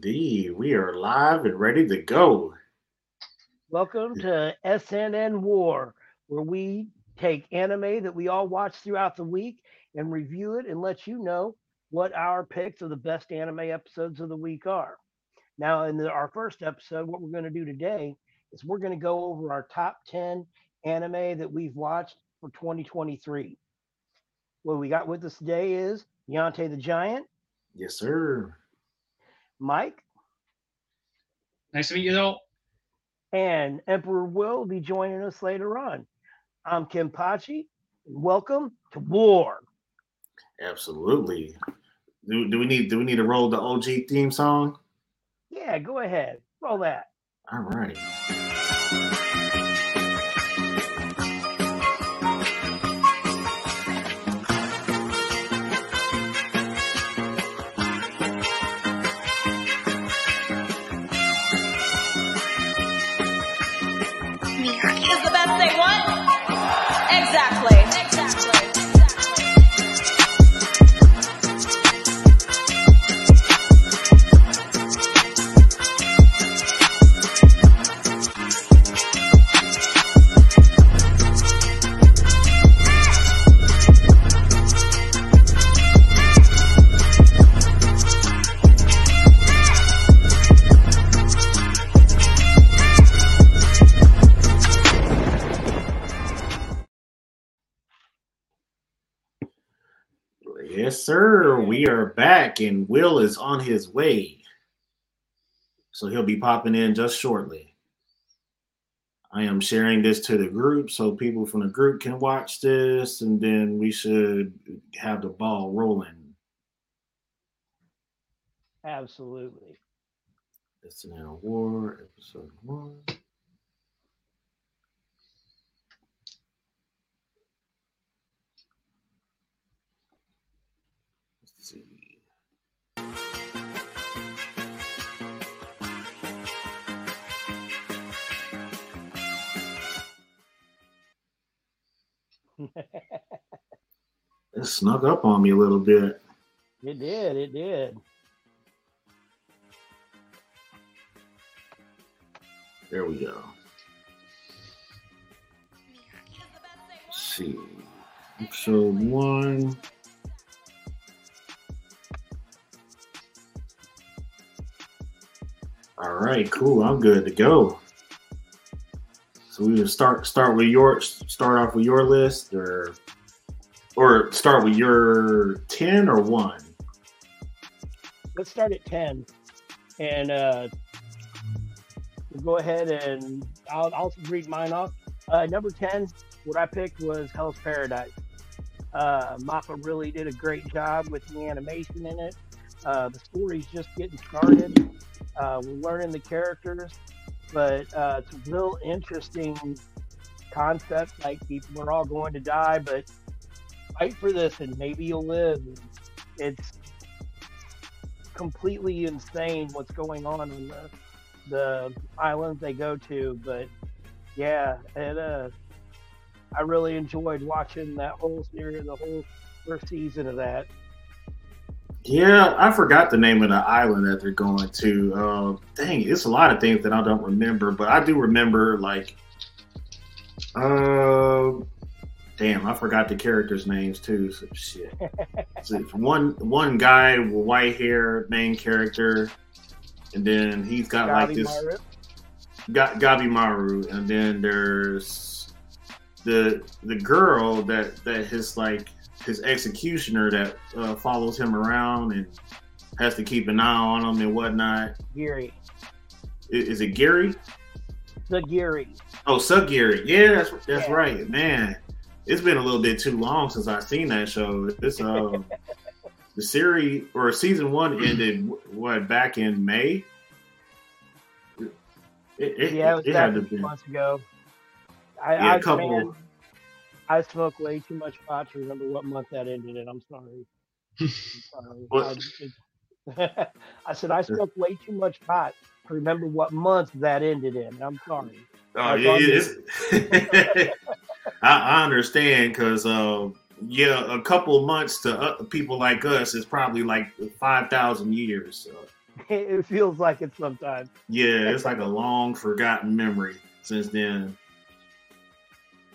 Indeed. We are live and ready to go. Welcome to SNN War, where we take anime that we all watch throughout the week and review it and let you know what our picks of the best anime episodes of the week are. Now, in the, our first episode, what we're going to do today is we're going to go over our top 10 anime that we've watched for 2023. What we got with us today is Yante the Giant, Yes, sir. Mike, Nice to meet you all. and Emperor Will will be joining us later on. I'm Kenpachi. Welcome to War. Absolutely. Do, do we need do we need to roll the OG theme song? Yeah, go ahead. Roll that. All right. Sir. We are back and Will is on his way. So he'll be popping in just shortly. I am sharing this to the group so people from the group can watch this and then we should have the ball rolling. Absolutely. It's an hour war, episode one. It snuck up on me a little bit. It did. It did. There we go. Let's see. Episode one. All right, cool. I'm good to go. So we will start start with your start off with your list or or start with your 10 or 1. Let's start at 10. And uh, we'll go ahead and I'll, I'll read mine off. Uh, number 10, what I picked was Hell's Paradise. Uh, Mappa really did a great job with the animation in it. Uh, the story's just getting started. Uh, we're learning the characters, but uh, it's a real interesting concept. Like people are all going to die, but fight for this and maybe you'll live. It's completely insane what's going on on the the islands they go to, but yeah, it uh I really enjoyed watching that whole series, the whole first season of that. Yeah, I forgot the name of the island that they're going to. Uh, dang, it's a lot of things that I don't remember, but I do remember like, uh, damn, I forgot the characters' names too. So shit. So one one guy with white hair, main character, and then he's got like this Maru. Ga- Gabimaru, and then there's the the girl that that his like his executioner that uh, follows him around and has to keep an eye on him and whatnot. Giri. I- Is, it Gary? The Giri. Oh, Sagiri. Yeah, that's that's Yeah. right, man. It's been a little bit too long since I've seen that show. It's um the series or season one ended what back in May. It, it, Yeah, it was it had to be. months ago. I, Yeah, I a couple. man, I smoked way too much pot to remember what month that ended in. I'm sorry. I'm sorry. I, I said I smoked way too much pot to remember what month that ended in. I'm sorry. Oh yeah, I, I understand because uh, yeah, a couple months to uh, people like us is probably like five thousand years. So. it feels like it sometimes. Yeah, it's like a long forgotten memory since then.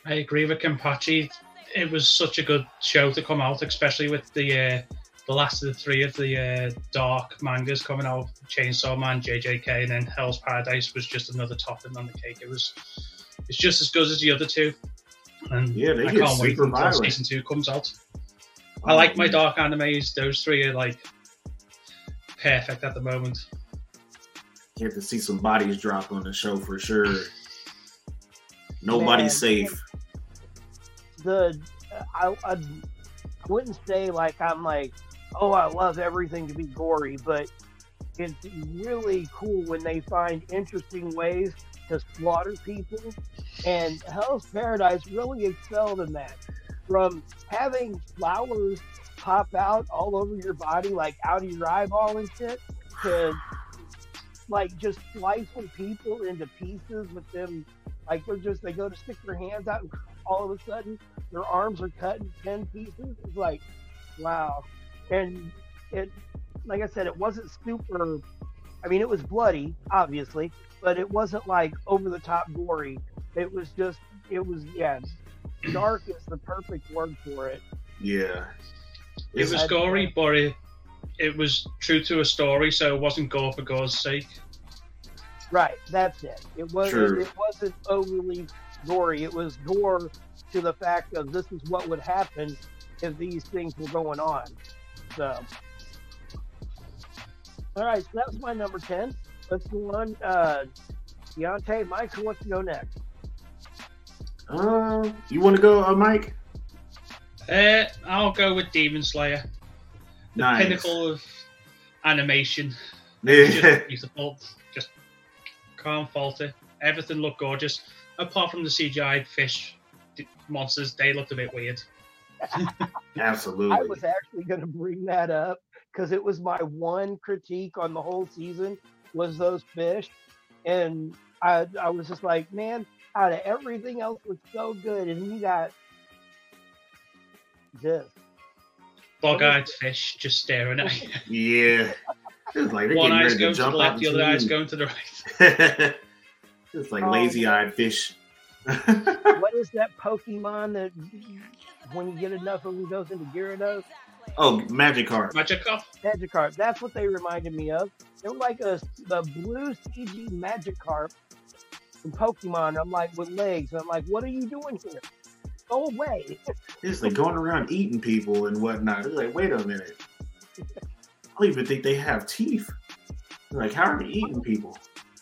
I agree with Kenpachi. It was such a good show to come out, especially with the uh, the last of the three of the uh, dark mangas coming out. Chainsaw Man, JJK, and then Hell's Paradise was just another topping on the cake. It was it's just as good as the other two. And Yeah, I can't wait super until violent. season two comes out. I like my dark animes. Those three are like perfect at the moment. You have to see some bodies drop on the show for sure. Nobody's Man. safe. The I, I wouldn't say like I'm like, oh, I love everything to be gory, but it's really cool when they find interesting ways to slaughter people. And Hell's Paradise really excelled in that. From having flowers pop out all over your body, like out of your eyeball and shit, to like just slicing people into pieces with them. Like they're just, they go to stick their hands out and all of a sudden their arms are cut in 10 pieces. It's like, wow. And it, like I said, it wasn't super, I mean, it was bloody, obviously, but it wasn't like over the top gory. It was just, it was, yeah, dark is the perfect word for it. Yeah. It was I- gory, but it, it was true to a story, so it wasn't gore for gore's sake. Right, that's it. It was True. it wasn't overly gory. It was gore to the fact of this is what would happen if these things were going on. So, all right, so that was my number ten. Let's go on. Uh, Deontay, Mike, who wants to go next? Uh, you want to go, uh, Mike? Uh, I'll go with Demon Slayer, the Nice. pinnacle of animation. Yeah. Just beautiful. Just can't fault it. Everything looked gorgeous, apart from the CGI fish d- monsters. They looked a bit weird. Absolutely. I was actually going to bring that up because it was my one critique on the whole season was those fish, and I I was just like, man, out of everything else was so good, and you got this. Bog-eyed fish just staring at you. Yeah. It's like One eye's ready to going to the left, the other eye's going to the right. it's like Oh, lazy eyed fish. What is that Pokemon that when you get enough of them goes into Gyarados? oh, Magikarp. Magikarp. Magikarp. That's what they reminded me of. They were like a the blue CG Magikarp from Pokemon. I'm like with legs. I'm like, what are you doing here? Go away. It's like going around eating people and whatnot. It's like, wait a minute. I don't even think they have teeth. Like, how are they eating people?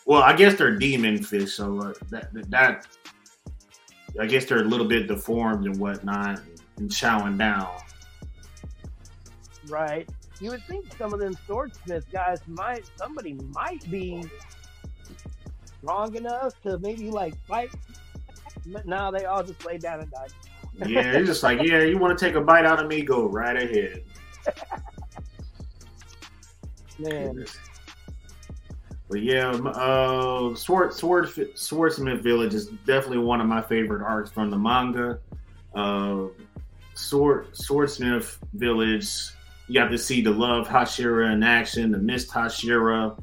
Well, I guess they're demon fish, so uh, that, that that I guess they're a little bit deformed and whatnot, and chowing down. Right. You would think some of them swordsmith guys might somebody might be strong enough to maybe like fight. But now they all just lay down and die. Yeah, it's just like, yeah, you want to take a bite out of me? Go right ahead. Man, Goodness. But yeah, uh, Sword Sword Swordsmith Village is definitely one of my favorite arcs from the manga. Uh, Sword Swordsmith Village, you got to see the Love Hashira in action, the Mist Hashira,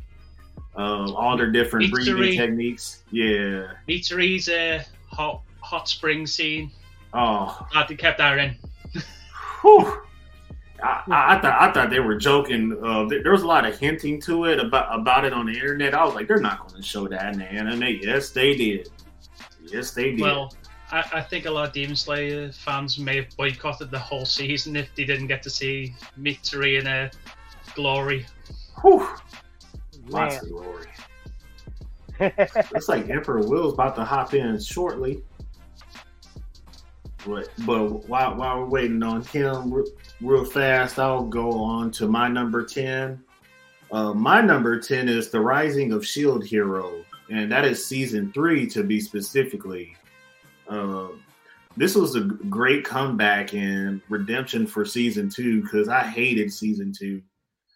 uh, all their different breathing techniques. Yeah. Mitsuri's uh, hot hot spring scene. Oh, Glad they kept that in. Whew. I, I, I thought I thought they were joking. Uh, there, there was a lot of hinting to it about about it on the internet. I was like, they're not going to show that in the anime. Yes, they did. Yes, they did. Well, I, I think a lot of Demon Slayer fans may have boycotted the whole season if they didn't get to see Mitsuri in a glory. Whew. Lots man. of glory. Looks like Emperor Will's about to hop in shortly. But but while while we're waiting on him, re- real fast, I'll go on to my number ten. Uh, my number ten is the Rising of Shield Hero, and that is season three to be specifically. Uh, this was a great comeback and redemption for season two because I hated season two,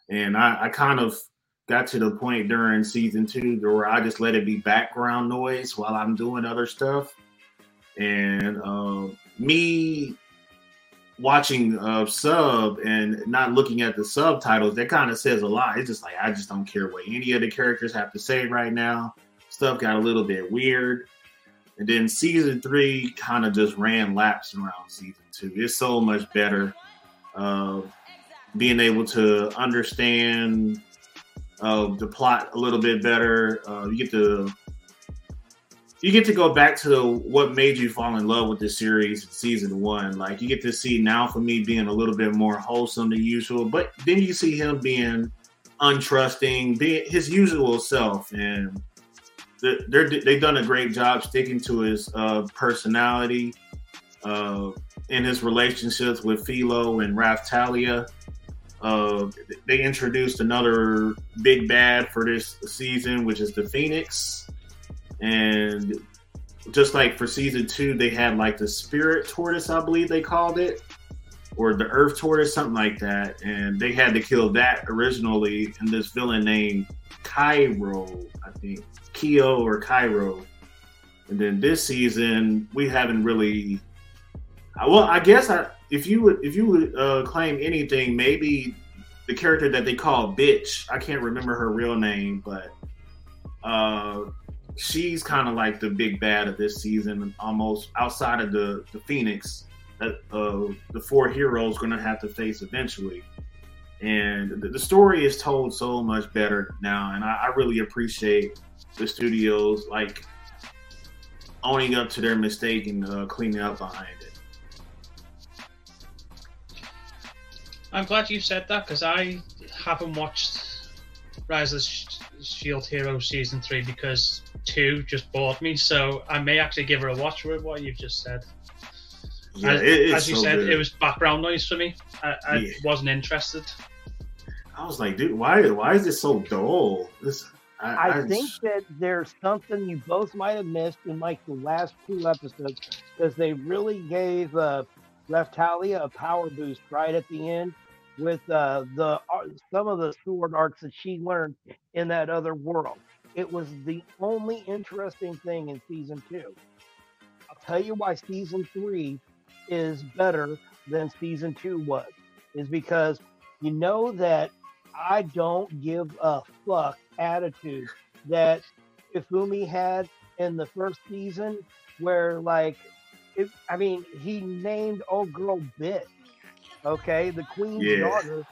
and I, I kind of got to the point during season two where I just let it be background noise while I'm doing other stuff. And uh, me watching uh, sub and not looking at the subtitles, that kind of says a lot. It's just like I just don't care what any of the characters have to say right now. Stuff got a little bit weird. And then season three kind of just ran laps around season two. It's so much better. Uh, being able to understand uh, the plot a little bit better. Uh, you get to you get to go back to what made you fall in love with the series season one. Like you get to see now for me being a little bit more wholesome than usual, but then you see him being untrusting, being his usual self, and they're, they've done a great job sticking to his uh, personality uh, and his relationships with Filo and Raphtalia. Uh, they introduced another big bad for this season, which is the Phoenix. And just like for season two, they had like the spirit tortoise, I believe they called it, or the earth tortoise, something like that. And they had to kill that originally, and this villain named Cairo, I think, Keo or Cairo. And then this season, we haven't really. Well, I guess I, if you would if you would uh, claim anything, maybe the character that they call Bitch. I can't remember her real name, but uh, she's kind of like the big bad of this season, almost outside of the the Phoenix that uh, the four heroes going to have to face eventually. And the, the, story is told so much better now, and I, I really appreciate the studios like owning up to their mistake and uh, cleaning up behind it. I'm glad you said that because I haven't watched Rise of the Shield Hero season three because two just bored me. So I may actually give her a watch with what you've just said. Yeah, as, as you so said, good. it was background noise for me. I, I yeah. wasn't interested. I was like, dude, why why is this so dull? This I, I, I think that there's something you both might have missed in like the last two episodes because they really gave uh, Raphtalia a power boost right at the end with uh, the uh, some of the sword arts that she learned in that other world. It was the only interesting thing in season two. I'll tell you why season three is better than season two was, is because you know that I don't give a fuck attitude that Ifumi had in the first season, where like, if, I mean, he named old girl bitch. Okay, the queen's yeah. daughter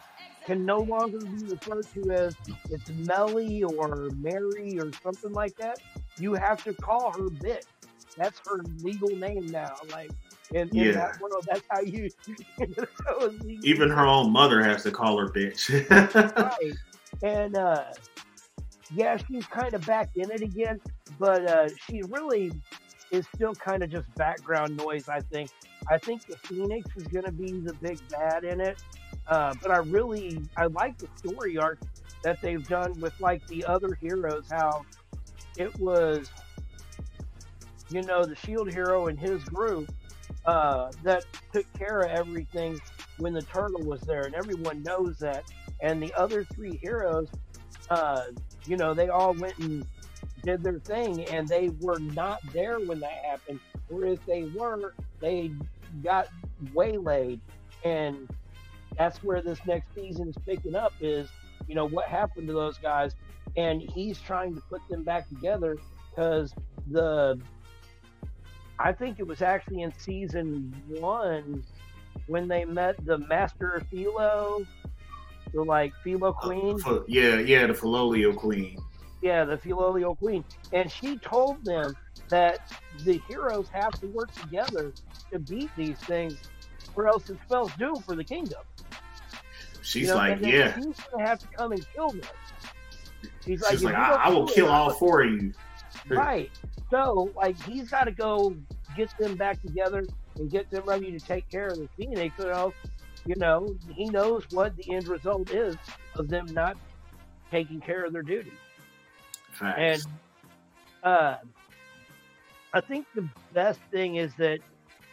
can no longer be referred to as it's Melly or Mary or something like that. You have to call her bitch. That's her legal name now. Like in, in yeah. that world, that's how you. Even her own mother has to call her bitch. right, and uh, yeah, she's kind of back in it again, but uh, she really is still kind of just background noise. I think. I think the Phoenix is going to be the big bad in it, uh, but I really I like the story arc that they've done with like the other heroes. How it was, you know, the Shield hero and his group uh, that took care of everything when the turtle was there, and everyone knows that. And the other three heroes, uh, you know, they all went and did their thing, and they were not there when that happened. Or if they were, they got waylaid, and that's where this next season is picking up. Is you know what happened to those guys, and he's trying to put them back together because the I think it was actually in season one when they met the Master Filo the like Filo Queen. Uh, yeah, yeah, the Filolial Queen. Yeah, the Filolial Queen, and she told them that the heroes have to work together to beat these things, or else it spells doom for the kingdom. She's you know, like, yeah, he's gonna have to come and kill them. She's like, like I, I, will kill it, all four of you. Right. So, like, he's got to go get them back together and get them ready to take care of the Phoenix, or else you know, he knows what the end result is of them not taking care of their duty. And uh, I think the best thing is that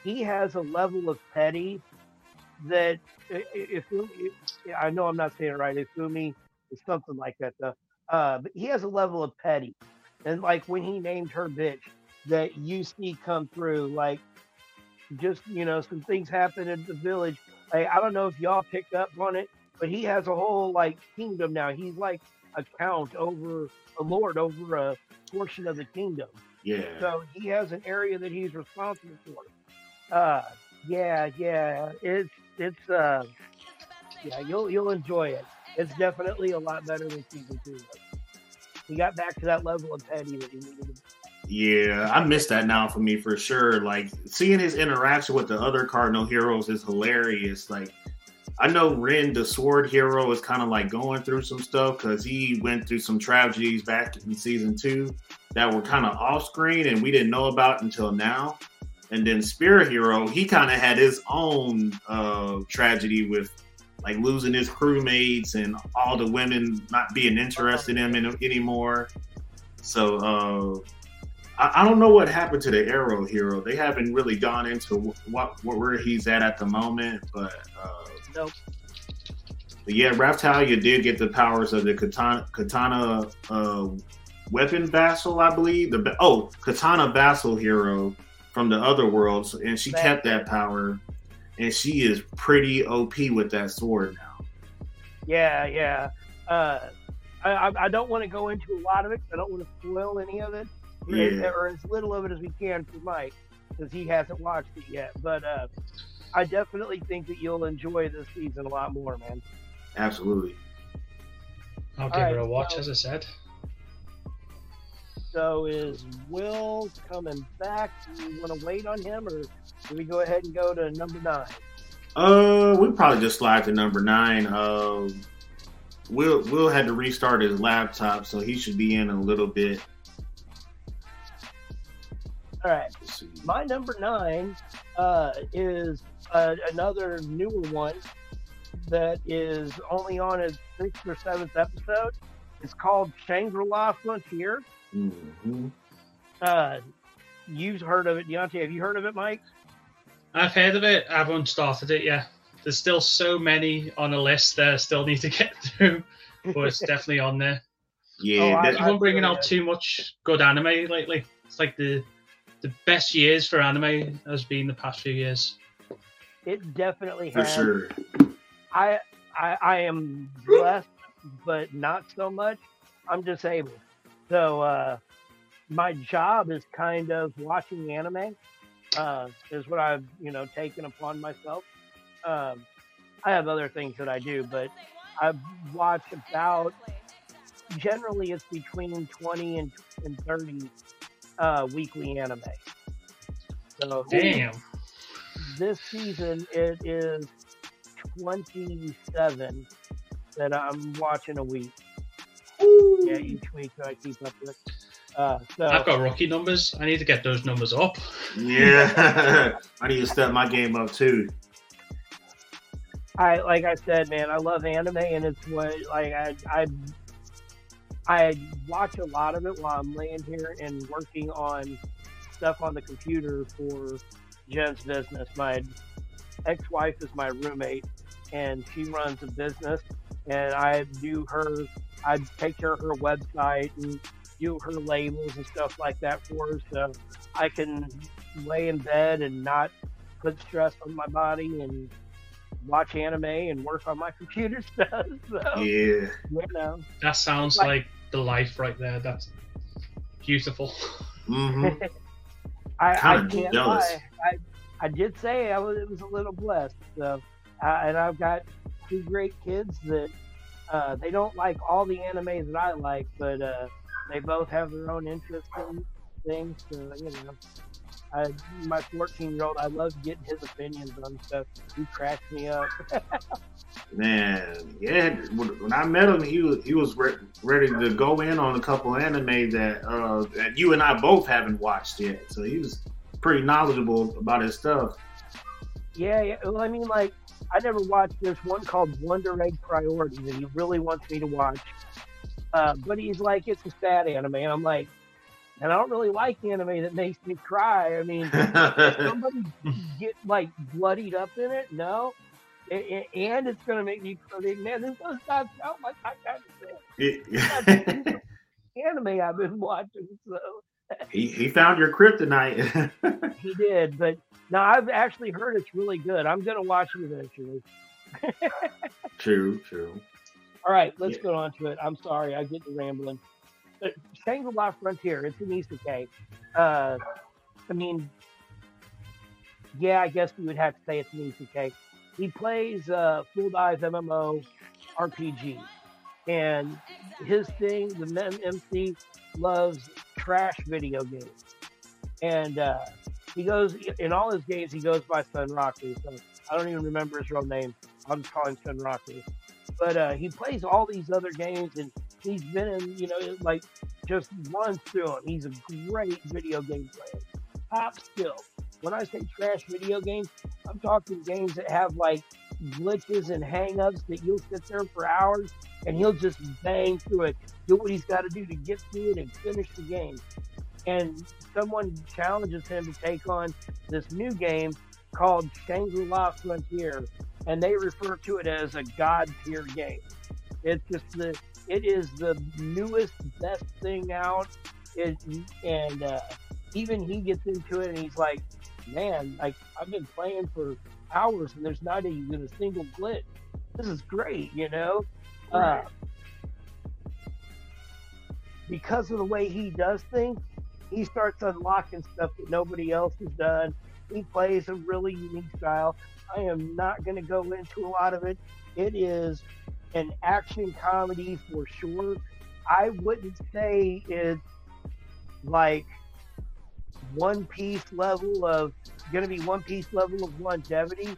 he has a level of petty that if, if I know I'm not saying it right, Ifumi is something like that though. Uh, but he has a level of petty, and like when he named her bitch, that you see come through, like just you know some things happen in the village. Like, I don't know if y'all picked up on it, but he has a whole like kingdom now. He's like a count over a lord over a portion of the kingdom. Yeah. So he has an area that he's responsible for. Uh, yeah, yeah, it's it's uh, yeah, you'll you'll enjoy it. It's definitely a lot better than season two. He got back to that level of petty that needed. Yeah, I miss that now for me for sure. Like seeing his interaction with the other Cardinal heroes is hilarious. Like I know Ren, the sword hero, is kind of like going through some stuff because he went through some tragedies back in season two that were kind of off screen and we didn't know about until now. And then Spirit Hero, he kind of had his own uh, tragedy with like losing his crewmates and all the women not being interested in him anymore. So uh, I, I, don't know what happened to the Arrow Hero. They haven't really gone into what, what where he's at at the moment, but. Uh, nope. But yeah, Raphtalia did get the powers of the katana, katana uh, weapon vassal, I believe. The oh, katana vassal hero from the other worlds, and she kept that power, and she is pretty OP with that sword now. Yeah, yeah. Uh, I, I don't want to go into a lot of it. I don't want to spoil any of it, yeah. or as little of it as we can for Mike, because he hasn't watched it yet. But uh, I definitely think that you'll enjoy this season a lot more, man. Absolutely. I'll give right, it a watch, so, as I said. So is Will coming back? Do you want to wait on him, or do we go ahead and go to number nine? Uh, we probably just slide to number nine. Uh, Will Will had to restart his laptop, so he should be in a little bit. All right, my number nine uh, is uh, another newer one that is only on its sixth or seventh episode. It's called Shangri La Frontier. Mm-hmm. Uh, you've heard of it, Deontay. Have you heard of it, Mike? I've heard of it. I haven't started it yet. There's still so many on the list that I still need to get through, but it's definitely on there. Yeah, oh, I, have been bringing out too much good anime lately. It's like the the best years for anime has been the past few years. It definitely has. for sure. I, I I am blessed, but not so much. I'm disabled. So uh, my job is kind of watching anime. Uh, is what I've you know taken upon myself. Um, I have other things that I do, but I watch about generally it's between 20 and, and 30 uh, weekly anime. So damn. This season it is 27 that I'm watching a week. Yeah, each week I keep up with. Uh, so, I've got rookie numbers. I need to get those numbers up. Yeah, I need to step my game up too. I like I said, man, I love anime, and it's what like I I I watch a lot of it while I'm laying here and working on stuff on the computer for Jen's business. My ex-wife is my roommate, and she runs a business, and I do her I take care of her website and do her labels and stuff like that for her, so I can lay in bed and not put stress on my body and watch anime and work on my computer stuff. So, yeah, you know, that sounds like, like the life right there. That's beautiful. Mm-hmm. I, I can't lie. I, I did say I was, it was a little blessed. So, uh, and I've got two great kids that uh, they don't like all the anime that I like, but uh, they both have their own interests in things. So, you know, I, my 14 year old, I love getting his opinions on stuff. He cracks me up. Man, yeah. When I met him, he was he was re- ready to go in on a couple anime that uh, that you and I both haven't watched yet. So he was pretty knowledgeable about his stuff. Yeah, yeah. Well, I mean, like I never watched. There's one called Wonder Egg Priority that he really wants me to watch. Uh, but he's like, it's a sad anime. And I'm like, and I don't really like anime that makes me cry. I mean, somebody get like bloodied up in it? No. And it's going to make me think, man, this does not sound like I kind of anime I've been watching. So he, he found your kryptonite. he did, but Now I've actually heard it's really good. I'm gonna watch it eventually. True, true. All right, let's Yeah. go on to it. I'm sorry, I get to rambling. But Shangri-La Frontier, it's an isekai. Uh, I mean, yeah, I guess we would have to say it's an isekai. He plays uh, full dive MMO RPG, and his thing, the MC, loves trash video games, and uh, he goes in all his games. He goes by Sunraku. So I don't even remember his real name. I'll just call him Sunraku but uh, he plays all these other games and he's been in, you know, like just runs through them. He's a great video game player, top skill. When I say trash video games, I'm talking games that have like glitches and hangups that you'll sit there for hours and he'll just bang through it, do what he's got to do to get through it and finish the game. And someone challenges him to take on this new game called Shangri-La Frontier and they refer to it as a god tier game. It's just the it is the newest best thing out. It, and uh, even he gets into it and he's like, "Man, like I've been playing for hours and there's not even a single glitch. This is great, you know." Right. Uh, because of the way he does things, he starts unlocking stuff that nobody else has done. He plays a really unique style. I am not going to go into a lot of it. It is an action comedy for sure. I wouldn't say it's like One Piece level of going to be One Piece level of longevity,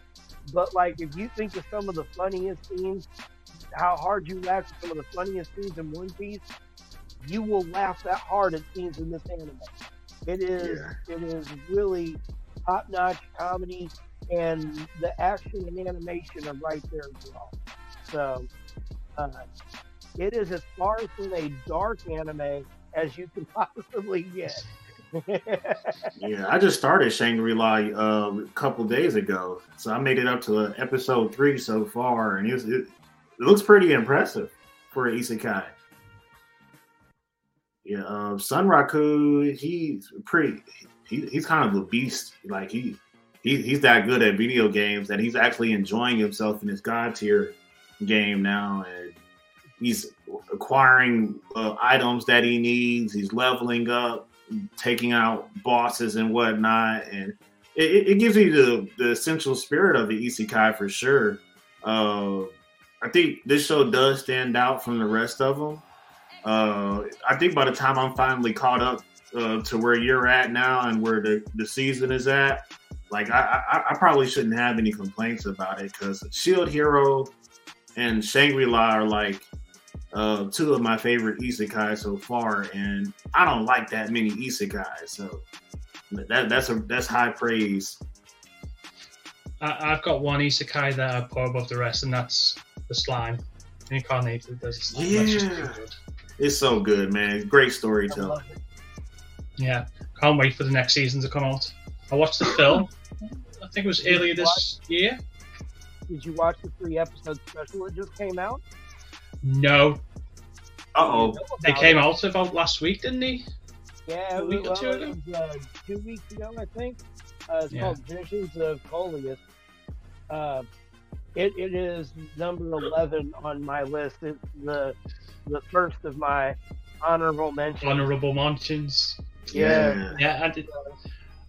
but like if you think of some of the funniest scenes, how hard you laugh at some of the funniest scenes in One Piece, you will laugh that hard at scenes in this anime. It is it is really top notch comedy and the action and animation are right there as well. So uh, it is as far from a dark anime as you can possibly get. Yeah, I just started Shangri La uh, a couple days ago, so I made it up to episode three so far, and it, it, looks pretty impressive for an isekai. Yeah, uh, Sunraku, he's pretty. He, he's kind of a beast. Like he, he, he's that good at video games that he's actually enjoying himself in his god tier game now, and he's acquiring uh, items that he needs. He's leveling up taking out bosses and whatnot, and it, it gives you the, the essential spirit of the isekai for sure. Uh, I think this show does stand out from the rest of them. Uh, I think by the time I'm finally caught up uh, to where you're at now and where the, the season is at, like I, I, I probably shouldn't have any complaints about it because Shield Hero and Shangri La are like uh, two of my favorite isekai so far, and I don't like that many isekai, so that that's a that's high praise. I, I've got one isekai that I put above the rest, and that's the slime. Incarnated, there's a slime. That's just Yeah. good. It's so good, man. Great I storytelling. Yeah, can't wait for the next season to come out. I watched the film. I think it was earlier this year. Did you watch the three episode special that just came out? No, Uh oh. They came out about last week, didn't they? Yeah, a week or well, two it ago? was, uh, two weeks ago, I think. Uh, it's Yeah. called Visions of Coleus. Uh, it, it is number 11 on my list. It's the the first of my honorable mentions. Honorable mentions. Yeah. Yeah, I, did,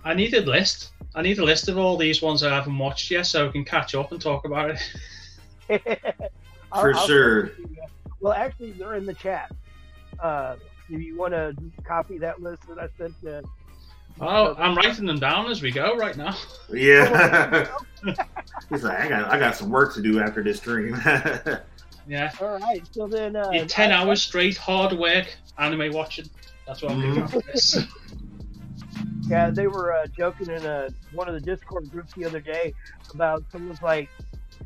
I need a list. I need a list of all these ones I haven't watched yet, so we can catch up and talk about it. I'll- For I'll sure. send it to you. Well, actually, they're in the chat. Uh, if you want to copy that list that I sent to. Oh, I'm writing them down as we go right now. Yeah. He's like, I got I got some work to do after this stream. Yeah, All right, so then. Uh, Yeah, ten I- hours straight hard work, anime watching. That's what I'm doing Mhm. after this. Yeah, they were uh, joking in a, one of the Discord groups the other day about someone's like,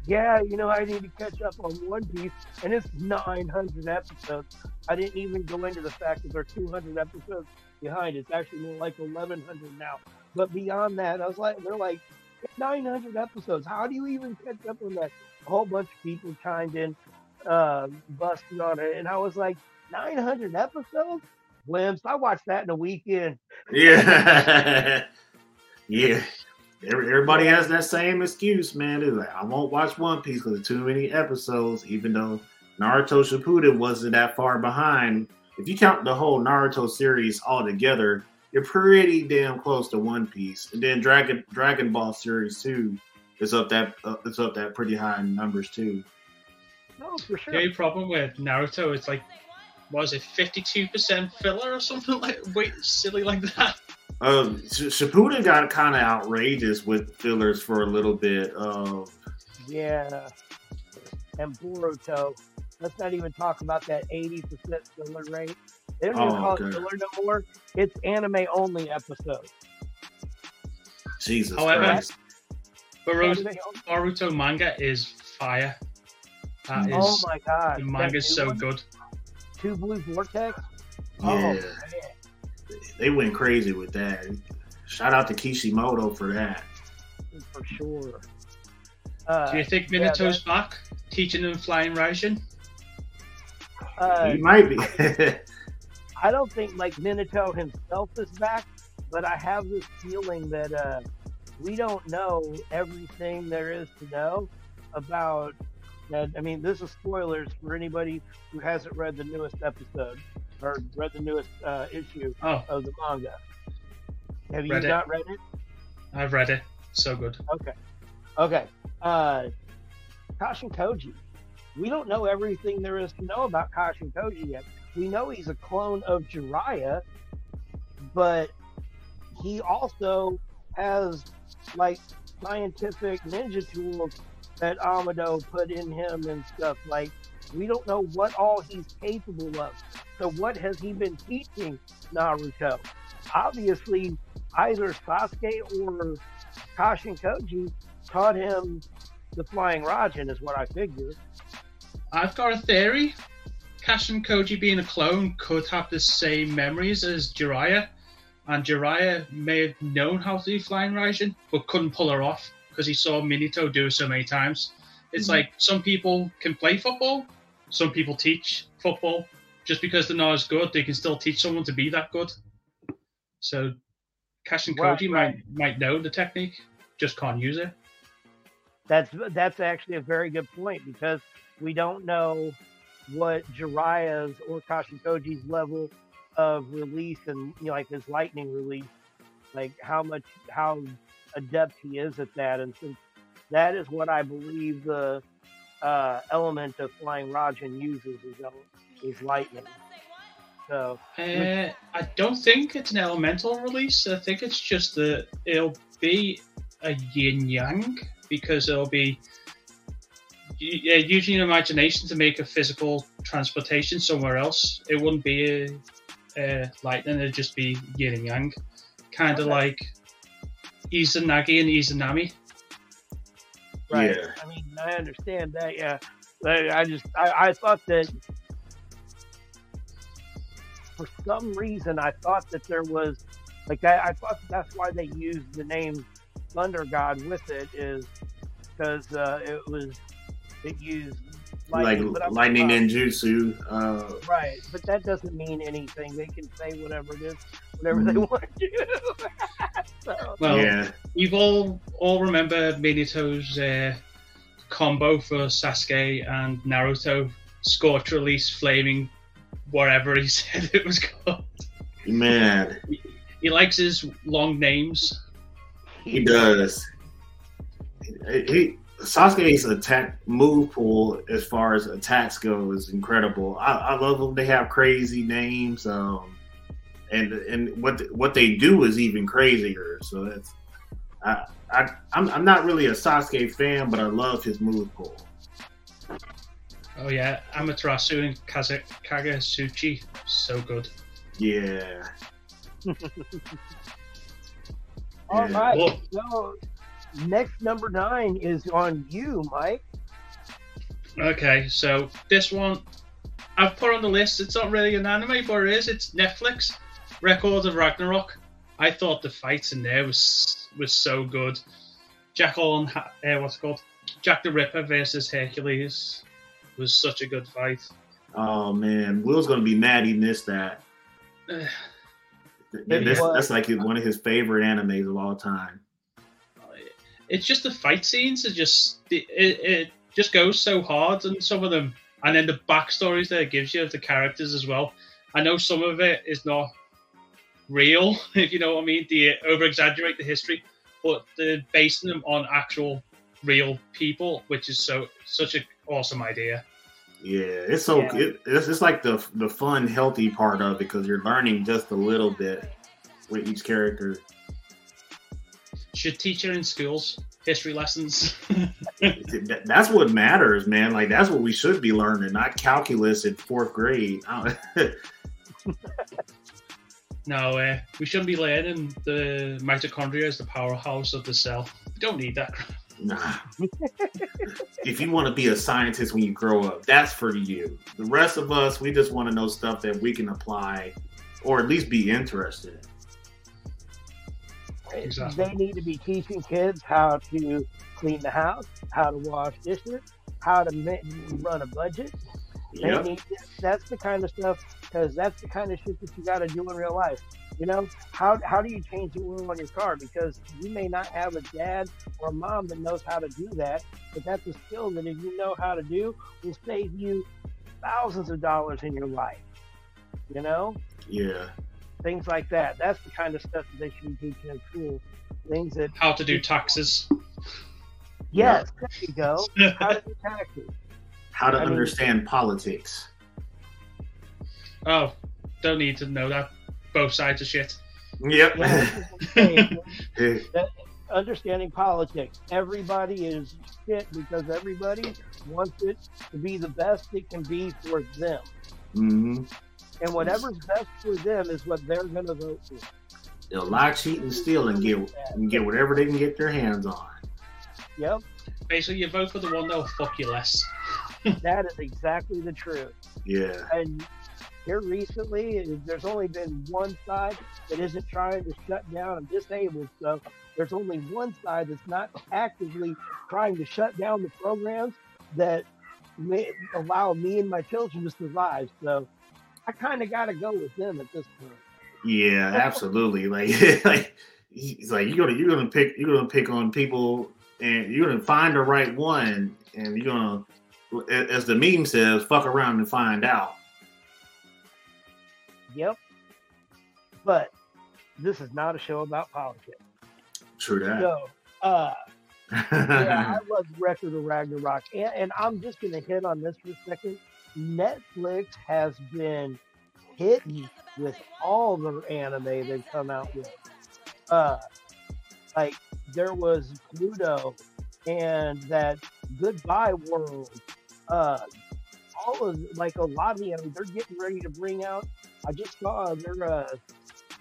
"Yeah, you know, I need to catch up on One Piece, and it's 900 episodes. I didn't even go into the fact that they're 200 episodes behind. It's actually more like 1100 now. But beyond that, I was like, they're like, 900 episodes. How do you even catch up on that? A whole bunch of people chimed in, uh, busting on it, and I was like, 900 episodes. Glimpse. I watched that in a weekend. yeah. yeah. Every, everybody has that same excuse, man. It's like I won't watch One Piece because too many episodes. Even though Naruto Shippuden wasn't that far behind, if you count the whole Naruto series all together, you're pretty damn close to One Piece. And then Dragon Dragon Ball series two is up that uh, it's up that pretty high in numbers too. No, for sure. The only problem with Naruto is like, was it fifty two percent filler or something like wait silly like that? Um, Sh- Shippuden got kind of outrageous with fillers for a little bit. Uh, Yeah. And Boruto. Let's not even talk about that 80% filler rate. They don't even Oh, call okay. it filler no more. It's anime only episodes. Jesus However, Christ! Boruto, Boruto manga is fire. That is oh my god. the manga's That so one, good. Two Blue Vortex? Yeah, Oh, man. They went crazy with that. Shout out to Kishimoto for that. For sure. Uh, Do you think yeah, Minato's back teaching them flying Raijin? uh, he might be. I don't think like Minato himself is back, but I have this feeling that uh, we don't know everything there is to know about. That I mean, this is spoilers for anybody who hasn't read the newest episode or read the newest uh, issue Oh, of the manga. Have you Read it. not read it? I've read it. So good. Okay. Okay. Uh, Kashin Koji. We don't know everything there is to know about Kashin Koji yet. We know he's a clone of Jiraiya, but he also has like scientific ninja tools that Amado put in him and stuff. Like we don't know what all he's capable of. So what has he been teaching Naruto? Obviously, either Sasuke or Kashin Koji taught him the flying Raijin, is what I figure. I've got a theory. Kashin Koji being a clone could have the same memories as Jiraiya, and Jiraiya may have known how to do flying Raijin, but couldn't pull her off because he saw Minato do it so many times. It's Mhm. like some people can play football, some people teach football. Just because they're not as good, they can still teach someone to be that good. So, Kashin Koji right. might might know the technique, just can't use it. That's that's actually a very good point because we don't know what Jiraiya's or Kashin Koji's level of release and you know, like his lightning release, like how much how adept he is at that, and since that is what I believe the uh, element of flying Raijin uses is, is lightning. So Uh, I don't think it's an elemental release. I think it's just that it'll be a yin yang because it'll be yeah, using your imagination to make a physical transportation somewhere else. It wouldn't be a, a lightning; it'd just be yin and yang, kind of Okay. like Izanagi and Izanami. Right. Yeah. I mean, I understand that. Yeah. But I just, I, I thought that for some reason, I thought that there was, like, I, I thought that's why they used the name Thunder God with it, is because uh, it was, it used like lightning. but I'm- lightning uh, ninjutsu. Uh, Right. But that doesn't mean anything. They can say whatever it is, whatever they want to do. so, Well, yeah, We've all all remember Minato's uh, combo for Sasuke and Naruto, Scorch Release, Flaming, whatever he said it was called. man, He likes his long names. he does. He, he Sasuke's attack move pool, as far as attacks go, is incredible. I, I love them. They have crazy names, um, and and what what they do is even crazier. So that's I, I I'm I'm not really a Sasuke fan, but I love his move pool. Oh yeah, Amaterasu and Kaza- Kagutsuchi, so good. Yeah. All Yeah. right. Well- So, next number nine is on you, Mike. Okay, so this one I've put on the list. It's not really an anime, but it is. It's Netflix. Records of Ragnarok. I thought the fights in there was was so good. Jackal and Ha- uh, what's it called? Jack the Ripper versus Hercules was such a good fight. Oh man, Will's gonna be mad he missed that. Uh, Th- That's, what? that's like one of his favorite animes of all time. It's just the fight scenes are just it, it just goes so hard, and some of them, and then the backstories that it gives you of the characters as well. I know some of it is not real, if you know what I mean. They over exaggerate the history, but they're basing them on actual real people, which is so such an awesome idea. Yeah, it's so Yeah. It, it's it's like the the fun, healthy part of it because you're learning just a little bit with each character. Should teach it in schools, history lessons. That's what matters, man. Like that's what we should be learning, not calculus in fourth grade. No, uh, we shouldn't be learning the mitochondria is the powerhouse of the cell. We don't need that. nah. if you want to be a scientist when you grow up, that's for you. The rest of us, we just want to know stuff that we can apply, or at least be interested. in. Exactly. They need to be teaching kids how to clean the house, how to wash dishes, how to ma- run a budget. They Yep. need, that's the kind of stuff because that's the kind of shit that you got to do in real life. You know, how how do you change the oil on your car? Because you may not have a dad or a mom that knows how to do that, but that's a skill that if you know how to do, will save you thousands of dollars in your life. You know, Yeah. Things like that. That's the kind of stuff that they should be teaching in school. Things that How to do taxes. yes, there you go. How to do taxes. How to I mean- understand politics. Oh, don't need to know that. Both sides of shit. Yep. Yeah, this is the thing. understanding politics. Everybody is shit because everybody wants it to be the best it can be for them. hmm And whatever's best for them is what they're going to vote for. They'll lie, cheat, and steal and get and get whatever they can get their hands on. Yep, Basically, you vote for the one that'll fuck you less. that is exactly the truth. Yeah. And here recently, there's only been one side that isn't trying to shut down and disable stuff. There's only one side that's not actively trying to shut down the programs that may allow me and my children to survive. So I kind of got to go with them at this point. Yeah, absolutely. Like, like he's like you're gonna you're gonna pick you're gonna pick on people and you're gonna find the right one and you're gonna as the meme says, fuck around and find out. Yep. But this is not a show about politics. True that. So, uh, yeah, I love Record of Ragnarok, and, and I'm just going to hit on this for a second. Netflix has been hitting with all the anime they've come out with. Uh, like there was Pluto and that Goodbye World. Uh, all of like a lot of the anime they're getting ready to bring out. I just saw they're uh,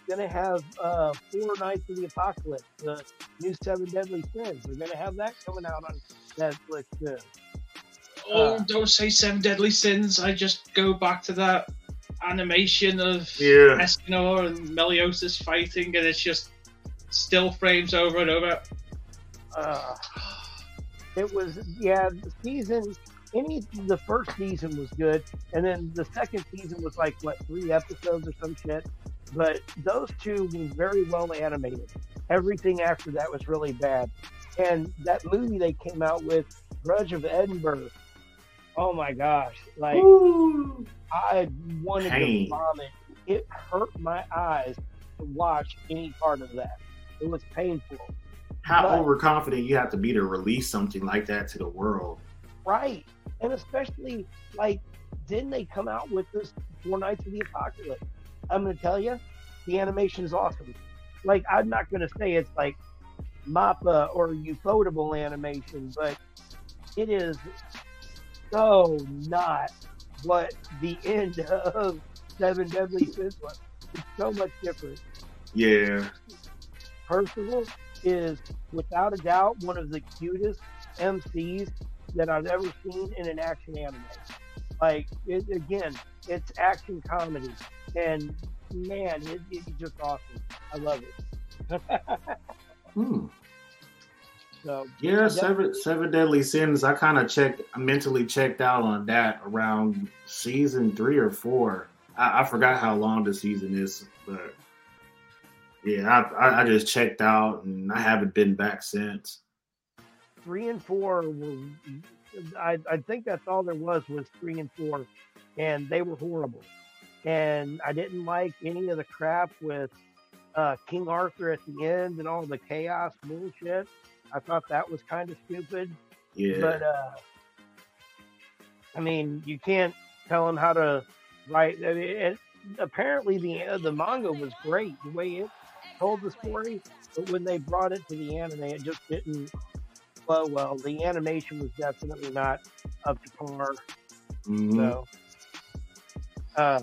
gonna have uh, Four Knights of the Apocalypse, the new Seven Deadly Sins. They're gonna have that coming out on Netflix soon. Oh, Uh. don't say Seven Deadly Sins. I just go back to that animation of Yeah. Escanor and Meliodas fighting, and it's just still frames over and over. Uh, it was yeah, the season. Any the first season was good, and then the second season was like what three episodes or some shit. But those two were very well animated. Everything after that was really bad. And that movie they came out with, Grudge of Edinburgh. Oh my gosh! Like I wanted Pain. to vomit. It hurt my eyes to watch any part of that. It was painful. How But- overconfident you have to be to release something like that to the world. Right. And especially, like, didn't they come out with this Four Knights of the Apocalypse? I'm going to tell you, the animation is awesome. Like, I'm not going to say it's like MAPPA or Ufotable animation, but it is so not what the end of Seven Deadly Sins was. It's so much different. Yeah. Percival is without a doubt one of the cutest MCs that I've ever seen in an action anime. Like it, again, it's action comedy, and man, it, it's just awesome. I love it. Hmm. So Yeah, seven seven deadly sins. I kind of checked, mentally checked out on that around season three or four. I, I forgot how long the season is, but yeah, I, I, just checked out and I haven't been back since. three and four were. I, I think that's all there was was three and four, and they were horrible. And I didn't like any of the crap with uh, King Arthur at the end and all the chaos bullshit. I thought that was kind of stupid. Yeah. But uh, I mean, you can't tell him how to write. I mean, it, apparently, the uh, the manga was great the way it told the story, but when they brought it to the anime, it just didn't flow well. The animation was definitely not up to par. Mhm. So, uh,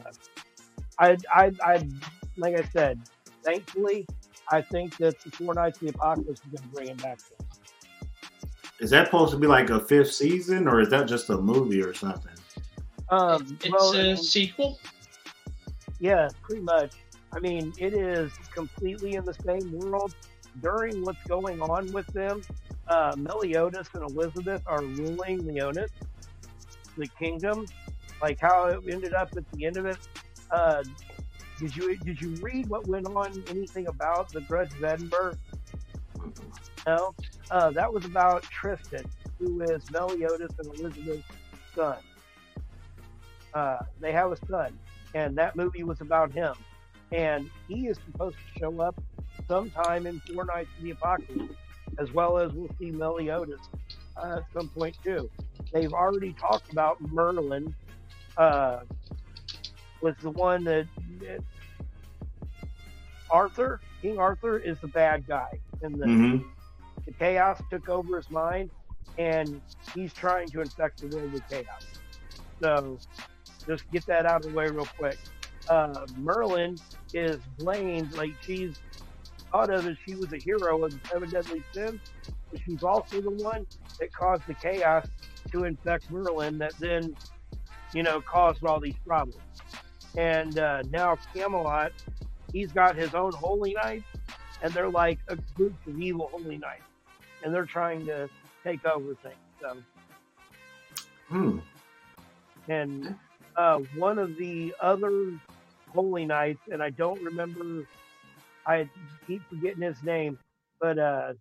I, I, I, like I said, thankfully, I think that the Four Knights of the Apocalypse is going to bring it back. To Is that supposed to be like a fifth season, or is that just a movie or something? um, it's well, I a mean, sequel. yeah, pretty much. I mean, it is completely in the same world. During what's going on with them, uh, Meliodas and Elizabeth are ruling Liones, the kingdom. Like how it ended up at the end of it. Uh, did you did you read what went on? Anything about the Grudge of Edinburgh? No. Uh, that was about Tristan, who is Meliodas and Elizabeth's son. Uh, they have a son, and that movie was about him. And he is supposed to show up sometime in Four Knights of the Apocalypse, as well as we'll see Meliodas uh, at some point too. They've already talked about Merlin. Uh, was the one that, that Arthur, King Arthur, is the bad guy in the hmm the chaos took over his mind and he's trying to infect the world with chaos. So just get that out of the way real quick. Uh, Merlin is blamed like she's thought of as she was a hero of the seven deadly sins, but she's also the one that caused the chaos to infect Merlin that then, you know, caused all these problems. And uh, now Camelot, he's got his own holy knights, and they're like a group of evil holy knights, and they're trying to take over things. So, Hmm. and uh, one of the other holy knights, and I don't remember, I keep forgetting his name, but uh,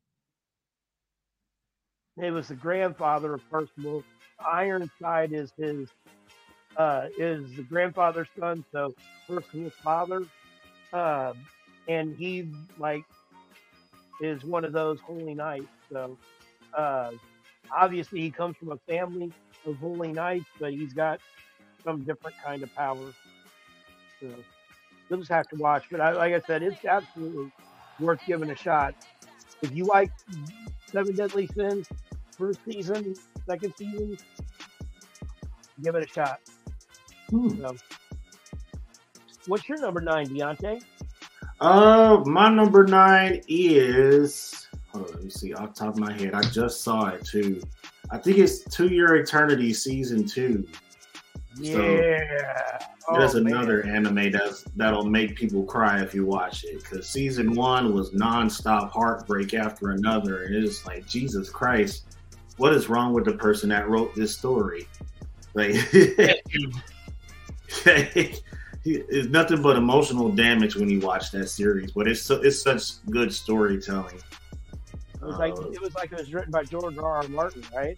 it was the grandfather of Percival. Ironside is his uh, is the grandfather's son, so first his father, uh, and he like is one of those holy knights. So uh, obviously he comes from a family of holy knights, but he's got some different kind of power. So you'll just have to watch. But I, like I said, it's absolutely worth giving a shot. If you like Seven Deadly Sins, first season, second season, give it a shot. Hmm. So, what's your number nine, Deontay? Uh, my number nine is. Hold on, let me see. Off the top of my head, I just saw it too. I think it's To Your Eternity season two. So, yeah. There's Oh, man. another anime that's that'll make people cry if you watch it because season one was nonstop heartbreak after another, and it's like Jesus Christ, what is wrong with the person that wrote this story? Like, it's nothing but emotional damage when you watch that series, but it's so, it's such good storytelling. It was like Uh, it was like it was written by George R. R. Martin, right?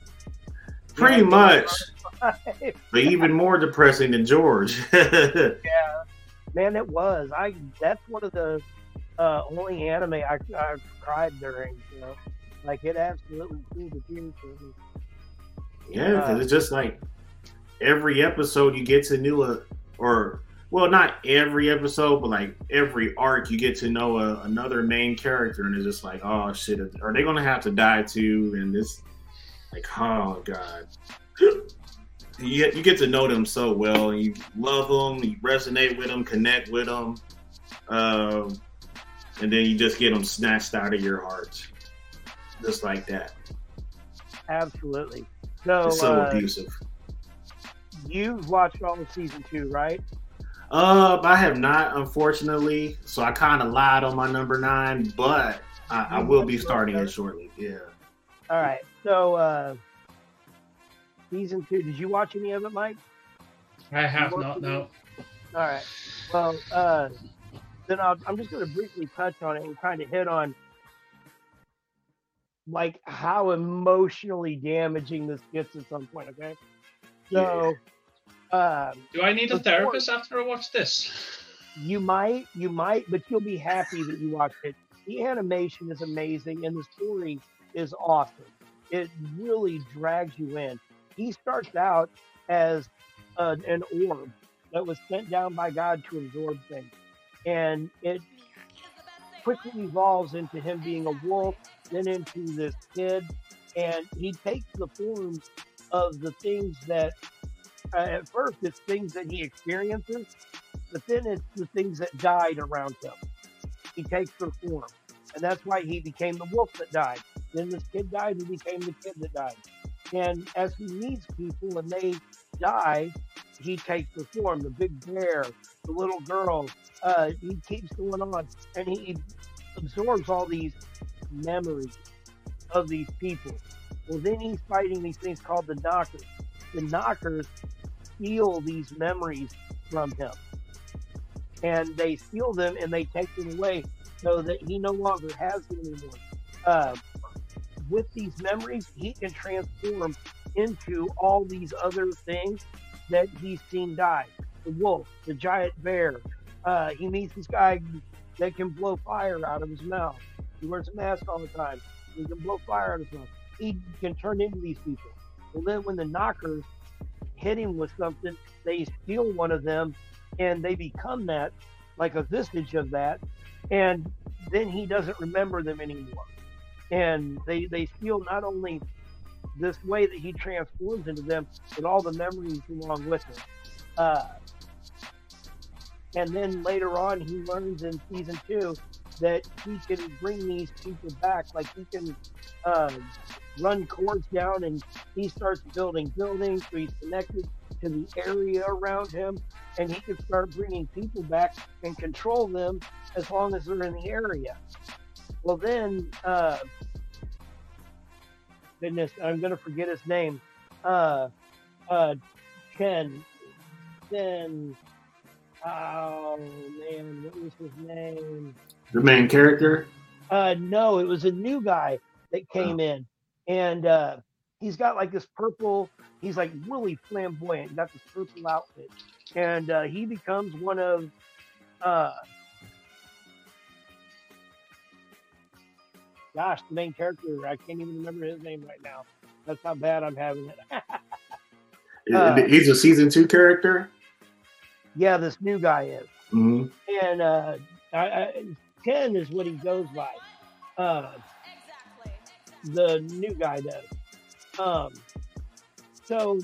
pretty Yeah, much, but even more depressing than George. Yeah, man, it was. I that's one of the uh, only anime I, I cried during. You know, like it absolutely seemed to tears for me. Yeah, because it's just like every episode you get to know a, or well, not every episode, but like every arc you get to know a, another main character, and it's just like, oh shit, are they gonna have to die too? And this, like, oh god, you get, you get to know them so well, and you love them, you resonate with them, connect with them, um, and then you just get them snatched out of your heart, just like that. Absolutely. So, It's so uh, abusive. You've watched all of season two, right? Uh, I have not, unfortunately. So I kind of lied on my number nine, but I, I will be starting it shortly. Yeah. All right. So, uh, season two. Did you watch any of it, Mike? I have not. No. All right. Well, uh, then I'll, I'm just going to briefly touch on it and kind of hit on like how emotionally damaging this gets at some point. Okay, so um, Do I need a Before- therapist after I watch this? you might, you might, but you'll be happy that you watched it. The animation is amazing, and the story is awesome. It really drags you in. He starts out as an, an orb that was sent down by God to absorb things, and it quickly evolves into him being a wolf, then into this kid, and he takes the forms of the things that, uh, at first, it's things that he experiences, but then it's the things that died around him. He takes their form, and that's why he became the wolf that died. Then this kid died, and became the kid that died. And as he meets people and they die, he takes the form. The big bear, the little girl. Uh, he keeps going on, and he absorbs all these memories of these people. Well, then he's fighting these things called the knockers. The knockers steal these memories from him, and they steal them and they take them away so that he no longer has them anymore. Uh, with these memories, he can transform into all these other things that he's seen die. The wolf, the giant bear. Uh, he meets this guy that can blow fire out of his mouth. He wears a mask all the time. He can blow fire out of his mouth. He can turn into these people. Well, then when the knockers hit him with something, they steal one of them and they become that, like a vestige of that. And then he doesn't remember them anymore. And they, they steal not only this way that he transforms into them, but all the memories along with it. Uh, and then later on, he learns in season two that he can bring these people back. Like he can uh, run cords down, and he starts building buildings. So he's connected to the area around him, and he can start bringing people back and control them as long as they're in the area. Well, then, uh, goodness, I'm gonna forget his name. Uh, uh, Ken, Ken. Oh man, what was his name? The main character. Uh, no, it was a new guy that came in, and uh, he's got like this purple. He's like really flamboyant. He's got this purple outfit, and uh, he becomes one of. Uh, gosh, the main character. I can't even remember his name right now. That's how bad I'm having it. Uh, He's a season two character. yeah, this new guy is. hmm and uh, I, I, Ken is what he goes by. Uh, the new guy does. Um, so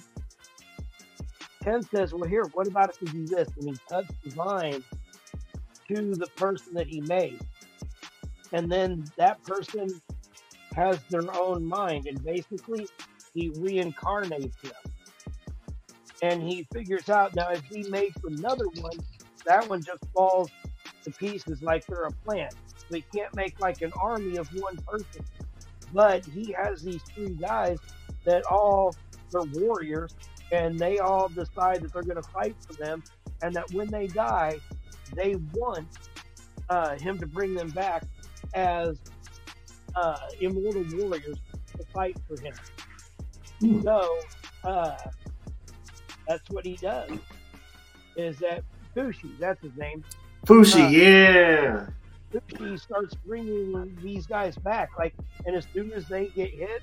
Ken says, "Well, here, what about if we do this?" And he cuts the vine to the person that he made, and then that person has their own mind, and basically he reincarnates them. And he figures out now if he makes another one, that one just falls to pieces like they're a plant. So he can't make like an army of one person. But he has these three guys that all they're warriors and they all decide that they're going to fight for them and that when they die, they want uh, him to bring them back as uh, immortal warriors to fight for him. Hmm. So uh, that's what he does. Is that Fushi? That's his name. Fushi, Uh, yeah. He starts bringing these guys back. Like, and as soon as they get hit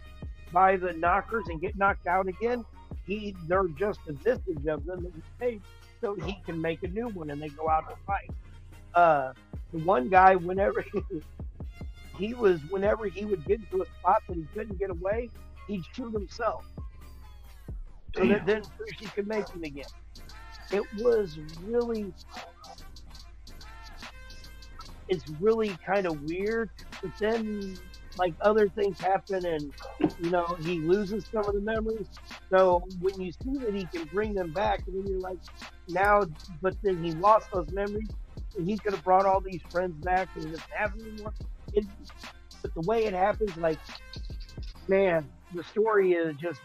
by the knockers and get knocked out again, he they're just a vestige of them that he saved, so he can make a new one and they go out to fight. Uh, the one guy, whenever he, he was, whenever he would get into a spot that he couldn't get away, he'd shoot himself, so that then Fushi could make him again. It was really it's really kind of weird. But then, like other things happen, and you know he loses some of the memories. So when you see that he can bring them back, and then you're like, now, but then he lost those memories, and he could have brought all these friends back, and doesn't have anymore. It, but the way it happens, like, man, the story is just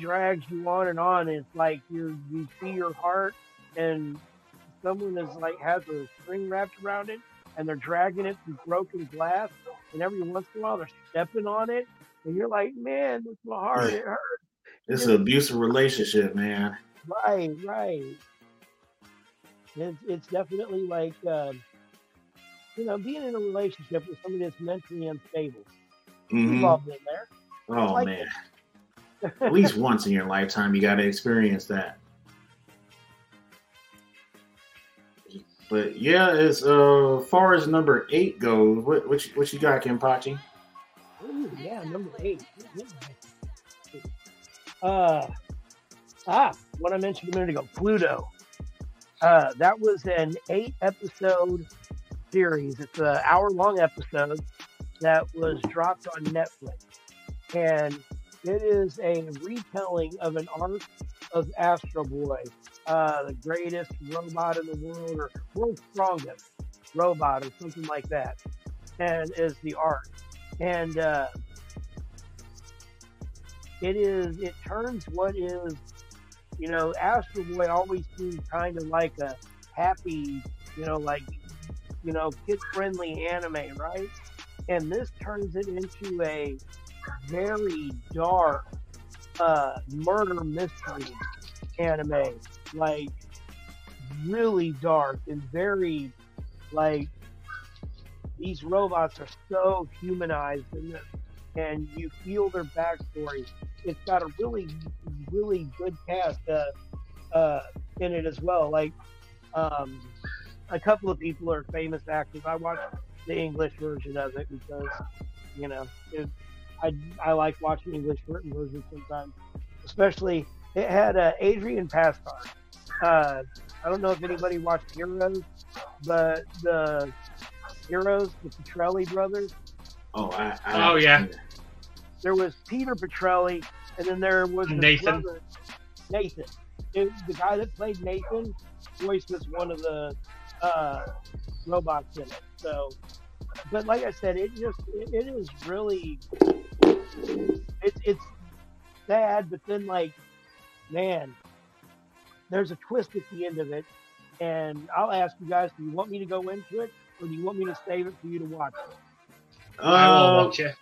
drags you on and on. It's like you you see your heart, and someone is like has a string wrapped around it and they're dragging it through broken glass, and every once in a while they're stepping on it, and you're like, man, that's my heart. It hurts. It's an abusive relationship, man. Right, right. It's it's definitely like uh, you know being in a relationship with somebody that's mentally unstable. We've Mhm. all been there. Oh like man. At least once in your lifetime, you got to experience that. But yeah, as uh, far as number eight goes, what what you, what you got, Kenpachi? Ooh, yeah, number eight. Uh, ah, what I mentioned a minute ago, Pluto. Uh, that was an eight episode series. It's an hour long episode that was dropped on Netflix. And it is a retelling of an arc of Astro Boy, uh, the greatest robot in the world, or world's strongest robot, or something like that. And is the arc. And uh, it is, it turns what is, you know, Astro Boy always seemed kind of like a happy, you know, like, you know, kid friendly anime, right? And this turns it into a very dark uh, murder mystery anime, like really dark and very like these robots are so humanized in this, and you feel their backstory. It's got a really, really good cast uh, uh, in it as well. Like um, a couple of people are famous actors. I watched the English version of it because you know it, I I like watching English written versions sometimes, especially it had uh, Adrian Pasdar. Uh, I don't know if anybody watched Heroes, but the Heroes, the Petrelli brothers. Oh, I, I Oh, yeah. There was Peter Petrelli, and then there was Nathan. brother, Nathan. It- the guy that played Nathan voice was one of the uh, robots in it. So, but like I said, it just it, it is really it's it's sad, but then like man, there's a twist at the end of it, and I'll ask you guys: Do you want me to go into it, or do you want me to save it for you to watch? It? I will Uh, watch it.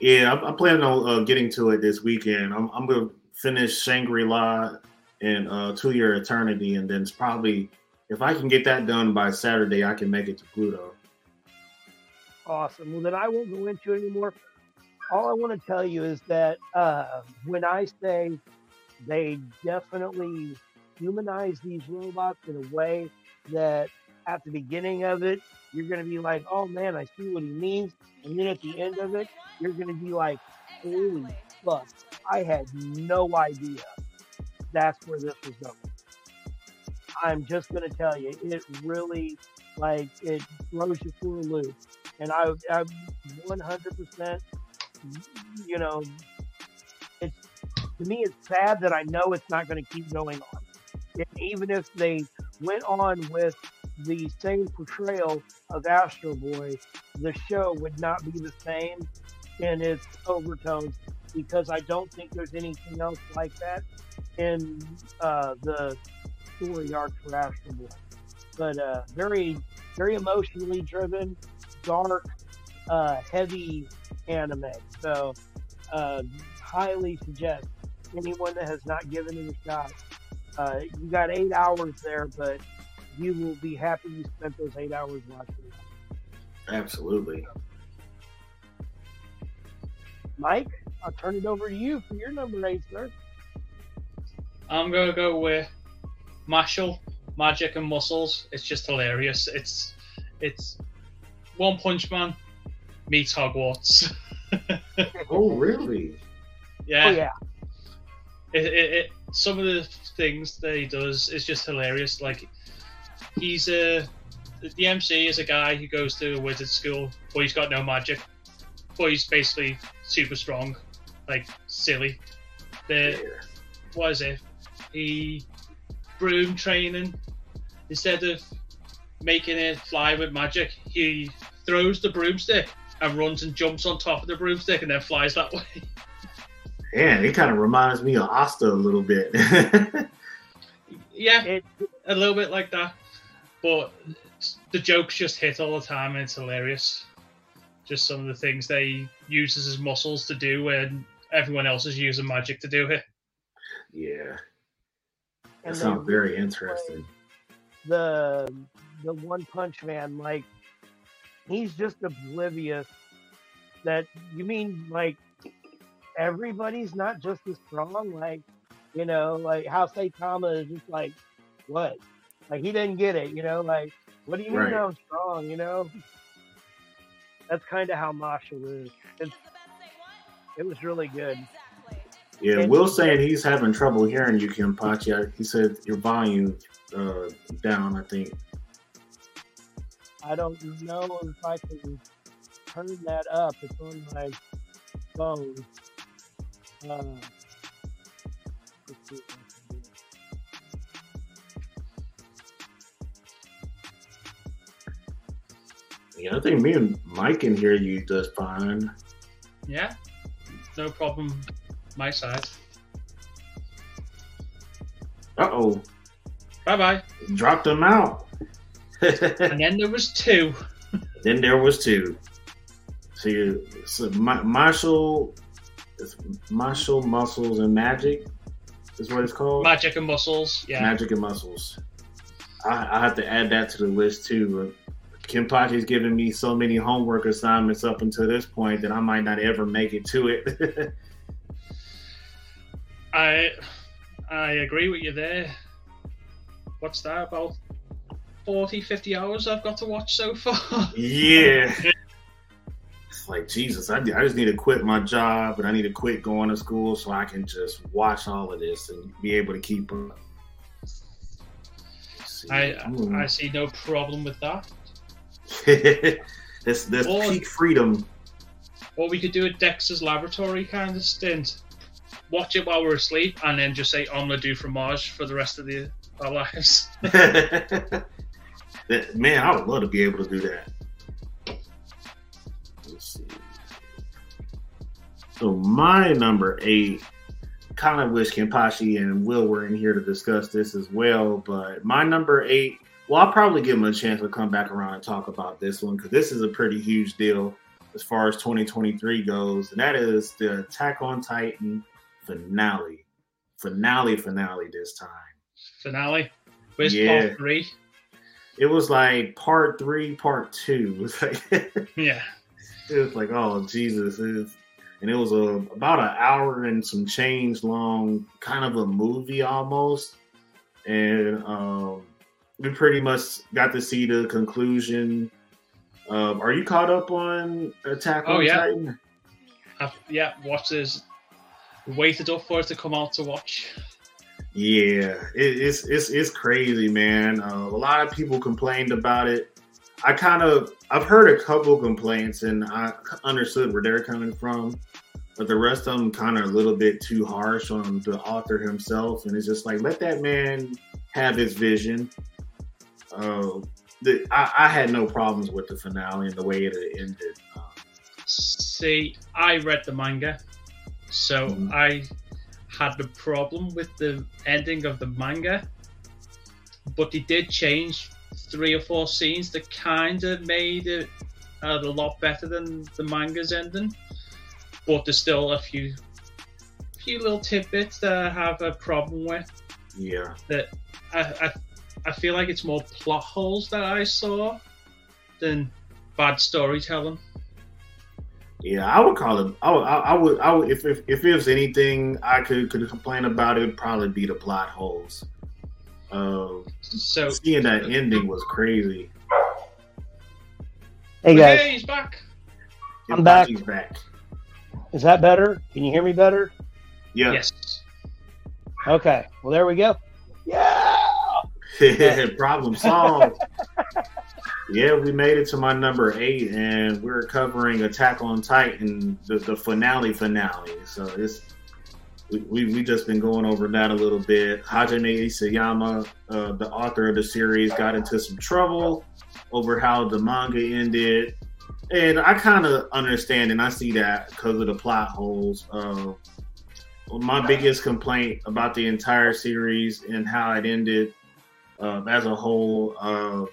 yeah, I'm, I'm planning on uh, getting to it this weekend. I'm, I'm gonna finish Shangri La and uh, To Your Eternity, and then it's probably if I can get that done by Saturday, I can make it to Pluto. Awesome. Well, then I won't go into it anymore. All I want to tell you is that uh, when I say they definitely humanize these robots in a way that at the beginning of it, you're going to be like, oh man, I see what he means. And then at the end of it, you're going to be like, holy fuck, I had no idea that's where this was going. I'm just going to tell you, it really, like, it throws you for a loop and I, I'm 100%, you know, it's to me, it's sad that I know it's not going to keep going on. Even if they went on with the same portrayal of Astro Boy, the show would not be the same in its overtones because I don't think there's anything else like that in uh, the story arc for Astro Boy. But uh, very, very emotionally driven, dark, uh, heavy anime. So, uh, highly suggest anyone that has not given it a shot. Uh, you got eight hours there, but you will be happy you spent those eight hours watching it. Absolutely. Mike, I'll turn it over to you for your number eight, sir. I'm gonna go with Mashle, Magic and Muscles. It's just hilarious. It's it's One Punch Man meets Hogwarts. Oh, really? yeah. Oh yeah, It, it, it, some of the things that he does is just hilarious. Like he's a the MC is a guy who goes to a wizard school, but he's got no magic. But he's basically super strong, like silly. The what is it? He broom training. Instead of making it fly with magic, he throws the broomstick and runs and jumps on top of the broomstick and then flies that way. Man, it kind of reminds me of Asta a little bit. yeah, it, a little bit like that, but the jokes just hit all the time and it's hilarious. Just some of the things they uses his muscles to do when everyone else is using magic to do it. Yeah, that sounds very interesting. the the one punch man like he's just oblivious that you mean like everybody's not just as strong like you know like how Saitama is just like what like he didn't get it you know like what do you mean Right. I'm strong you know that's kind of how Mashle is it's, it was really good Yeah, And- Will saying he's having trouble hearing you, Kenpachi. I- He said your volume uh, down. I think. I don't know if I can turn that up. It's on my phone. Uh, let's see if I can do it. Yeah, I think me and Mike can hear you just fine. Yeah, no problem. My side. Uh oh, Bye bye. dropped him out. And then there was two. then there was two. So, you, so Mashle, it's Muscles and Magic is what it's called. Magic and muscles. Yeah. Magic and Muscles. I, I have to add that to the list too. Kenpachi's given me so many homework assignments up until this point that I might not ever make it to it. I I agree with you there. What's that about 40, 50 hours I've got to watch so far? yeah. Like Jesus. I, I just need to quit my job, and I need to quit going to school so I can just watch all of this and be able to keep up. I. I see no problem with that. this this Or- peak freedom. Or we could do a Dexter's Laboratory kind of stint. Watch it while we're asleep, and then just say "On do fromage" for the rest of the, our lives. Man, I would love to be able to do that. So my number eight, kind of wish Kenpachi and Will were in here to discuss this as well, but my number eight, well, I'll probably give them a chance to come back around and talk about this one because this is a pretty huge deal as far as 2023 goes, and that is the Attack on Titan finale. Finale, finale this time. Finale. Where's Yeah. part three? It was like part three, part two. It was like, Yeah. it was like oh Jesus, it was- and it was a about an hour and some change long, kind of a movie almost. And um, we pretty much got to see the conclusion. Um, are you caught up on Attack Oh, on yeah. Titan? I've, yeah. Watch this. Waited up for it to come out to watch. Yeah, it, it's it's it's crazy, man. Uh, a lot of people complained about it. I kind of I've heard a couple complaints, and I understood where they're coming from, but the rest of them kind of a little bit too harsh on the author himself, and it's just like let that man have his vision. Uh, the, I, I had no problems with the finale and the way it ended. Uh, See, I read the manga, so Mhm. I had the problem with the ending of the manga, but they did change three or four scenes that kind of made it uh, a lot better than the manga's ending. But there's still a few, few little tidbits that I have a problem with. yeah, That I, I, I feel like it's more plot holes that I saw than bad storytelling. Yeah, I would call it. I would. I, I would. I would. If, if if was anything I could could complain about, it would probably be the plot holes. Uh, So seeing that ending was crazy. Hey guys, Hey, he's back. I'm back. He's back. is that better? Can you hear me better? Yeah. Yes. Okay. Well, there we go. Yeah. Problem solved. yeah, we made it to my number eight, and we're covering Attack on Titan, the, the finale finale. So it's we, we just been going over that a little bit. Hajime Isayama, uh, the author of the series, got into some trouble over how the manga ended, and I kind of understand and I see that because of the plot holes. Uh, my biggest complaint about the entire series and how it ended uh, as a whole, uh,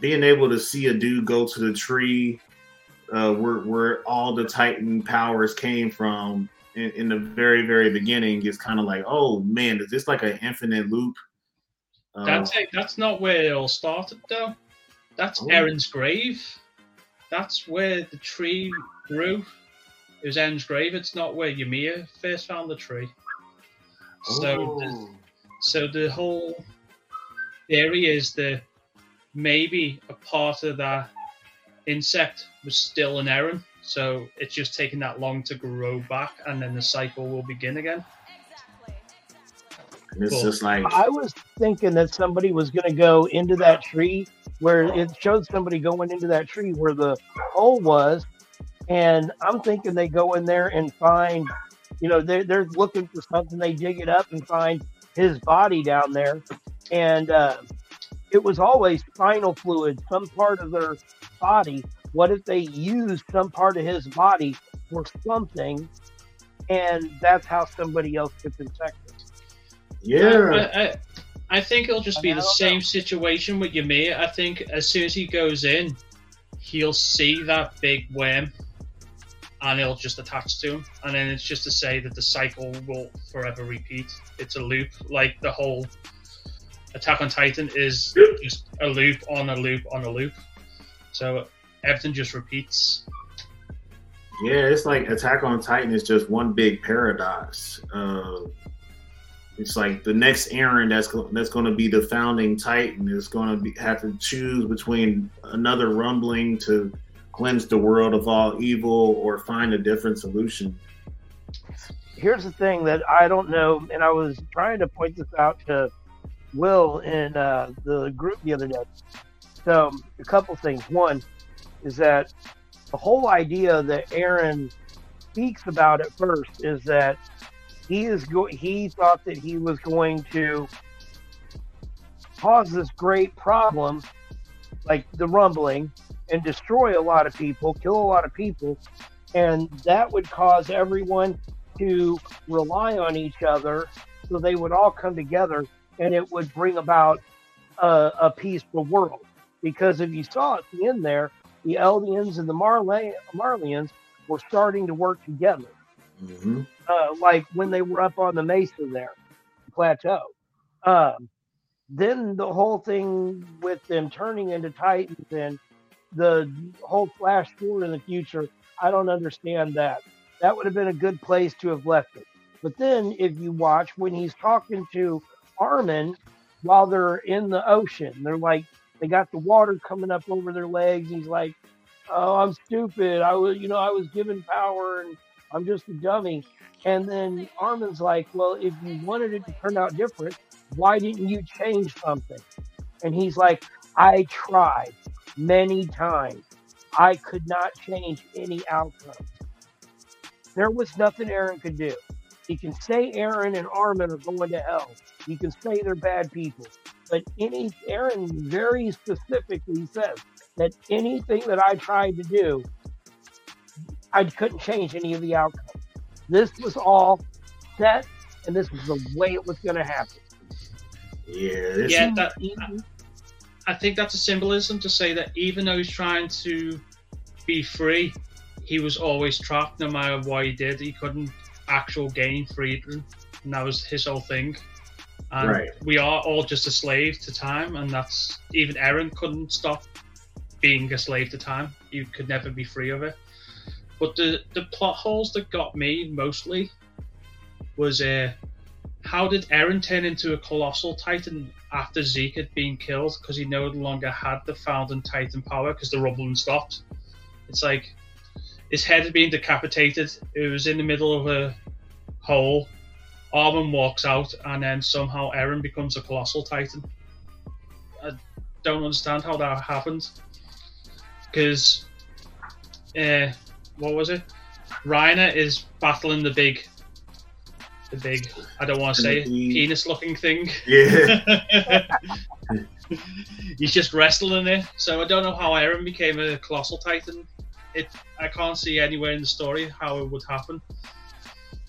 being able to see a dude go to the tree uh, where where all the Titan powers came from in, in the very very beginning is kind of like, oh man, is this like an infinite loop? Uh, That's it. That's not where it all started, though. That's Oh. Eren's grave. That's where the tree grew. It was Eren's grave. It's not where Ymir first found the tree. So, the, oh. so the whole theory is that maybe a part of that insect was still an Eren. So it's just taking that long to grow back, and then the cycle will begin again. And it's Cool. just like I was thinking that somebody was going to go into that tree where it showed somebody going into that tree where the hole was, and I'm thinking they go in there and find, you know, they're they're looking for something. They dig it up and find his body down there, and uh, it was always spinal fluid, some part of their body. What if they used some part of his body for something, and that's how somebody else gets infected? yeah, I, I, I think it'll just be I the don't same know. situation with Ymir. I think as soon as he goes in, he'll see that big worm and it'll just attach to him. And then it's just to say that the cycle will forever repeat. It's a loop. Like the whole Attack on Titan is just a loop on a loop on a loop. So everything just repeats. Yeah, it's like Attack on Titan is just one big paradox. Uh, it's like the next Eren that's go- that's going to be the founding Titan is going to have to choose between another rumbling to cleanse the world of all evil or find a different solution. here's the thing that I don't know, and I was trying to point this out to Will in uh, the group the other day. So, a couple things. One is that the whole idea that Eren speaks about at first is that he is go- he thought that he was going to cause this great problem, like the rumbling, and destroy a lot of people, kill a lot of people, and that would cause everyone to rely on each other so they would all come together and it would bring about a, a peaceful world. Because if you saw at the end there, the Eldians and the Marley, Marlians were starting to work together, hmm uh, like when they were up on the mesa there, plateau. Um, then the whole thing with them turning into Titans and the whole flash forward in the future, I don't understand that. That would have been a good place to have left it. But then if you watch when he's talking to Armin while they're in the ocean, they're like they got the water coming up over their legs. He's like, "Oh, I'm stupid. I was, you know, I was given power and I'm just a dummy." And then Armin's like, "Well, if you wanted it to turn out different, why didn't you change something?" And he's like, "I tried many times. I could not change any outcome. There was nothing Eren could do. He can say Eren and Armin are going to hell. He can say they're bad people. But any Eren very specifically says that anything that I tried to do, I couldn't change any of the outcomes. This was all set, and this was the way it was going to happen. Yeah, Yeah, that, Even- I think that's a symbolism to say that even though he's trying to be free, he was always trapped no matter what he did. He couldn't actual gain freedom, and that was his whole thing. And Right. we are all just a slave to time, and that's even Eren couldn't stop being a slave to time. You could never be free of it. But the the plot holes that got me mostly was uh, how did Eren turn into a colossal titan after Zeke had been killed because he no longer had the founding titan power because the rumbling stopped? It's like his head had been decapitated. It was in the middle of a hole. Armin walks out, and then somehow Eren becomes a colossal titan. I don't understand how that happened. Because, uh, what was it? Reiner is battling the big, the big. I don't want to say penis-looking thing. yeah. He's just wrestling it. So I don't know how Eren became a colossal titan. It I can't see anywhere in the story how it would happen.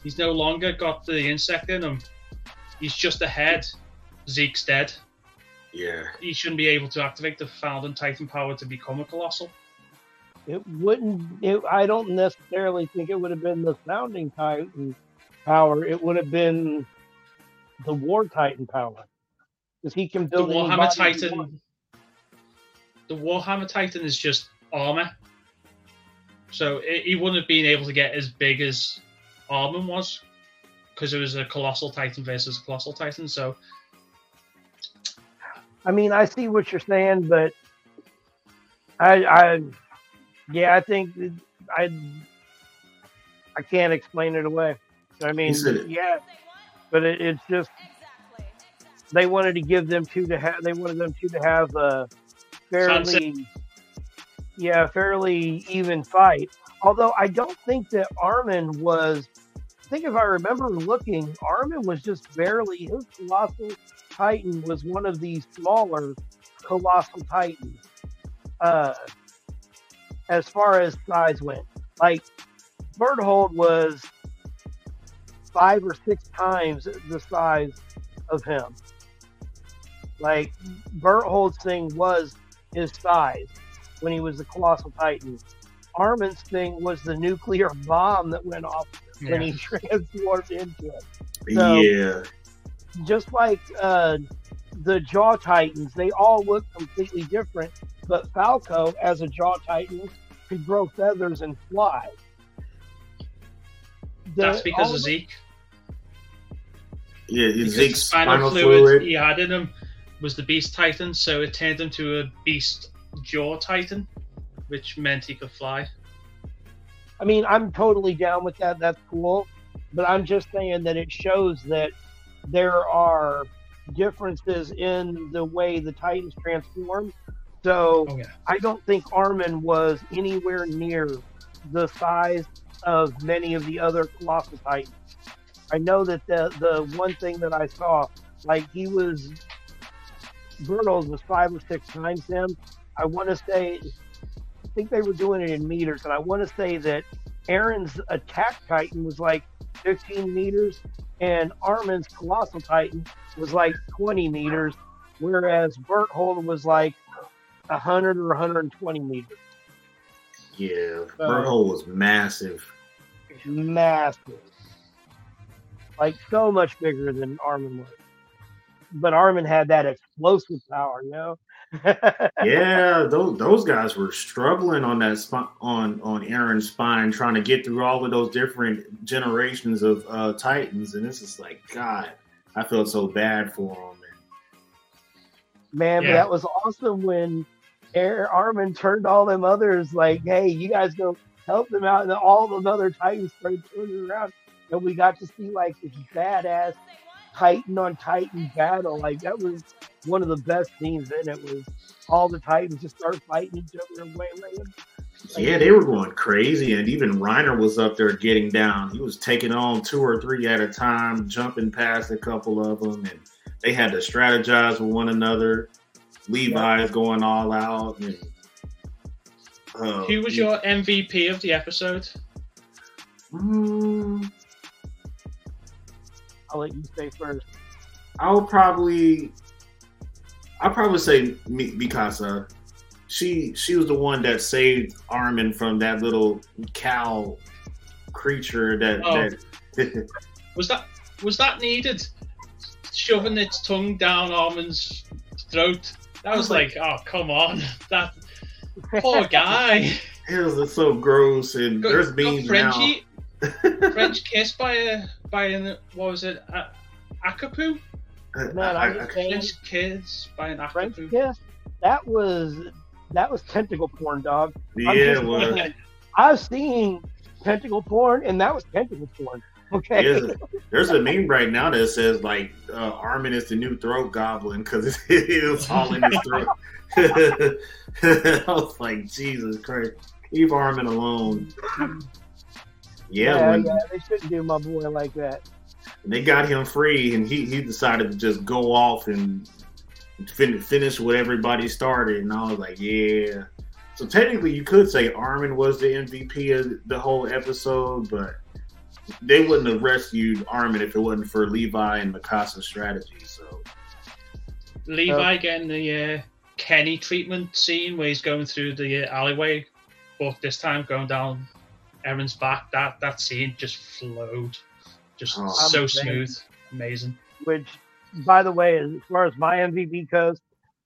He's no longer got the insect in him. He's just a head. Zeke's dead. yeah. He shouldn't be able to activate the founding titan power to become a colossal. it wouldn't. It, I don't necessarily think it would have been the founding Titan power. It would have been the War Titan power because he can The build. any Warhammer body Titan. wants. The Warhammer Titan is just armor. So it, he wouldn't have been able to get as big as Armin was because it was a colossal Titan versus a colossal Titan. So I mean, I see what you're saying, but I, I, yeah, I think I, I can't explain it away. I mean, yeah, but it, it's just they wanted to give them two to have. They wanted them two to have a fairly, yeah, fairly even fight. Although I don't think that Armin was. I think if I remember looking, Armin was just barely his colossal Titan was one of these smaller colossal Titans. Uh, as far as size went, like Berthold was five or six times the size of him. Like Berthold's thing was his size when he was the colossal Titan. Armin's thing was the nuclear bomb that went off when he transformed into it So- yeah. just like uh, the Jaw Titans, they all look completely different. But Falco, as a Jaw Titan, could grow feathers and fly. The- that's because of Zeke. Yeah, Because Zeke's spinal, spinal fluid, fluid. he had in him was the Beast Titan, so it turned him to a Beast Jaw Titan, which meant he could fly. I mean, I'm totally down with that. That's cool. But I'm just saying that it shows that there are differences in the way the Titans transform. So Oh yeah. I don't think Armin was anywhere near the size of many of the other colossal titans. I know that the the one thing that I saw, like he was, Bertolds was five or six times him. I want to say, think they were doing it in meters, and I want to say that Eren's attack titan was like 15 meters, and Armin's colossal titan was like 20 meters, whereas Berthold was like 100 or 120 meters. Yeah, Berthold was massive. Massive. Like so much bigger than Armin was. But Armin had that explosive power, you know? Yeah, those those guys were struggling on that spine on on Eren's spine, trying to get through all of those different generations of uh, Titans, and this is like God. I felt so bad for them. Man, but Yeah. that was awesome when Ar- Armin turned all them others like, hey, you guys go help them out. And then all the other Titans started turning around. And we got to see like this badass Titan on Titan battle. Like that was one of the best scenes in it was all the Titans just start fighting each other and waylaying. Yeah, they were going crazy, and even Reiner was up there getting down. He was taking on two or three at a time, jumping past a couple of them, and they had to strategize with one another. Levi is going all out. And, uh, Who was your MVP of the episode? Mm, I'll let you say first. I'll probably, I'll probably say Mi- Mikasa. She she was the one that saved Armin from that little cow creature that Oh. that. Was that was that needed? Shoving its tongue down Armin's throat. That was like, oh come on, that poor guy. It was so gross, and Got, there's got now. French kiss by a by an what was it? A, Akapu? Man, I- I'm I- just saying, French kiss by an French Akapu. kiss. That was that was tentacle porn, dog. I'm yeah, just it was. saying, I've seen tentacle porn, and that was tentacle porn. Okay. Yeah, there's a meme right now that says like uh, Armin is the new throat goblin because it was all in his throat. I was like, Jesus Christ, leave Armin alone. Yeah, yeah, when yeah, they shouldn't do my boy like that. They got him free, and he, he decided to just go off and fin- finish what everybody started, and I was like, yeah. So technically, you could say Armin was the MVP of the whole episode, but they wouldn't have rescued Armin if it wasn't for Levi and Mikasa's strategy. So Levi getting the uh, Kenny treatment scene where he's going through the uh, alleyway but this time going down Eren's back, that that scene just flowed, just Oh. so I'm smooth, amazing. which by the way as far as my mvp goes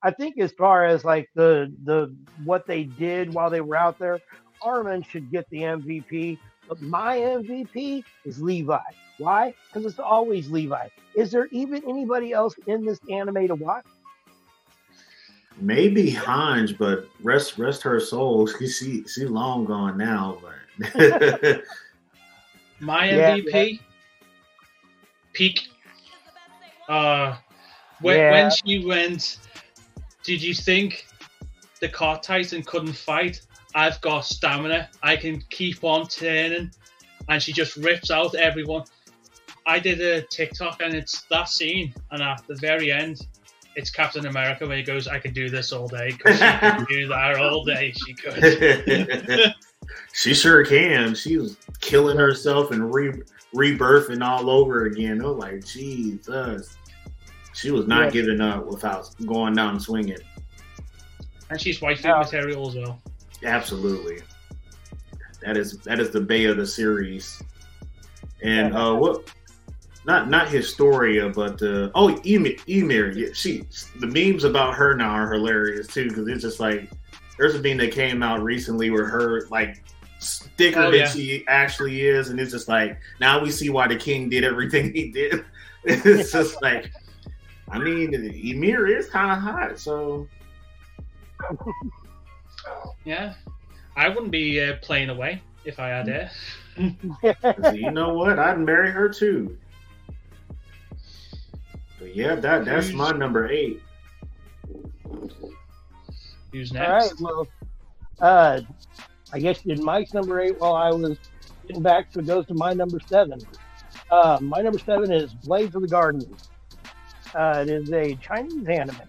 i think as far as like the the what they did while they were out there armin should get the mvp but my mvp is levi. Why? Because it's always levi. Is there even anybody else in this anime to watch? Maybe Hanj, but rest rest her soul. She she, she long gone now, but My Yeah, MVP, peak. Uh, when, Yeah. when she went, did you think the Cart Titan couldn't fight? I've got stamina. I can keep on turning, and she just rips out everyone. I did a TikTok, and it's that scene, and at the very end, it's Captain America where he goes, "I could do this all day." Because she could do that all day. She could. she sure can. She was killing herself and re rebirthing all over again. I was like, Jesus. She was not Yeah. giving up without going down swinging. and she's waifu Yeah. material as well. Absolutely. That is that is the bay of the series. And uh what not not Historia, but uh oh Ymir, Ymir yeah, she the memes about her now are hilarious too, because it's just like there's a thing that came out recently where her like thicker Oh, than yeah. she actually is, and it's just like now we see why the king did everything he did. it's just like I mean Ymir is kinda hot, so Yeah, I wouldn't be uh, playing away if I had it. you know what? I'd marry her too. But yeah, that that's my number eight. Who's All right. Well, uh, I guess you did Mike's number eight while I was getting back, so it goes to my number seven. Uh, my number seven is Blades of the Guardian. Uh, it is a Chinese anime,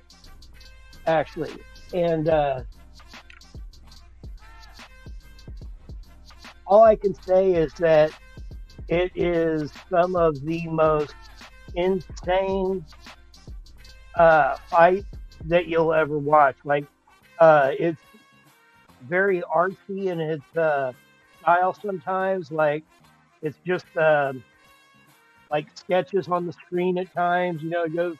actually, and uh, all I can say is that it is some of the most insane uh, fights that you'll ever watch. Like uh, it's very artsy in its uh, style sometimes. Like it's just um like sketches on the screen at times. You know, it goes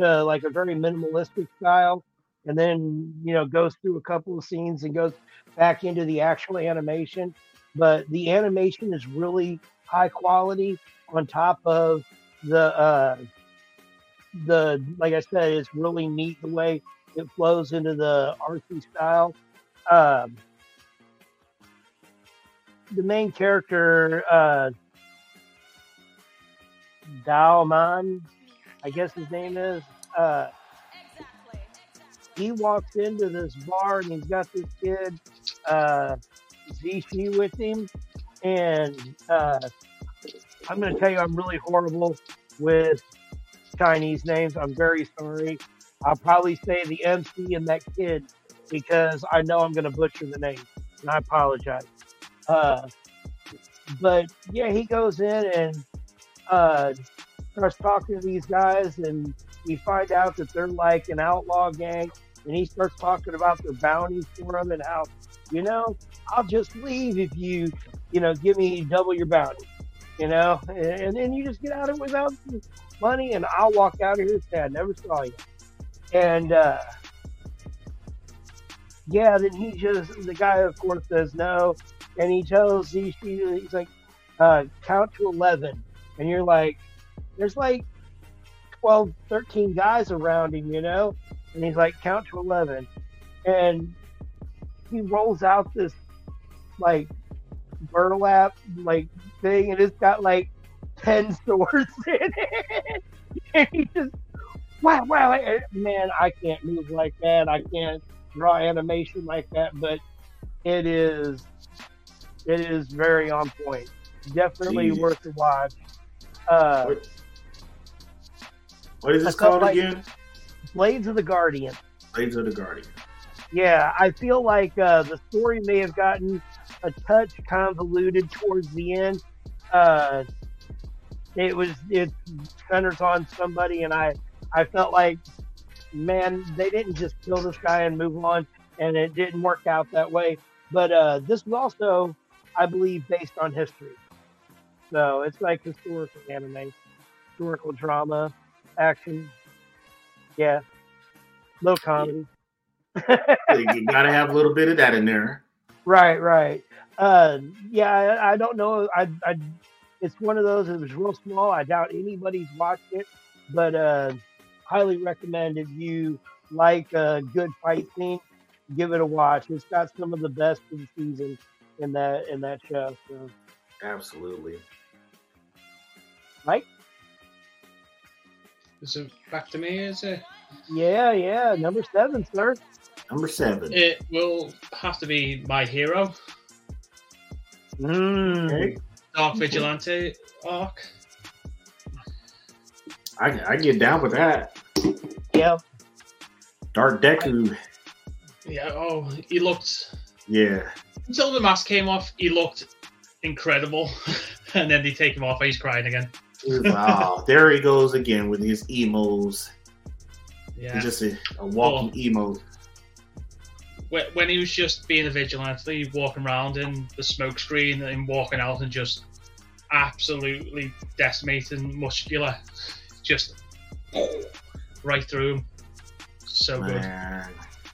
to like a very minimalistic style, and then you know goes through a couple of scenes and goes back into the actual animation. But the animation is really high quality. On top of the uh, the like I said, it's really neat the way it flows into the artsy style. Um, the main character, uh, Dao Ma, I guess his name is, uh, he walks into this bar and he's got this kid, uh, Zishi with him. And uh, I'm going to tell you, I'm really horrible with Chinese names. I'm very sorry. I'll probably say the MC and that kid because I know I'm going to butcher the name, and I apologize. Uh, but yeah, he goes in and uh, starts talking to these guys, and we find out that they're like an outlaw gang, and he starts talking about their bounties for them and how, you know, I'll just leave if you, you know, give me double your bounty, you know, and, and then you just get out of it without money, and I'll walk out of here I never saw you. And uh, yeah, then he just the guy of course says no, and he tells these he's like uh, count to eleven, and you're like, there's like 12, 13 guys around him, you know, and he's like count to eleven, and he rolls out this like burlap like thing, and it's got like ten swords in it, and he just wow, wow, eh, man, I can't move like that. I can't draw animation like that, but it is, it is very on point. Definitely Jesus. worth the watch. Uh, What, what is this called like- again? Blades of the Guardian. Blades of the Guardian. Yeah, I feel like uh, the story may have gotten a touch convoluted towards the end. Uh, it was it centers on somebody, and I I felt like, man, they didn't just kill this guy and move on, and it didn't work out that way. But uh, this was also, I believe, based on history. So it's like historical anime, historical drama, action. Yeah, low comedy. you gotta have a little bit of that in there. Right, right. Uh, yeah, I, I don't know. I, I, it's one of those. It was real small. I doubt anybody's watched it, but uh, highly recommend if you like a good fight scene, give it a watch. It's got some of the best of the season in that in that show. So, Absolutely. Mike, Is it back to me? Is it? yeah, yeah, number seven, sir. Number seven. It will have to be my hero, Mm. Okay. Dark Vigilante arc. I, I get down with that. Yeah, Dark Deku. Yeah. Oh, he looked Yeah. until the mask came off. He looked incredible, and then they take him off. and He's crying again. wow. There he goes again with his emos. Yeah. He's just a, a walking emo. when, when he was just being a vigilante, walking around in the smoke screen and walking out and just absolutely decimating muscular, just right through him. So good.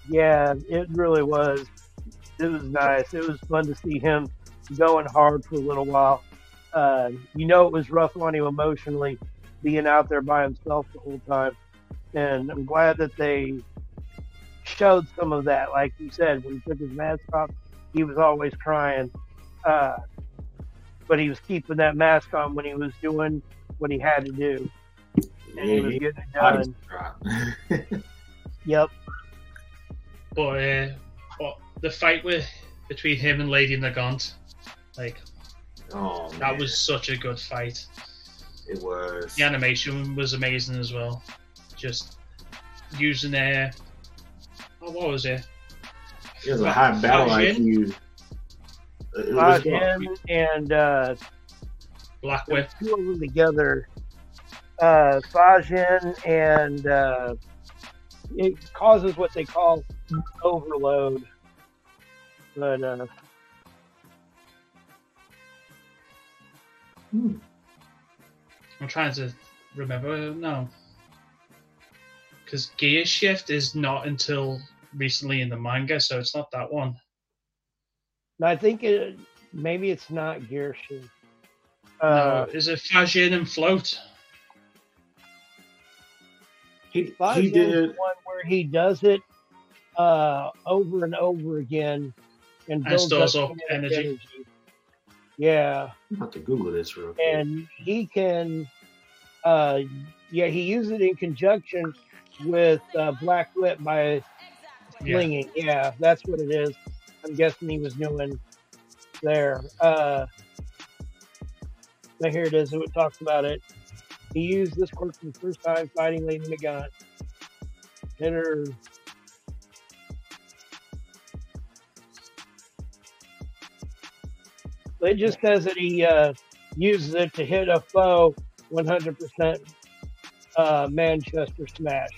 Yeah, it really was. It was nice. It was fun to see him going hard for a little while. Uh, you know, it was rough on him emotionally, being out there by himself the whole time. And I'm glad that they showed some of that. Like you said, when he took his mask off, he was always crying. Uh, but he was keeping that mask on when he was doing what he had to do. And he was Yeah, getting it done. Yep. But uh, what, the fight with between him and Lady Nagant, like oh, that man. was such a good fight. It was. The animation was amazing as well. Just using their oh, what was it? It was a high battle Fajin? IQ. It was Fajin and uh, Black There's Whip. two of them together. Uh, Fajin and uh, it causes what they call overload. But uh, Hmm. I'm trying to remember No, Because Gear Shift is not until recently in the manga, so it's not that one. I think it, maybe it's not Gear Shift. no, Uh, is it Fajin and Float? He, Fajin he is did. one where he does it uh, over and over again and And builds stores up up kinetic energy. Yeah. I'm about to Google this real quick. and he can uh yeah he used it in conjunction with uh, black whip by Yeah. slinging yeah. that's what it is i'm guessing he was doing there uh now here it is it talks about it he used this quirk for the first time fighting lady nagant hit her it just says that he uh uses it to hit a foe 100% uh, Manchester smash.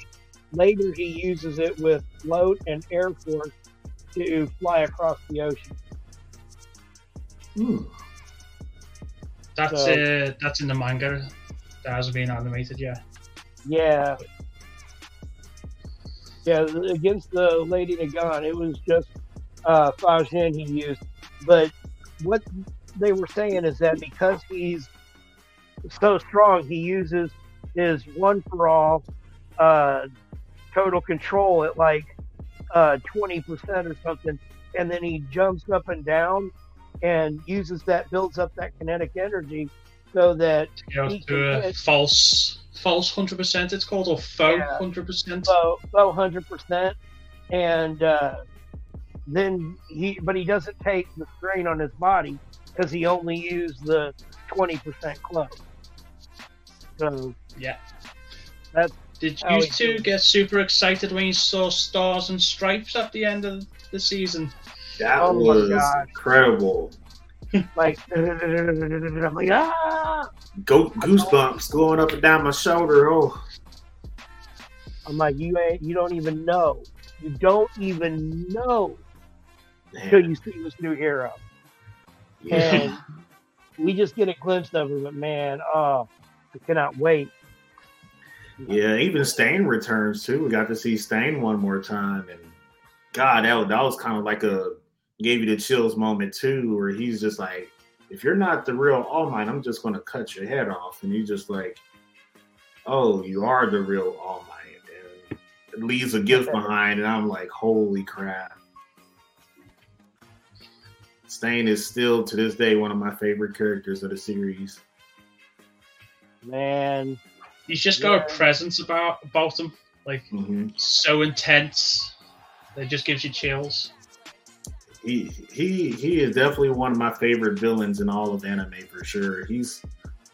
Later, he uses it with float and air force to fly across the ocean. Hmm. That's So- uh, that's in the manga. That hasn't been animated yet. Yeah. Yeah, against the Lady Nagan, it was just uh, Fajin he used. But what they were saying is that because he's so strong, he uses his one for all uh, total control at like uh, 20% or something. And then he jumps up and down and uses that, builds up that kinetic energy so that You know, He to a can false false hundred percent. It's called or faux hundred percent. so so hundred percent, and uh, then he but he doesn't take the strain on his body because he only used the twenty percent club. So Yeah. That's Did you he two feels. get super excited when you saw stars and stripes at the end of the season? That Oh was incredible. Like I'm like ah, Go goosebumps going up and down my shoulder. Oh, I'm like you ain't you don't even know you don't even know until you see this new hero. Yeah. And we just get a glimpse of her, but man, oh, I cannot wait. Yeah, even Stain returns too. We got to see Stain one more time, and God, that, that was kind of like a gave you the chills moment too, where he's just like, if you're not the real All Might, I'm just gonna cut your head off, and he's just like, oh, you are the real All Might, and it leaves a gift behind, and I'm like, holy crap. Stain is still to this day one of my favorite characters of the series. Man, He's just got Yeah. a presence about about him, like hmm so intense. That just gives you chills. He he he is definitely one of my favorite villains in all of anime for sure. He's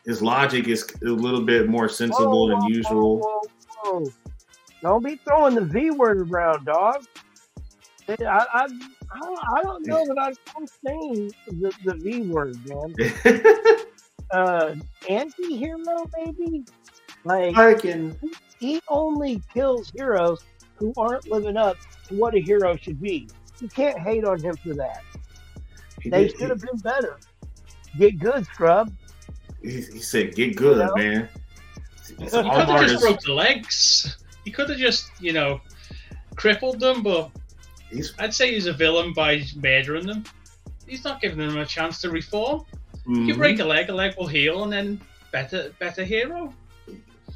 his logic is a little bit more sensible Whoa, than whoa, usual. whoa, whoa, whoa. Don't be throwing the V word around, dog. I, I, I, don't- I don't know that I'm saying the, the V word, man. Uh, anti-hero, maybe? Like, I can he only kills heroes who aren't living up to what a hero should be. You can't hate on him for that. he, They should have been better. Get good, scrub. he, he said get good, You know? man. He could have Mark just broke the legs. He could have just, you know, crippled them, but he's, I'd say he's a villain by murdering them. He's not giving them a chance to reform. You mhm. break a leg, a leg will heal, and then better, better hero.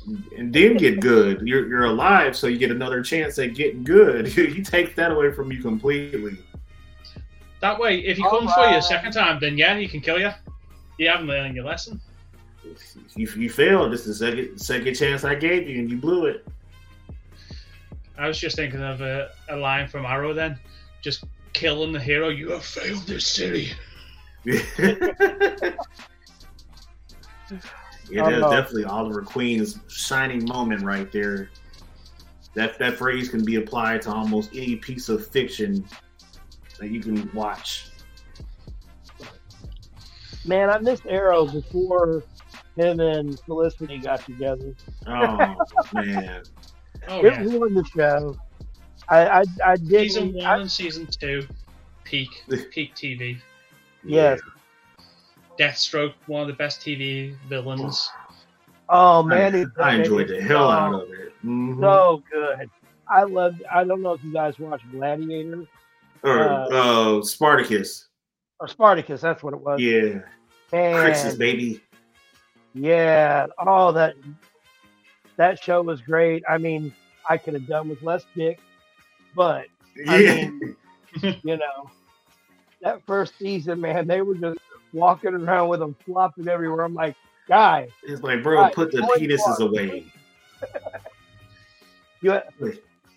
And then get good. You're you're alive, so you get another chance at getting good. he takes that away from you completely. That way, if he All comes for you a second time, then yeah, he can kill you. You haven't learned your lesson. You, you failed. This is the second second chance I gave you, and you blew it. I was just thinking of a, a line from Arrow then, just killing the hero. You have failed this city. Yeah, that's Uh, definitely Oliver Queen's shining moment right there. That that phrase can be applied to almost any piece of fiction that you can watch. Man, I missed Arrow before him and Felicity got together. Oh man, Oh it yeah, ruined the show. I I, I season didn't. one I, and season two, peak, peak TV. yes. Deathstroke, one of the best TV villains. Oh man, it- I enjoyed the hell so- out of it. Mhm. So good. I love. I don't know if you guys watch Gladiator or uh, uh, Spartacus. or Spartacus. That's what it was. Yeah, Man, Crixus baby. Yeah. Oh, that that show was great. I mean, I could have done with less dick, but I Yeah, mean, you know, that first season, man, they were just walking around with them flopping everywhere. I'm like, guy, it's like, bro, Right, put the penises away. you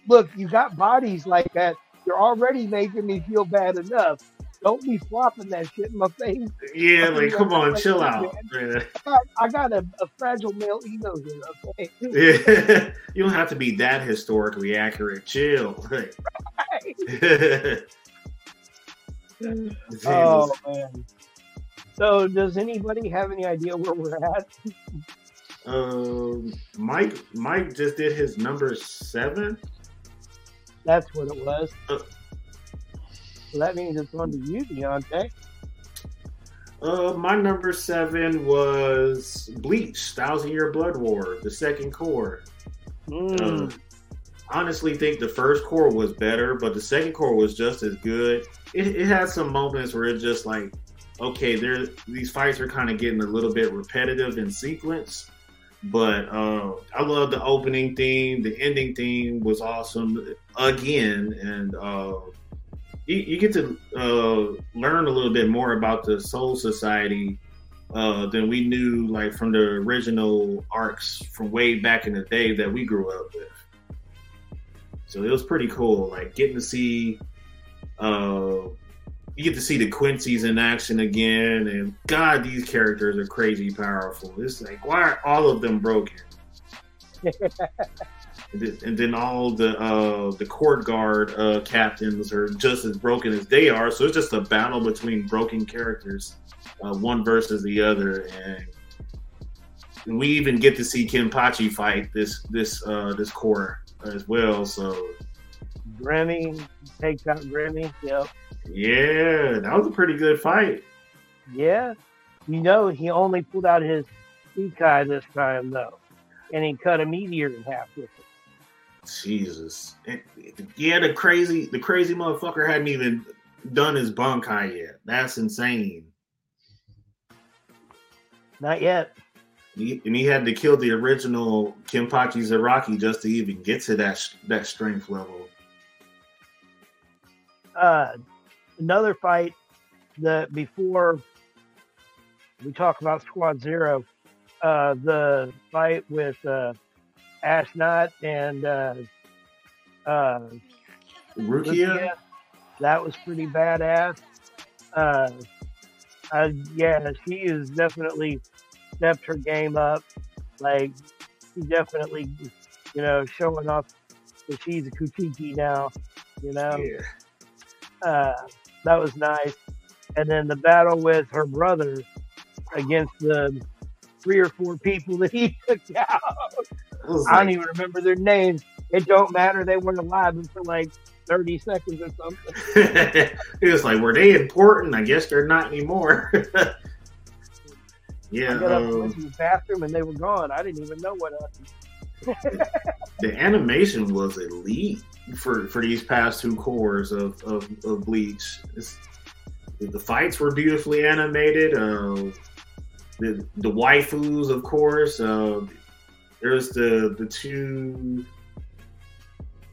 look, you got bodies like that. You're already making me feel bad enough. Don't be flopping that shit in my face. Yeah, like, come on, chill out. I got, I got a, a fragile male ego here. Okay. Yeah. you don't have to be that historically accurate. Chill. Oh man. So, does anybody have any idea where we're at? Um, Mike, Mike just did his number seven. That's what it was. Uh. So that means it's on to you, Deontay. Uh, my number seven was Bleach, Thousand Year Blood War, the second cour. Mm. Uh, honestly, think the first cour was better, but the second cour was just as good. It, it had some moments where it just like, okay, there these fights are kind of getting a little bit repetitive in sequence. But uh, I love the opening theme. The ending theme was awesome again, and uh, you, you get to uh, learn a little bit more about the Soul Society uh, than we knew, like from the original arcs from way back in the day that we grew up with. So it was pretty cool, like getting to see. You get to see the Quincy's in action again, and God, these characters are crazy powerful. It's like why are all of them broken? And then, all the uh, the court guard uh, captains are just as broken as they are. So it's just a battle between broken characters, uh, one versus the other. And, and we even get to see Kenpachi fight this this uh, this cour as well. So Gremmy takes out Gremmy. Yep. Yeah, that was a pretty good fight. Yeah. You know, he only pulled out his Shikai this time, though. And he cut a meteor in half with it. Jesus. And- Yeah, the crazy the crazy motherfucker hadn't even done his bankai yet. That's insane. Not yet. He, and he had to kill the original Kenpachi Zaraki just to even get to that that strength level. Uh, another fight that before we talk about Squad Zero, uh, the fight with uh, Ash and uh, uh, Rukia? Rukia, that was pretty badass. Uh, uh, yeah, she has definitely stepped her game up. Like, she definitely, you know, showing off that she's a Kuchiki now. You know, Yeah. uh, that was nice. And then the battle with her brother against the three or four people that he took out. Was I don't even remember their names. It don't matter. They weren't alive for like 30 seconds or something. it was like, were they important? I guess they're not anymore. yeah, I got up um, went to the bathroom and they were gone. I didn't even know what happened. The animation was elite for for these past two cours of of, of Bleach. It's, the fights were beautifully animated. Uh, the the waifus, of course. Uh, there's the the two.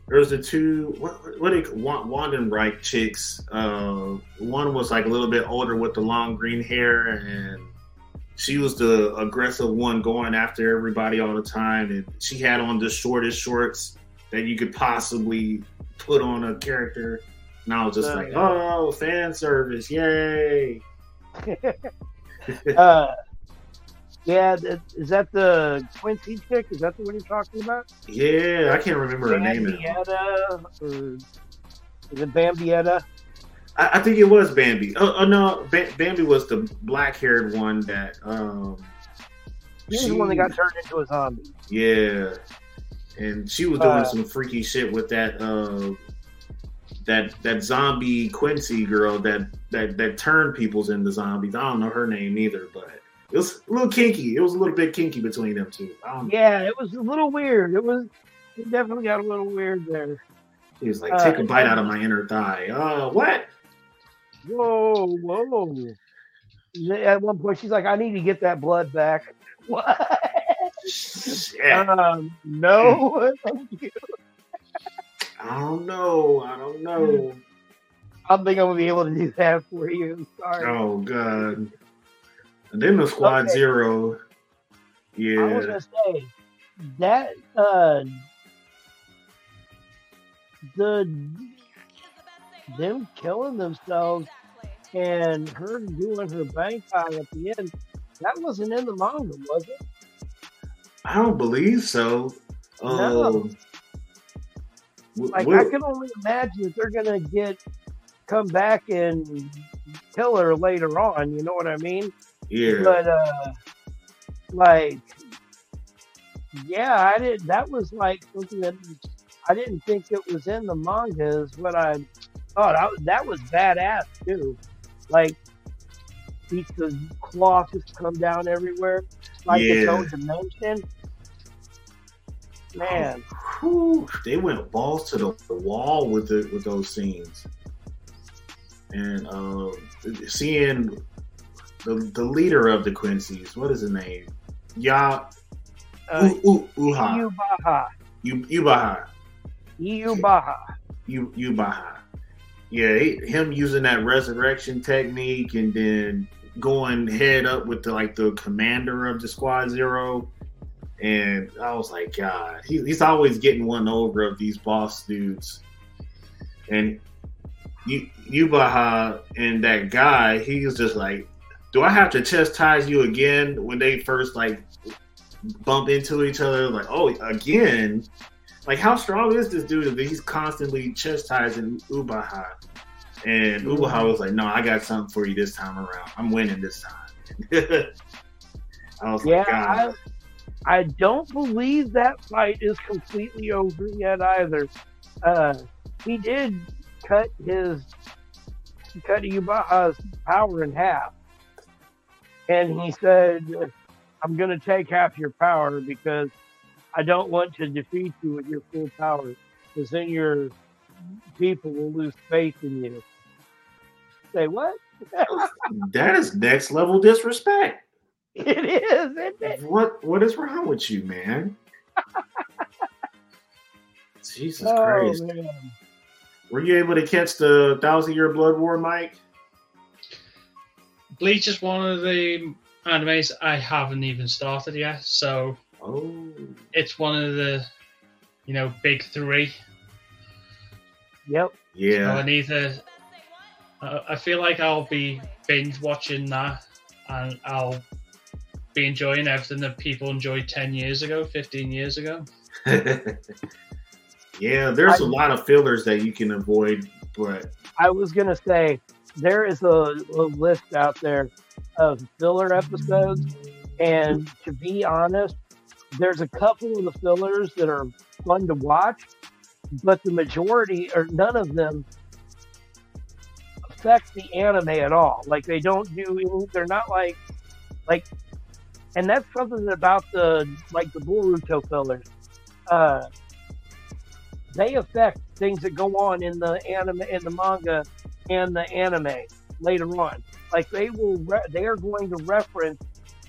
There's the two what what they Wandenreich chicks. Uh, one was like a little bit older with the long green hair, and she was the aggressive one going after everybody all the time, and she had on the shortest shorts that you could possibly put on a character. And I was just Oh, like, oh, fan service, yay! uh, yeah, is that the Quincy chick? Is that the one you're talking about? Yeah, I can't remember her name. now. Bambietta, or is it Bambietta? I, I think it was Bambi. Oh, oh no, ba- Bambi was the black-haired one that. um He's the one that got turned into a zombie. Yeah, and she was doing Uh, some freaky shit with that uh, that that zombie Quincy girl that that that turned people's into zombies. I don't know her name either, but it was a little kinky. It was a little bit kinky between them two. I don't, Yeah, it was a little weird. It was it definitely got a little weird there. He was like, uh, take a bite out of my inner thigh. Uh, what? Whoa, whoa. At one point, she's like, "I need to get that blood back." What? Um, no. I don't know. I don't know. I don't think I'm gonna be able to do that for you. Sorry. Oh god. And then the Squad Okay. Zero. I was Yeah. gonna say that uh, the them killing themselves and her doing her bang time at the end. That wasn't in the manga, was it? I don't believe so. No. Um, Like I can only imagine that they're gonna get come back and kill her later on. You know what I mean? yeah. But uh, like, yeah, I did. That was like something that I didn't think it was in the manga. Is what I thought. I, that was badass too. Like, of cloth just come down everywhere, like its Yeah. own dimension. Man, Whew, they went balls to the, the wall with the, with those scenes, and um, seeing the the leader of the Quincy's, what is his name? Ya uh, U- U- Uha Iyu Baha, U- Ubaha Iyu Baha. U- Ubaha. Yeah, him using that resurrection technique and then going head up with the like the commander of the Squad Zero. And I was like, God, he, he's always getting one over of these boss dudes. And U- Ubaha and that guy, he was just like, Do I have to chastise you again when they first like bump into each other? Like, oh, again? Like, how strong is this dude that he's constantly chastising Ubaha? And Ubaha was like, No, I got something for you this time around. I'm winning this time. I was Yeah, like, God. I, I don't believe that fight is completely over yet either. Uh, he did cut his cut Yubaha's power in half. And he said, I'm going to take half your power because I don't want to defeat you with your full power because then your people will lose faith in you. Say what? that is next level disrespect. It is, isn't it? What what is wrong with you, man? Jesus Oh, Christ. man. Were you able to catch the thousand year blood war, Mike? Bleach is one of the animes I haven't even started yet, so Oh it's one of the you know big three. Yep. So I yeah. need to. Uh, I feel like I'll be binge watching that, and I'll be enjoying everything that people enjoyed ten years ago, fifteen years ago. yeah, there's a I- lot of fillers that you can avoid, but I was gonna say there is a, a list out there of filler episodes, and to be honest, there's a couple of the fillers that are fun to watch, but the majority or none of them affect the anime at all. Like they don't do. They're not like like, and that's something about the like the Boruto fillers. Uh, they affect things that go on in the anime in the manga and the anime later on. Like they will, re- they are going to reference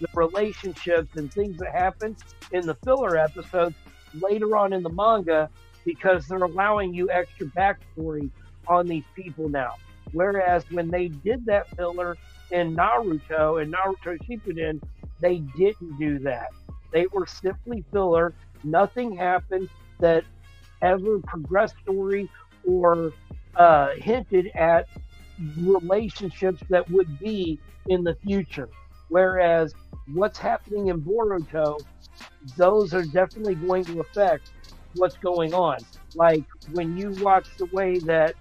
the relationships and things that happen in the filler episodes later on in the manga because they're allowing you extra backstory on these people now. Whereas when they did that filler in Naruto and Naruto Shippuden, they didn't do that. They were simply filler. Nothing happened that ever progressed story or uh, hinted at relationships that would be in the future. Whereas what's happening in Boruto, those are definitely going to affect what's going on. Like when you watch the way that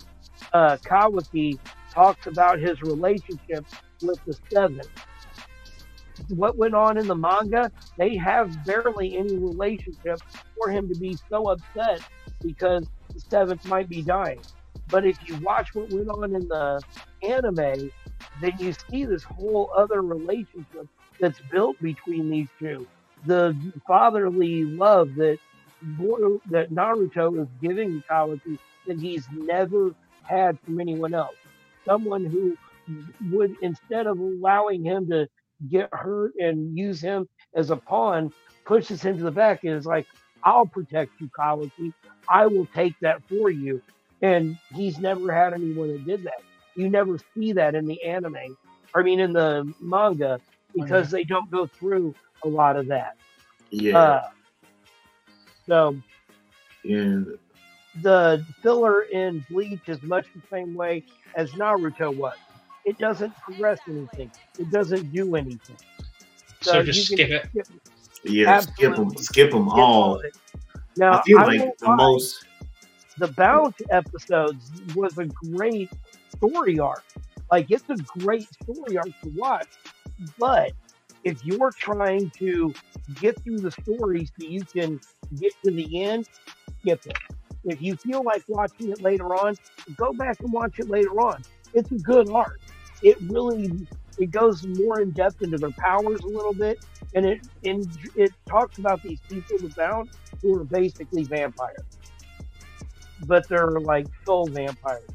uh, Kawaki talks about his relationship with the Seven. What went on in the manga, they have barely any relationship for him to be so upset because the seventh might be dying. But if you watch what went on in the anime, then you see this whole other relationship that's built between these two. The fatherly love that that Naruto is giving Kawaki that he's never had from anyone else. Someone who would instead of allowing him to get hurt and use him as a pawn, pushes him to the back and is like, I'll protect you, Kawaki. I will take that for you. And he's never had anyone that did that. You never see that in the anime, I mean, in the manga, because they don't go through a lot of that. yeah. Uh, so and the filler in Bleach is much the same way as Naruto was. It doesn't progress anything. It doesn't do anything. So just you skip it. yeah, skip them, skip them skip all. Now, I feel I like the lie, most. the Bount episodes was a great story arc. Like it's a great story arc to watch, but if you're trying to get through the story so you can get to the end, skip it. If you feel like watching it later on, go back and watch it later on. It's a good arc. It really it goes more in depth into their powers a little bit, and it and it talks about these people Bount who are basically vampires, but they're like soul vampires,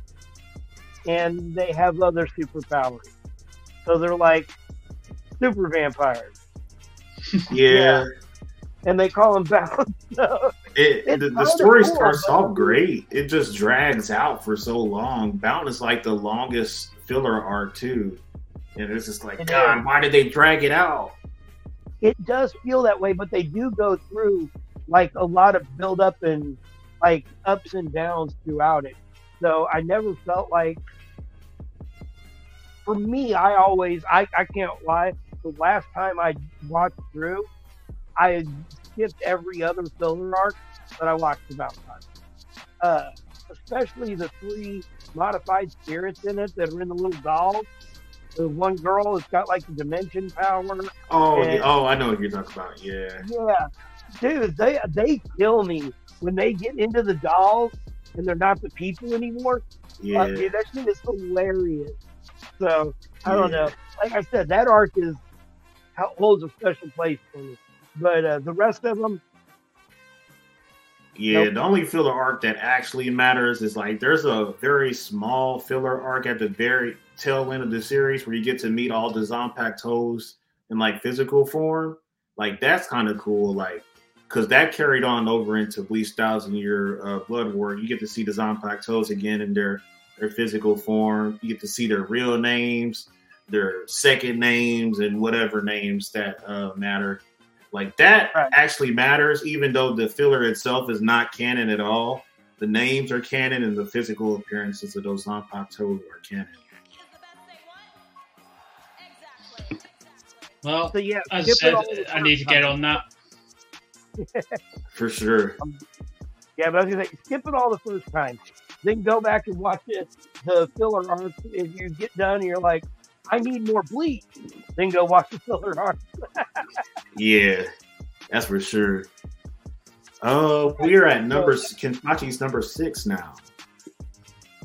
and they have other superpowers. So they're like super vampires, Yeah, and they call them Bount. It, the, the story cool, starts off great. It just drags out for so long. Bount is like the longest filler arc too, and it's just like, It God, is. why did they drag it out? it does feel that way, but they do go through like a lot of build up and like ups and downs throughout it. So I never felt like for me, I always I, I can't lie. The last time I watched through, I skipped every other filler arc that I watched about time. Uh, especially the three modified spirits in it that are in the little dolls. The one girl has got like the dimension power. Oh, And- yeah, oh, I know what you're talking about. Yeah, Yeah, dude, they they kill me when they get into the dolls and they're not the people anymore. Yeah. Uh, dude, that shit is hilarious. So I don't Yeah. know. Like I said, that arc is holds a special place for me. But uh, the rest of them, Yeah, Nope. the only filler arc that actually matters is like there's a very small filler arc at the very tail end of the series where you get to meet all the Zanpakutos in like physical form. Like that's kind of cool, like because that carried on over into Bleach Thousand Year uh, Blood War. You get to see the Zanpakutos again in their their physical form. You get to see their real names, their second names, and whatever names that uh, matter. Like that Right. actually matters, even though the filler itself is not canon at all. The names are canon, and the physical appearances of those Zanpakuto are canon. Well, so yeah, as I said, I need to get on that. For sure. Yeah, but I was gonna say, skip it all the first time. Then go back and watch it, the filler arc. If you get done and you're like, I need more bleach, then go watch the filler arc. Yeah, that's for sure. Uh, we are at number Kenpachi's number six now.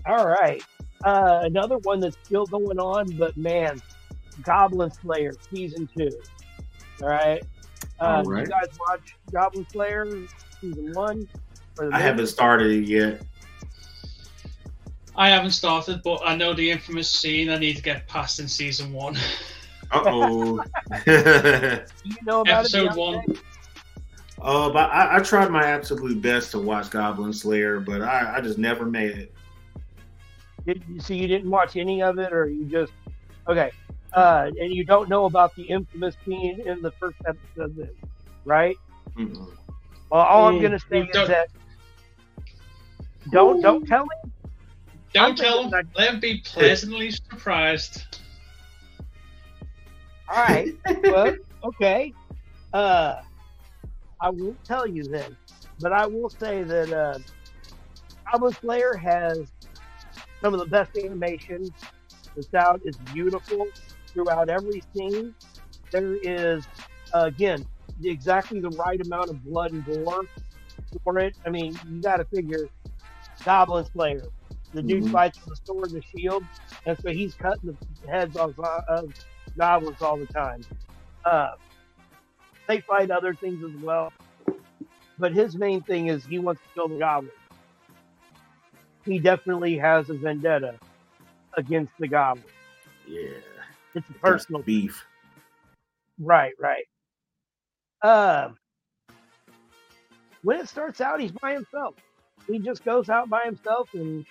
All right. Uh, another one that's still going on, but man, Goblin Slayer season two. All right. Uh, All right. You guys watch Goblin Slayer season one? I haven't started it yet. I haven't started, but I know the infamous scene I need to get past in season one. Uh oh. Do you know about Episode it? one. Beyonce? Uh, but I, I tried my absolute best to watch Goblin Slayer, but I, I just never made it. Did you, so you didn't watch any of it, or you just okay? Uh, and you don't know about the infamous scene in the first episode, then, right? Mm-mm. Well, all I'm Mm, gonna say is don't- that don't don't tell I'm Don't tell them. Let them be pleasantly surprised. All right. well, okay. Uh, I won't tell you then, but I will say that uh, Goblin Slayer has some of the best animation The sound is beautiful throughout every scene. There is, uh, again, exactly the right amount of blood and gore for it. I mean, you got to figure Goblin Slayer. The dude Mhm. fights with the sword and the shield, and so he's cutting the heads off uh, of goblins all the time. Uh, they fight other things as well, but his main thing is he wants to kill the goblins. He definitely has a vendetta against the goblins. Yeah. It's a personal beef. Right, right. Um, when it starts out, he's by himself. He just goes out by himself and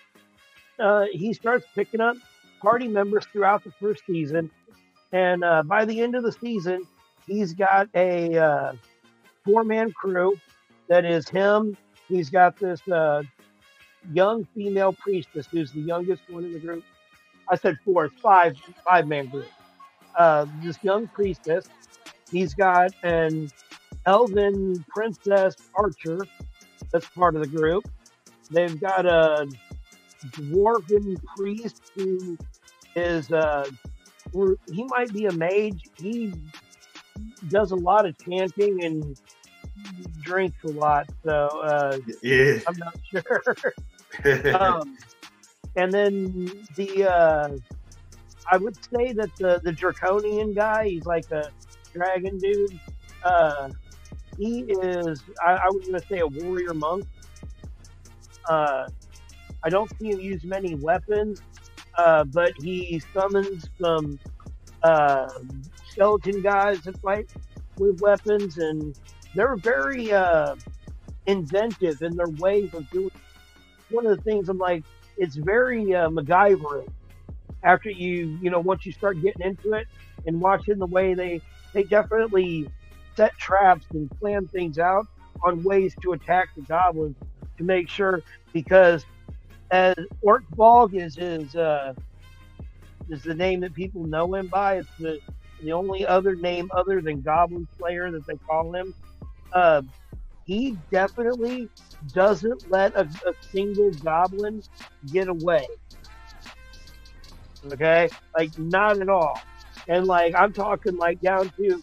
uh, he starts picking up party members throughout the first season. And uh, by the end of the season, he's got a uh, four man crew that is him. He's got this uh, young female priestess who's the youngest one in the group. I said four, it's five, five man group. Uh, this young priestess. He's got an elven princess archer that's part of the group. They've got a dwarven priest who is uh, or he might be a mage. He does a lot of chanting and drinks a lot, so uh, Yeah. I'm not sure. um, and then the uh, I would say that the the draconian guy, he's like a dragon dude. Uh, he is I, I was gonna say a warrior monk. Uh, I don't see him use many weapons, uh, but he summons some uh, skeleton guys that fight with weapons, and they're very uh, inventive in their ways of doing. It. One of the things I'm like, it's very uh, MacGyver. After you, you know, once you start getting into it and watching the way they, they definitely set traps and plan things out on ways to attack the goblins to make sure because as Orcbolg is his uh, is the name that people know him by. It's the the only other name other than Goblin Slayer that they call him. Uh, he definitely doesn't let a, a single goblin get away. Okay, like not at all. And like I'm talking like down to, you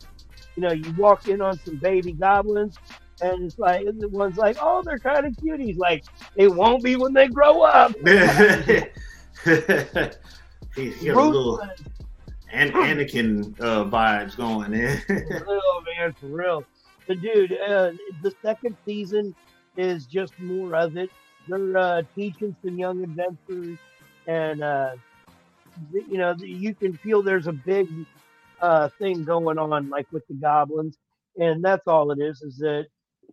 know, you walk in on some baby goblins, And it's like and the one's like, oh, they're kind of cuties. Like, they won't be when they grow up. he, he got a little An- Anakin uh, vibes going in. For real, man, for real. But dude, uh, the second season is just more of it. They're uh, teaching some young adventurers, and uh, you know you can feel there's a big uh, thing going on, like with the goblins, and that's all it is. Is that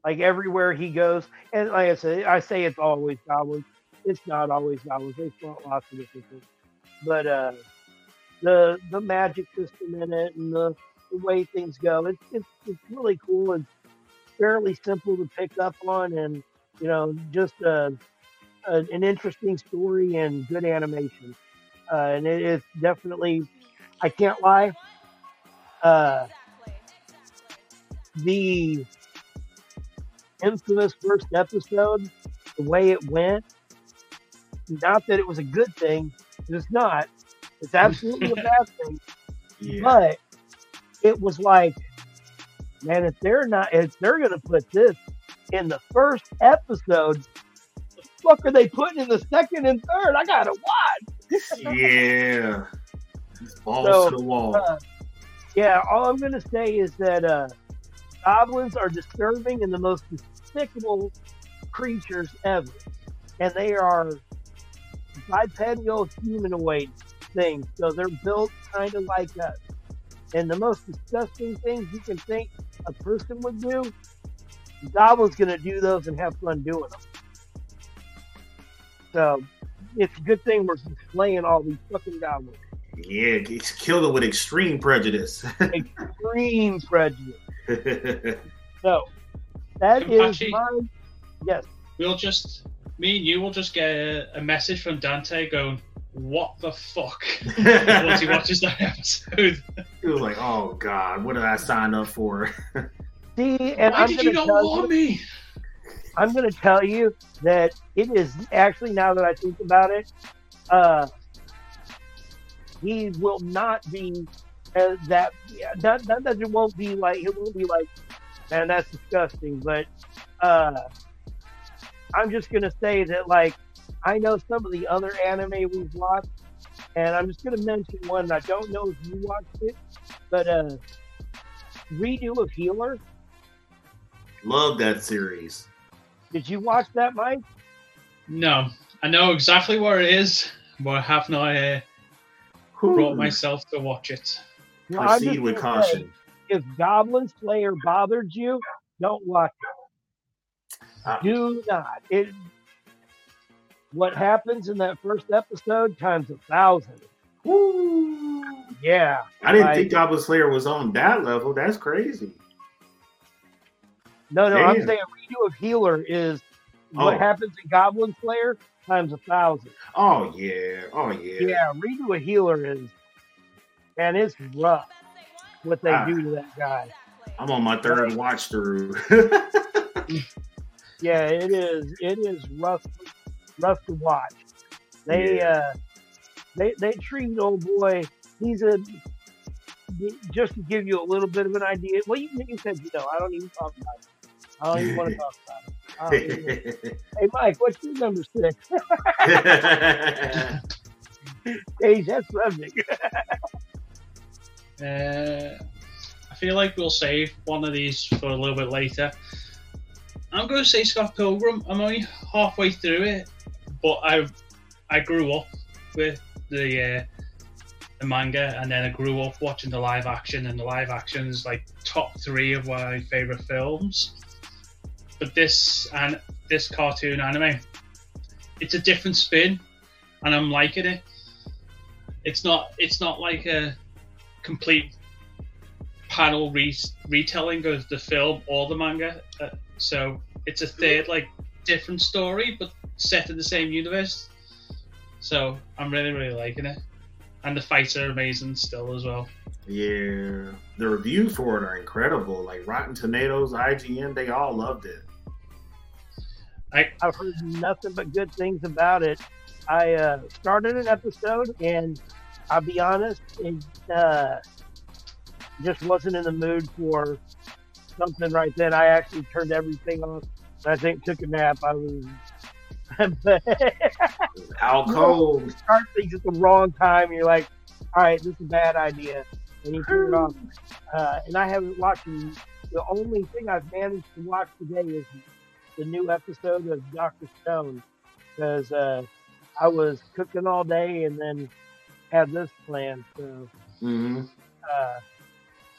like everywhere he goes, and like I say, I say it's always goblins. It's not always goblins. They flaunt lots of different things, but uh, the the magic system in it and the the way things go. It's it's it's really cool and fairly simple to pick up on, and you know, just a, a, an interesting story and good animation. Uh, and it is definitely, I can't lie, uh, the infamous first episode, the way it went. Not that it was a good thing, it's not. It's absolutely a bad thing yeah. but it was like, man, if they're not, if they're gonna put this in the first episode, the fuck are they putting in the second and third? I gotta watch. yeah. Balls So, to the wall. Uh, yeah, all I'm gonna say is that uh, goblins are disturbing and the most despicable creatures ever, and they are bipedal humanoid things, so they're built kind of like us. And the most disgusting things you can think a person would do, goblin's gonna do those and have fun doing them. So it's a good thing we're slaying all these fucking goblins. yeah, he's killed it with extreme prejudice. Extreme prejudice. So that is Apache. my yes. We'll just, me and you will just get a, a message from Dante going, "What the fuck?" once he watches that episode. he was like, "Oh God, what did I sign up for?" See, and Why I'm did gonna you not tell warn you, me? I'm gonna tell you that it is actually now that I think about it, uh, he will not be uh, that. Yeah, not, not that it won't be like it won't be like, man, that's disgusting. But uh, I'm just gonna say that like I know some of the other anime we've watched, and I'm just gonna mention one. I don't know if you watched it, but uh, redo of Healer. Love that series. Did you watch that, Mike? No, I know exactly where it is, but I have not uh, brought myself to watch it. Well, I'm Proceed with gonna say, caution. If Goblin Slayer bothered you, don't watch Uh, it. Do not. It. What happens in that first episode times a thousand. whoo. Yeah. I didn't like- think Goblin Slayer was on that level. That's crazy. No, no. I'm Damn. saying redo of Healer is what Oh. happens in Goblin Slayer times a thousand. Oh yeah. Oh yeah. Yeah. Redo of Healer is, and it's rough what they Ah. do to that guy. I'm on my third watch through. Yeah, it is. It is rough, rough to watch. They Yeah. uh, they they treat old boy. He's a just to give you a little bit of an idea. Well, you, you said you know. I don't even talk about it. I don't even want to talk about it. Hey, Mike, what's your number six? Change that subject. Uh, I feel like we'll save one of these for a little bit later. I'm going to say Scott Pilgrim. I'm only halfway through it, but I I grew up with the uh, the manga, and then I grew up watching the live action, and the live action is like top three of my favorite films. But this and this cartoon anime, it's a different spin, and I'm liking it. It's not it's not like a complete panel re- retelling of the film or the manga. Uh, so it's a third, like, different story, but set in the same universe. So I'm really, really liking it. And the fights are amazing still as well. yeah. The reviews for it are incredible. Like Rotten Tomatoes, IGN, they all loved it. I've heard nothing but good things about it. I uh, started an episode, and I'll be honest, it uh, just wasn't in the mood for something right then. I actually turned everything off. I think took a nap. I was Out cold. start things at the wrong time. You're like, all right, this is a bad idea, and you turn it off. Uh, and I haven't watched. it. The only thing I've managed to watch today is the new episode of Doctor Stone because uh, I was cooking all day and then had this planned. So hmm uh,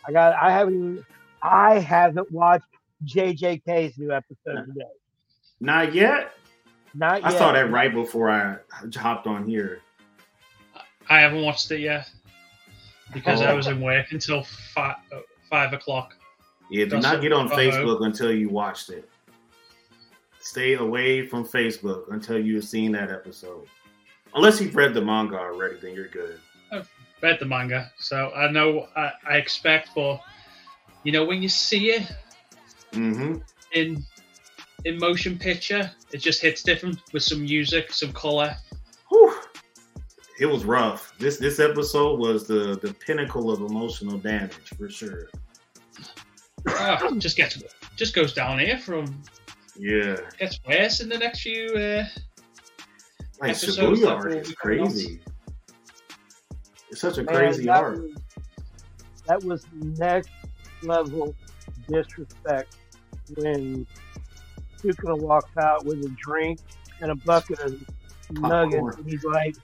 I got. I haven't. I haven't watched JJK's new episode today. Not yet. Not I saw that right before I hopped on here. I haven't watched it yet because I Oh. was in work until five, uh, five o'clock. Yeah, do That's not get on uh-oh. Facebook until you watched it. Stay away from Facebook until you've seen that episode. Unless you've read the manga already, then you're good. I've read the manga, so I know I, I expect, but you know when you see it hmm in in motion picture, it just hits different with some music, some color. Whew. It was rough. This this episode was the the pinnacle of emotional damage for sure. Oh, just gets just goes down here from Yeah, gets worse in the next few. Uh, like Episodes Shibuya that arc is be coming out. crazy. It's such a Man, crazy that arc. Was, that was next level disrespect when Sukuna walks out with a drink and a bucket of nuggets, and he's like,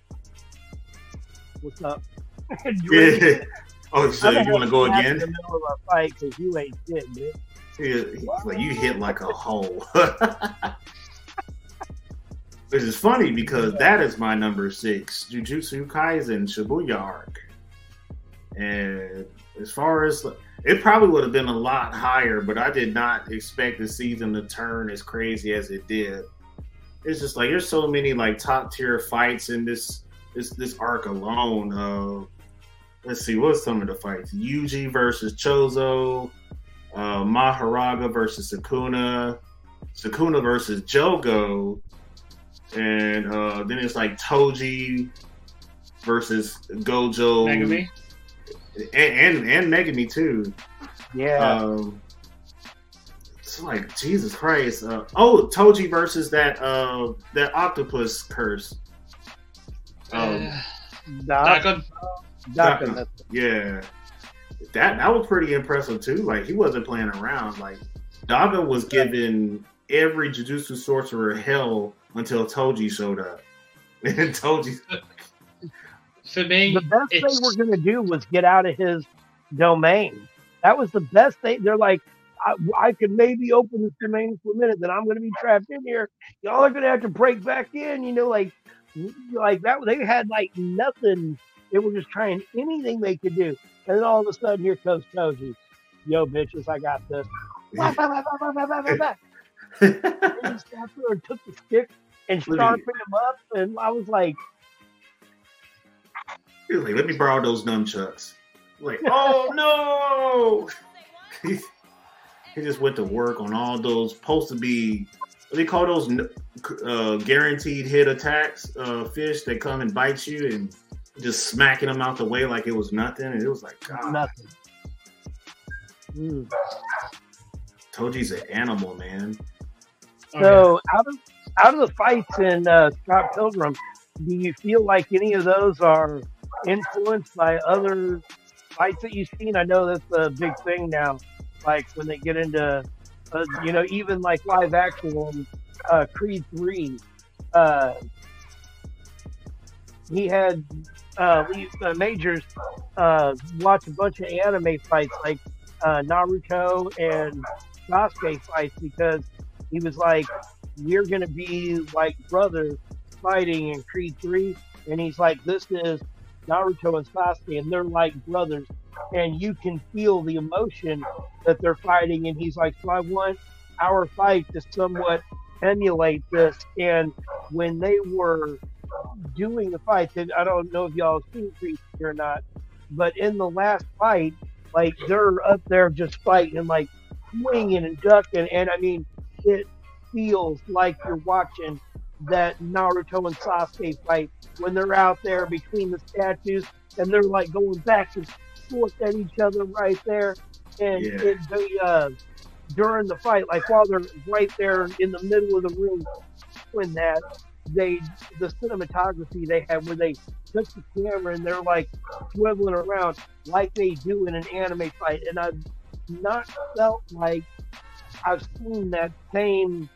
"What's up?" Yeah. Oh, so I'm you want to go again? In the middle of a fight because you ain't shit, bitch. Yeah, he's like you hit like a hole. Which is funny because that is my number six, Jujutsu Kaisen Shibuya arc. And as far as it probably would have been a lot higher, but I did not expect the season to turn as crazy as it did. It's just like there's so many like top tier fights in this this this arc alone. Uh, let's see, what's some of the fights? Yuji versus Choso, uh, Mahoraga versus Sukuna, Sukuna versus Jogo, and uh, then it's like Toji versus Gojo, Megumi. and and, and Megumi too. Yeah, Um, it's like Jesus Christ. Uh, oh, Toji versus that uh that octopus curse. Um, Uh, Doc, Dagon. Dagon. Yeah, that that was pretty impressive too. Like he wasn't playing around. Like Daga was giving every Jujutsu sorcerer hell until Toji showed up, and Toji. For me, the best it's, they were going to do was get out of his domain. That was the best thing. They're like, I, I could maybe open this domain for a minute, then I'm going to be trapped in here. Y'all are going to have to break back in. You know, like, like that. They had like nothing. They were just trying anything they could do, and then all of a sudden, here comes Toji. Yo, bitches, I got this. And took the stick and Look at sharpened him up, and I was like, He was like, let me borrow those nunchucks. Like, oh no! he, he just went to work on all those supposed to be. What they call those uh, guaranteed hit attacks uh, fish that come and bite you and just smacking them out the way like it was nothing and it was like God, nothing. Mm. Toji's an animal man. So out of out of the fights in uh, Scott Pilgrim, do you feel like any of those are influenced by other fights that you've seen? I know that's a big thing now. Like when they get into, uh, you know, even like live action on uh, Creed Three, uh, he had uh, uh, Majors uh, watch a bunch of anime fights like uh, Naruto and Sasuke fights because he was like, "We're gonna be like brothers fighting in Creed Three," and he's like, "This is Naruto and Sasuke, and they're like brothers, and you can feel the emotion that they're fighting." And he's like, "So I want our fight to somewhat emulate this." And when they were doing the fight, and I don't know if y'all have seen Creed or not, but in the last fight, like they're up there just fighting, like swinging and ducking, and I mean, it feels like you're watching that Naruto and Sasuke fight when they're out there between the statues and they're like going back and forth at each other right there. and Yeah. it, they uh, during the fight, like while they're right there in the middle of the room, when that they the cinematography they had where they took the camera and they're like swiveling around like they do in an anime fight, and I've not felt like I've seen that same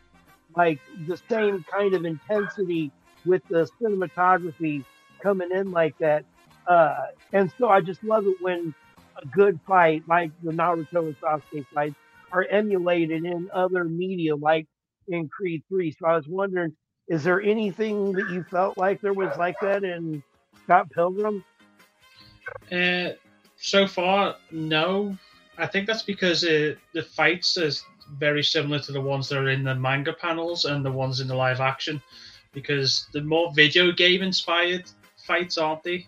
like the same kind of intensity with the cinematography coming in like that. Uh, and so I just love it when a good fight like the Naruto and Sasuke fights are emulated in other media like in Creed 3. So I was wondering, is there anything that you felt like there was like that in Scott Pilgrim? Uh, so far, no. I think that's because uh, the fights is very similar to the ones that are in the manga panels and the ones in the live action, because the more video game inspired fights, aren't they?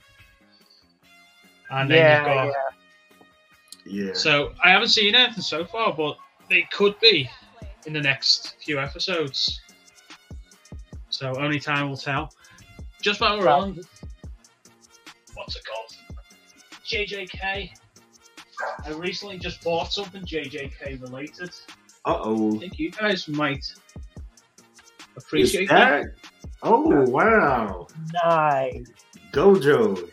And then yeah, you've got yeah. Yeah. So I haven't seen anything so far, but they could be in the next few episodes. So only time will tell. Just while we're on, what's it called? JJK. I recently just bought something JJK related. Uh oh. I think you guys might Is appreciate that. that? Oh wow. Nice. Gojo.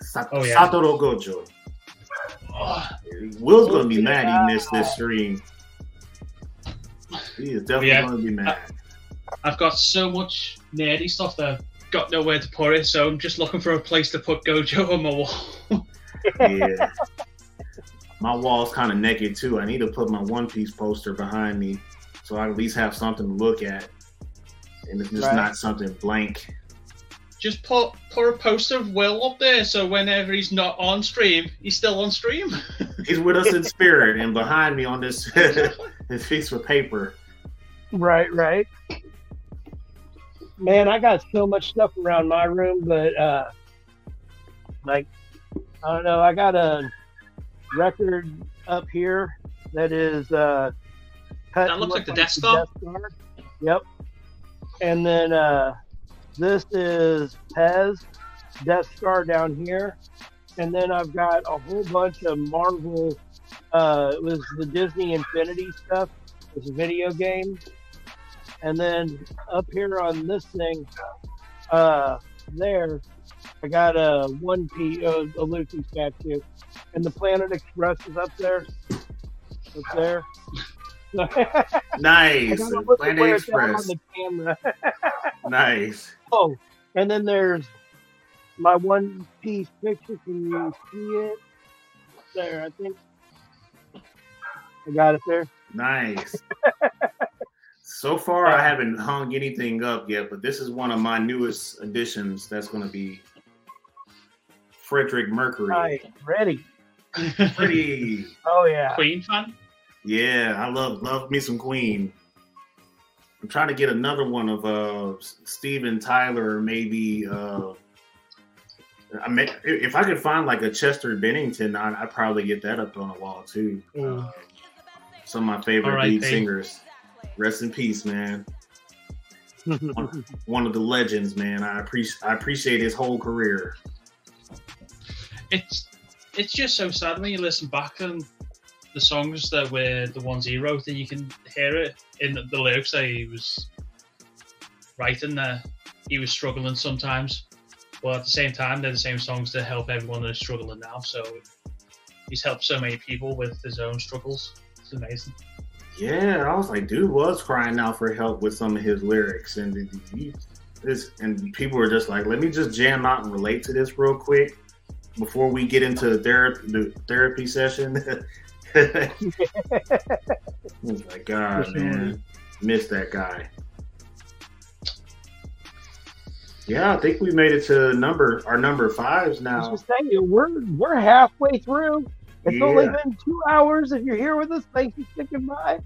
Sa- Oh, yeah. Satoru Gojo. Oh, Will's gonna be mad he missed this stream. He is definitely Yeah. gonna be mad. I've got so much nerdy stuff that I've got nowhere to put it, so I'm just looking for a place to put Gojo on my wall. Yeah. My wall's kind of naked too. I need to put my One Piece poster behind me so I at least have something to look at. And it's just Right. not something blank. just put put a poster of Will up there, so whenever he's not on stream, he's still on stream. He's with us in spirit and behind me on this this piece of paper. Right, right. Man, I got so much stuff around my room, but uh like I don't know, I got a record up here that is uh cut That looks like the look Death? Star. Yep. And then uh this is Pez Death Star down here. And then I've got a whole bunch of Marvel uh it was the Disney Infinity stuff. It's a video game. And then up here on this thing, uh, there, I got a one P, uh, a Luffy statue, and the Planet Express is up there. Up there. Nice. gotta look at Planet where it's on Express. the camera. Nice. oh, and then there's my one piece picture. Can you see it? There, I think. I got it there. Nice. so far, I haven't hung anything up yet, but this is one of my newest additions. That's going to be Frederick Mercury. Right, ready. Pretty. Oh yeah. Queen fan? Yeah, I love love me some Queen. I'm trying to get another one of uh Steven Tyler, maybe. uh I mean, if I could find like a Chester Bennington, I'd, I'd probably get that up on the wall too. Mm. Uh, some of my favorite R.I.P. lead singers. Rest in peace, man. One of the legends, man. I appreciate I appreciate his whole career. It's it's just so sad when you listen back and the songs that were the ones he wrote, and you can hear it in the, the lyrics that he was writing. There, he was struggling sometimes, but at the same time, they're the same songs that help everyone that's struggling now. So he's helped so many people with his own struggles. It's amazing. Yeah, I was like, dude was crying out for help with some of his lyrics, and this and people were just like, let me just jam out and relate to this real quick before we get into the therapy the therapy session. oh my god, sure. man, miss that guy. Yeah, I think we made it to number our number fives I now. was just saying, we're we're halfway through. It's only been two hours. If you're here with us, thanks for sticking by.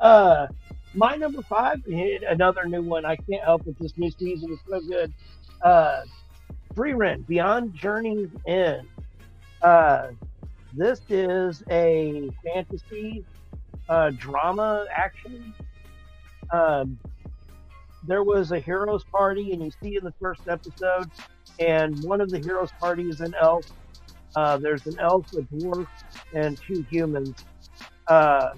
Uh, my number five, another new one. I can't help it. This new season is so good. Uh, Frieren Beyond Journey's End. Uh, this is a fantasy uh, drama action. Um, there was a heroes party, and you see in the first episode, and one of the heroes party is an elf Uh, there's an elf, a dwarf, and two humans. Uh,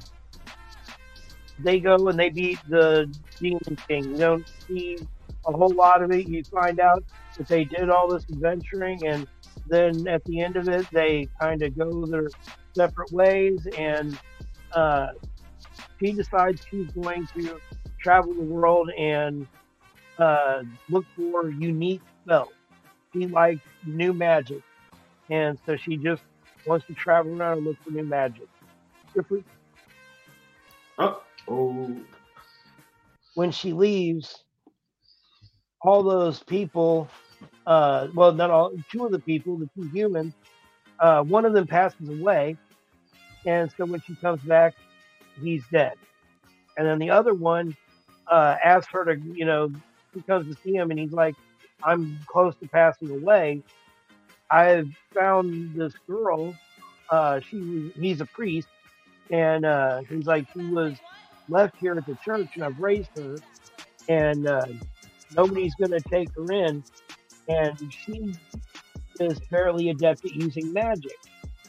they go and they beat the demon king. You don't see a whole lot of it. You find out that they did all this adventuring, and then at the end of it, they kind of go their separate ways. And uh, she decides she's going to travel the world and uh, look for unique spells. She likes new magic, and so she just wants to travel around and look for new magic. Different Oh, oh. when she leaves, all those people, uh, well, not all, two of the people, the two humans, uh, one of them passes away. And so when she comes back, he's dead. And then the other one uh, asks her to, you know, she comes to see him and he's like, I'm close to passing away. I have found this girl. Uh, she he's a priest. And uh, he's like, she was left here at the church and I've raised her. And uh, nobody's going to take her in. And she is fairly adept at using magic.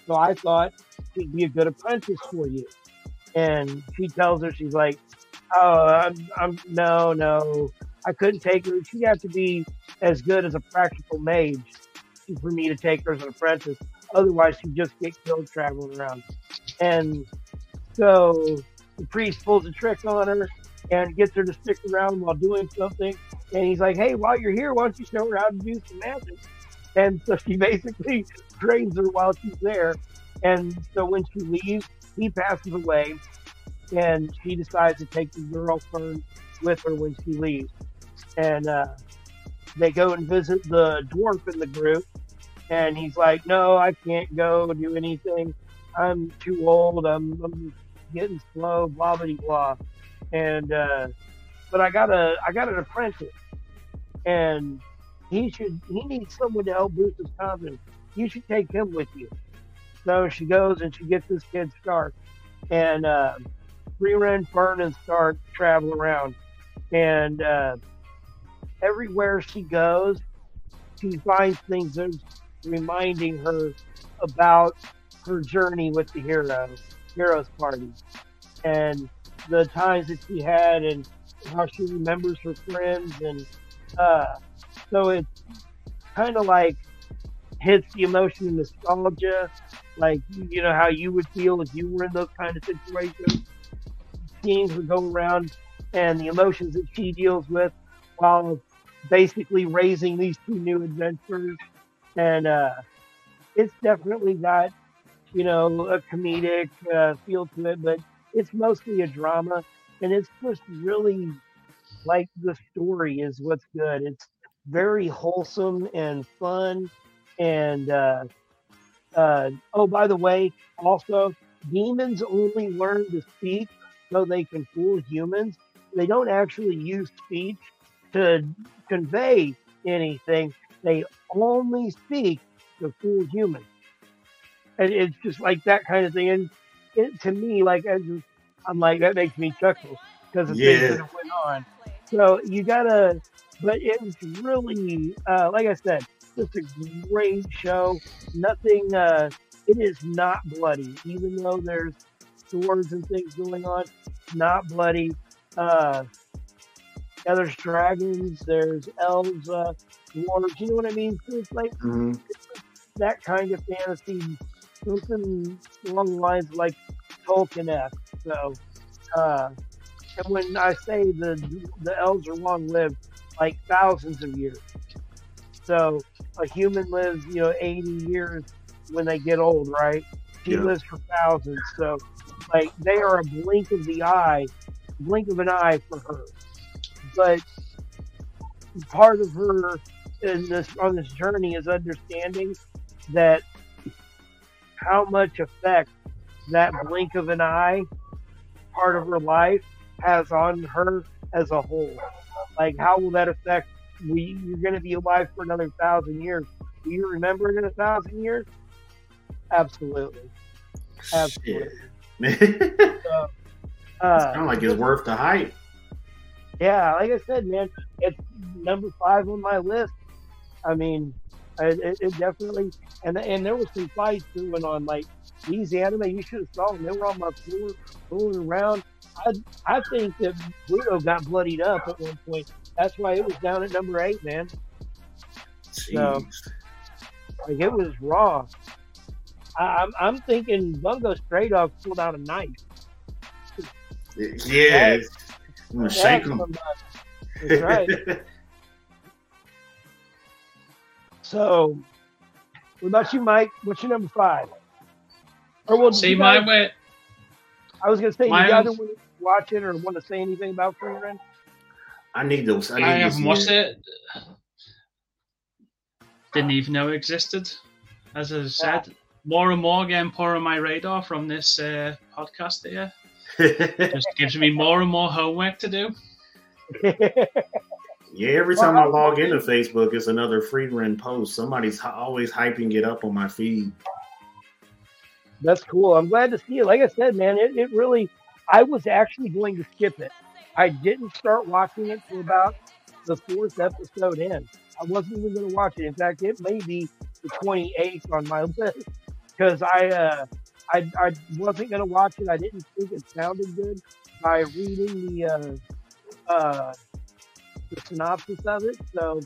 So I thought she'd be a good apprentice for you. And she tells her, she's like, oh, I'm, I'm no, no, I couldn't take her. She'd have to be as good as a practical mage for me to take her as an apprentice. Otherwise, she'd just get killed traveling around. And so the priest pulls a trick on her and gets her to stick around while doing something. And he's like, hey, while you're here, why don't you show her how to do some magic? And so she basically trains her while she's there. And so when she leaves, he passes away and she decides to take the girlfriend with her when she leaves. And uh, they go and visit the dwarf in the group. And he's like, no, I can't go do anything. I'm too old. I'm, I'm getting slow, blah, blah, blah. And, uh, but I got a, I got an apprentice and he should, he needs someone to help boost his confidence. You should take him with you. So she goes and she gets this kid Stark and, uh, Frieren, Fern, and Stark travel around. And, uh, everywhere she goes, she finds things that reminding her about her journey with the heroes, heroes party, and the times that she had, and how she remembers her friends, and uh, so it's kind of like hits the emotion of nostalgia, like you know how you would feel if you were in those kind of situations. Scenes would go around, and the emotions that she deals with while basically raising these two new adventurers, and uh, it's definitely got you know a comedic uh, feel to it, but it's mostly a drama, and it's just really like the story is what's good. It's very wholesome and fun, and uh, uh, oh, by the way, also demons only learn to speak so they can fool humans. They don't actually use speech to convey anything. They only speak to fool humans. And it's just like that kind of thing. And it, to me, like, just, I'm like, that makes me chuckle because of Yeah. things that went on. So you gotta, but it was really, uh, like I said, just a great show. Nothing, uh, it is not bloody, even though there's swords and things going on. Not bloody. Uh, yeah, there's dragons, there's elves, uh, dwarves. You know what I mean? So it's like Mhm. that kind of fantasy, something along the lines of like Tolkien esque. So, uh, and when I say the the elves are long lived, like thousands of years. So a human lives, you know, 80 years when they get old, right? She Yeah. lives for thousands. So, like, they are a blink of the eye, blink of an eye for her. But part of her in this on this journey is understanding that how much effect that blink of an eye part of her life has on her as a whole. Like, how will that affect? We you're going to be alive for another thousand years. Do you remember it in a thousand years? Absolutely. Absolutely. So, uh, Kind of like it's worth the hype. yeah, like I said, man, it's number five on my list. I mean, It, it, it definitely, and and there was some fights going on. Like these anime, you should have saw them. They were on my floor, rolling around. I I think that Pluto got bloodied up at one point. That's why it was down at number eight, man. So, like it was raw. I, I'm I'm thinking Bungo Stray Dogs pulled out a knife. Yeah, I'm gonna shake them. That's right. So, what about you, Mike? What's your number five? Or well, See, you mine guys- went. I was gonna say, you guys want to watch it or want to say anything about Frieren? I need those. I, need I to haven't watched it. Didn't even know it existed. As I said, more and more getting put on my radar from this uh, podcast here. Just gives me more and more homework to do. Yeah, every time I log into Facebook, it's another Frieren post. Somebody's always hyping it up on my feed. That's cool. I'm glad to see it. Like I said, man, it, it really. I was actually going to skip it. I didn't start watching it till about the fourth episode in. I wasn't even going to watch it. In fact, it may be the 28th on my list because I, uh, I I wasn't going to watch it. I didn't think it sounded good by reading the uh, uh, the synopsis of it. So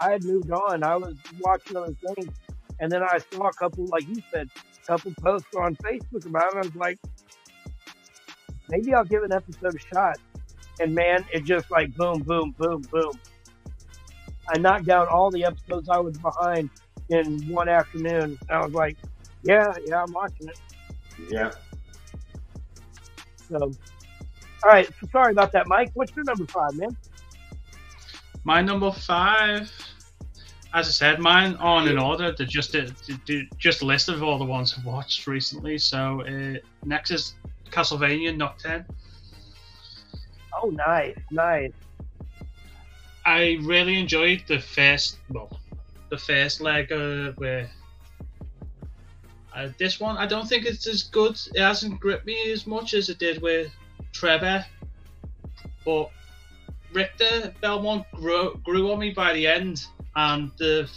I had moved on. I was watching other things, and then I saw a couple, like you said, a couple posts on Facebook about it. I was like, maybe I'll give an episode a shot. And man, it just like boom, boom, boom, boom. I knocked down all the episodes I was behind in one afternoon. I was like, yeah, yeah, I'm watching it. Yeah. So, all right. So sorry about that, Mike. What's your number five, man? My number five, as I said, mine on in order. They're just a, they're just list of all the ones I've watched recently. So uh, next is Castlevania Nocturne. Oh, nice, nice. I really enjoyed the first, well, the first leg uh, where. Uh, this one, I don't think it's as good. It hasn't gripped me as much as it did with Trevor, but Richter Belmont grew, grew on me by the end, and the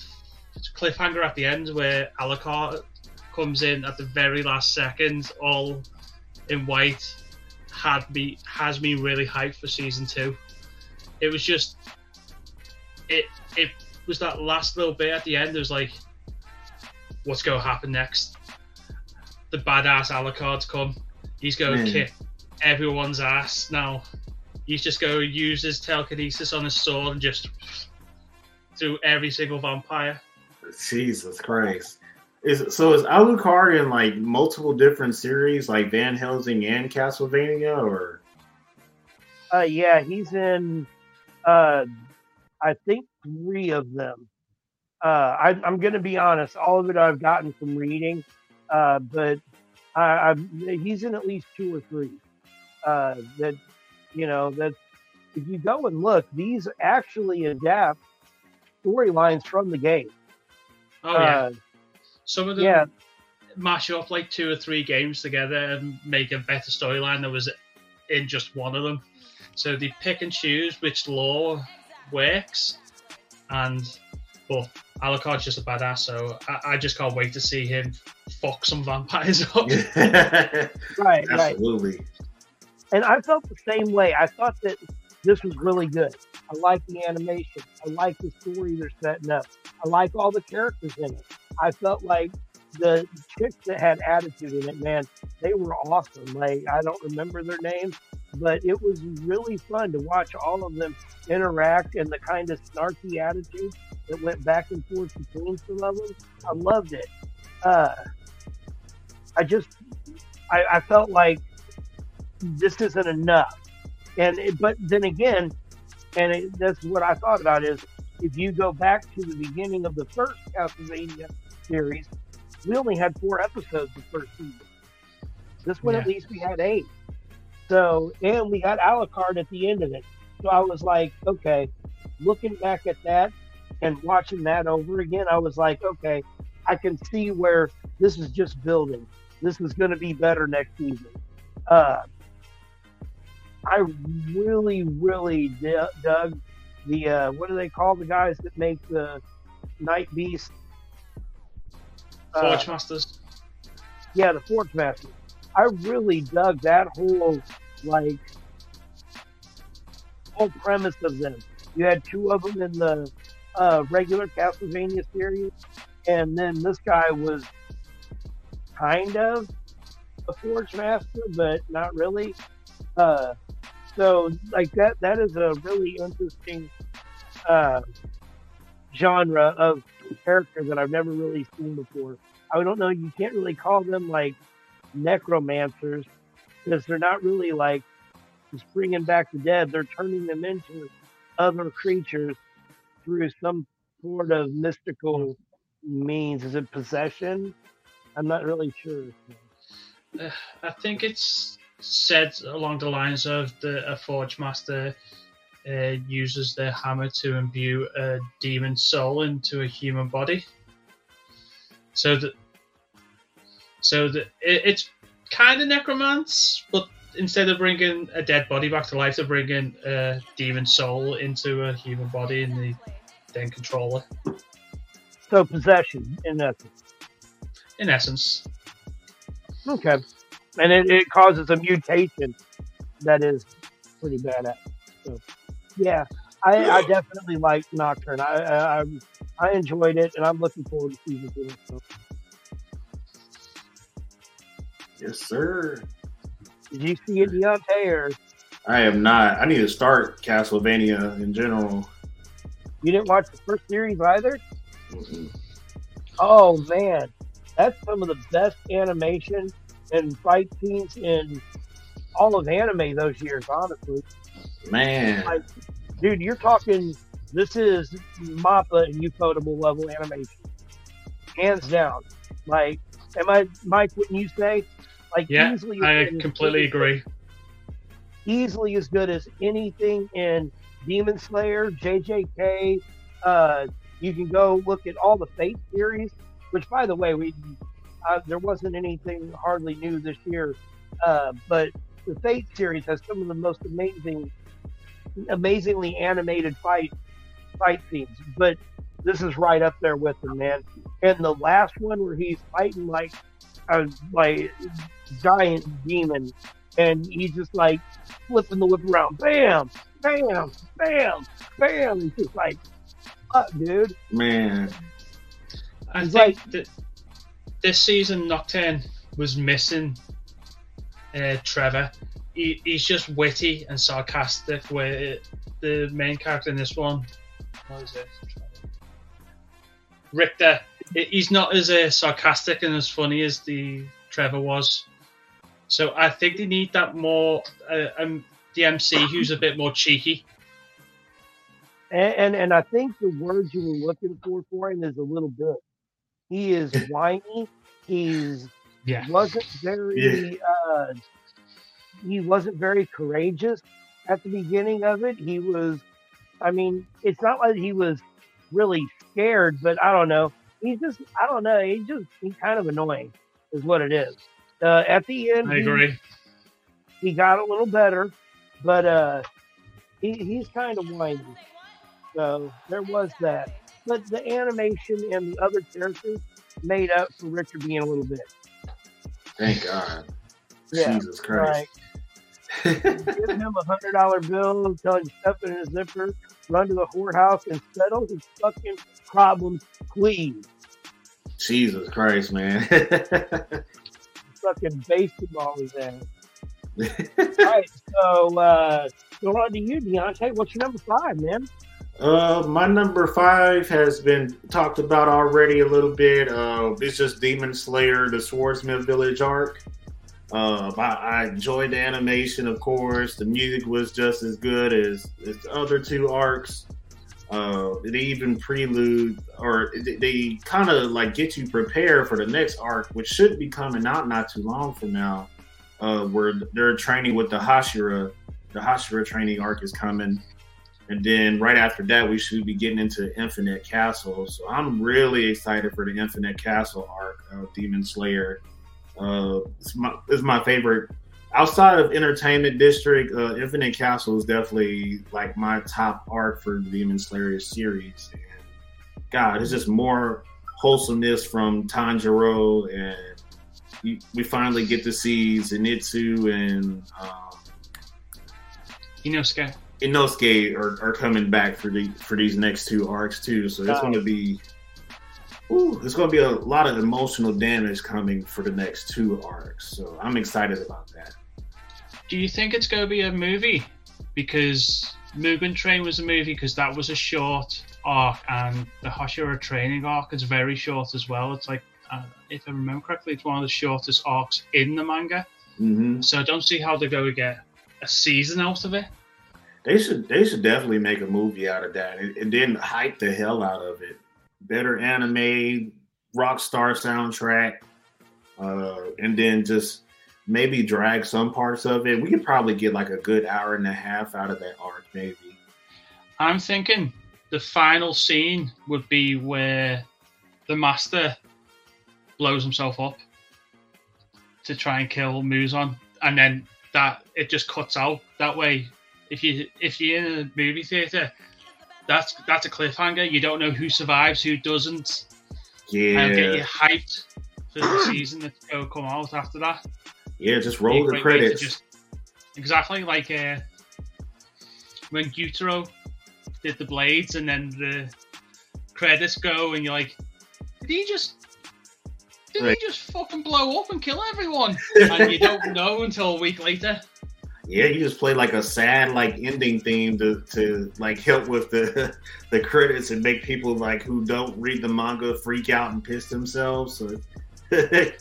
cliffhanger at the end where Alucard comes in at the very last second, all in white, had me has me really hyped for season two. It was just it it was that last little bit at the end. It was like, what's going to happen next? The badass Alucard's come. He's going to Man. kick everyone's ass now. He's just going to use his telekinesis on his sword and just through every single vampire. Jesus Christ. Is so is Alucard in like multiple different series, like Van Helsing and Castlevania, or Uh, yeah, he's in, uh, I think three of them. Uh, I, I'm going to be honest, all of it I've gotten from reading, uh, but I, I've, he's in at least two or three. Uh, that, you know, that if you go and look, these actually adapt storylines from the game. Oh yeah, Uh, some of them yeah, mash up like two or three games together and make a better storyline that was in just one of them. So they pick and choose which law works, and but Alucard's just a badass, so I, I just can't wait to see him fuck some vampires up. right, right. And I felt the same way. I thought that this was really good. I like the animation. I like the story they're setting up. I like all the characters in it. I felt like the chicks that had attitude in it, man, they were awesome. Like I don't remember their names, but it was really fun to watch all of them interact and the kind of snarky attitude that went back and forth between some of them. I loved it. Uh, I just, I, I felt like this isn't enough. And it, but then again, and it, that's what I thought about is if you go back to the beginning of the first Castlevania series, we only had four episodes the first season. This one, at least, we had eight. So, and we got Alucard at the end of it. So I was like, okay, looking back at that and watching that over again, I was like, okay, I can see where this is just building. This is going to be better next season. Uh, I really, really dug the uh, what do they call the guys that make the Night Beast Uh, Forge Masters. yeah, the Forge Masters. I really dug that whole like whole premise of them. You had two of them in the uh, regular Castlevania series, and then this guy was kind of a Forge Master, but not really. Uh, so like that that is a really interesting uh, genre of character that I've never really seen before. I don't know. You can't really call them like necromancers because they're not really like just bringing back the dead. They're turning them into other creatures through some sort of mystical means. Is it possession? I'm not really sure. I think it's said along the lines of the a Forge Master uh, uses their hammer to imbue a demon soul into a human body. So that, so that it, it's kind of necromance, but instead of bringing a dead body back to life, they're bringing a demon soul into a human body, and they then control it. So possession, in essence. In essence, Okay. And it, it causes a mutation that is pretty bad at. So, yeah, I, I definitely like Nocturne. I, I I'm- enjoyed it, and I'm looking forward to season two. So, Yes, sir. did you see it, Deontay, or I am not. I need to start Castlevania in general. you didn't watch the first series either? Mm-mm. Oh man, that's some of the best animation and fight scenes in all of anime those years. Honestly, Man, Like, dude, you're talking. This is Mappa and Ufotable level animation, hands down. Like, am I, Mike? Wouldn't you say? Like, yeah, easily I good as- completely agree. Easily as good as anything in Demon Slayer, JJK. Uh, you can go look at all the Fate series, which, by the way, we uh, there wasn't anything hardly new this year, uh, but the Fate series has some of the most amazing, amazingly animated fight fight scenes. But this is right up there with them, man. And the last one where he's fighting like a like giant demon, and he's just like flipping the whip around, bam, bam, bam, bam. It's just like, fuck, dude. man. I It's think that this season Nocturne was missing uh, Trevor. He, he's just witty and sarcastic. Where the main character in this one, what is it? Richter. He's not as uh, sarcastic and as funny as the Trevor was. So I think they need that more. Uh, um, the MC who's a bit more cheeky. And, and and I think the words you were looking for for him is a little bit. He is whiny. He's Yeah. wasn't very uh, he wasn't very courageous at the beginning of it. He was, I mean, it's not like he was really scared, but I don't know. He's just, I don't know. He just, he's kind of annoying, is what it is. Uh, at the end, I he- agree. He, got a little better, but uh, he, he's kind of whiny. So there was that. But the animation and the other characters made up for Richard being a little bit. Thank God. Yeah, Jesus Christ. Give him a hundred dollar bill, tell him step in his zipper, run to the whorehouse, and settle his fucking problems, please. Jesus Christ, man. Fucking baseball is in. All right, so uh, go on to you, Deontay. What's your number five, man? Uh, my number five has been talked about already a little bit. Uh, it's just Demon Slayer, the Swordsmith Village arc. Uh, I, I enjoyed the animation, of course. The music was just as good as, as the other two arcs. Uh, they even prelude, or they, they kind of like get you prepared for the next arc, which should be coming out not too long from now. Uh, where they're training with the Hashira. The Hashira training arc is coming and then right after that, we should be getting into Infinite Castle. So I'm really excited for the Infinite Castle arc of Demon Slayer. Uh, it's my, it's my favorite. Outside of Entertainment District, uh, Infinite Castle is definitely like my top arc for Demon Slayer series. And God, it's just more wholesomeness from Tanjiro, and we, finally get to see Zenitsu and um, Inosuke. Inosuke are, are coming back for the for these next two arcs too. So it's going to be, ooh, there's going to be a lot of emotional damage coming for the next two arcs. So I'm excited about that. Do you think it's going to be a movie? Because Mugen Train was a movie because that was a short arc, and the Hashira training arc is very short as well. It's like, uh, if I remember correctly, it's one of the shortest arcs in the manga. hmm So I don't see how they're going to get a season out of it. They should they should definitely make a movie out of that and, then hype the hell out of it. Better anime, rock star soundtrack, uh, and then just maybe drag some parts of it. We could probably get like a good hour and a half out of that arc, maybe. I'm thinking the final scene would be where the master blows himself up to try and kill Muzan, and then that it just cuts out. That way, if you if you're in a movie theater, that's that's a cliffhanger. You don't know who survives, who doesn't. Yeah, and get you hyped for the season that's going to come out after that. yeah. Just roll the great way to credits. just- exactly like uh, when Gyutaro did the blades and then the credits go and you're like, did he just did Right. he just fucking blow up and kill everyone? and you don't know until a week later. Yeah, you just play like a sad like ending theme to, to like help with the the credits and make people like who don't read the manga freak out and piss themselves. So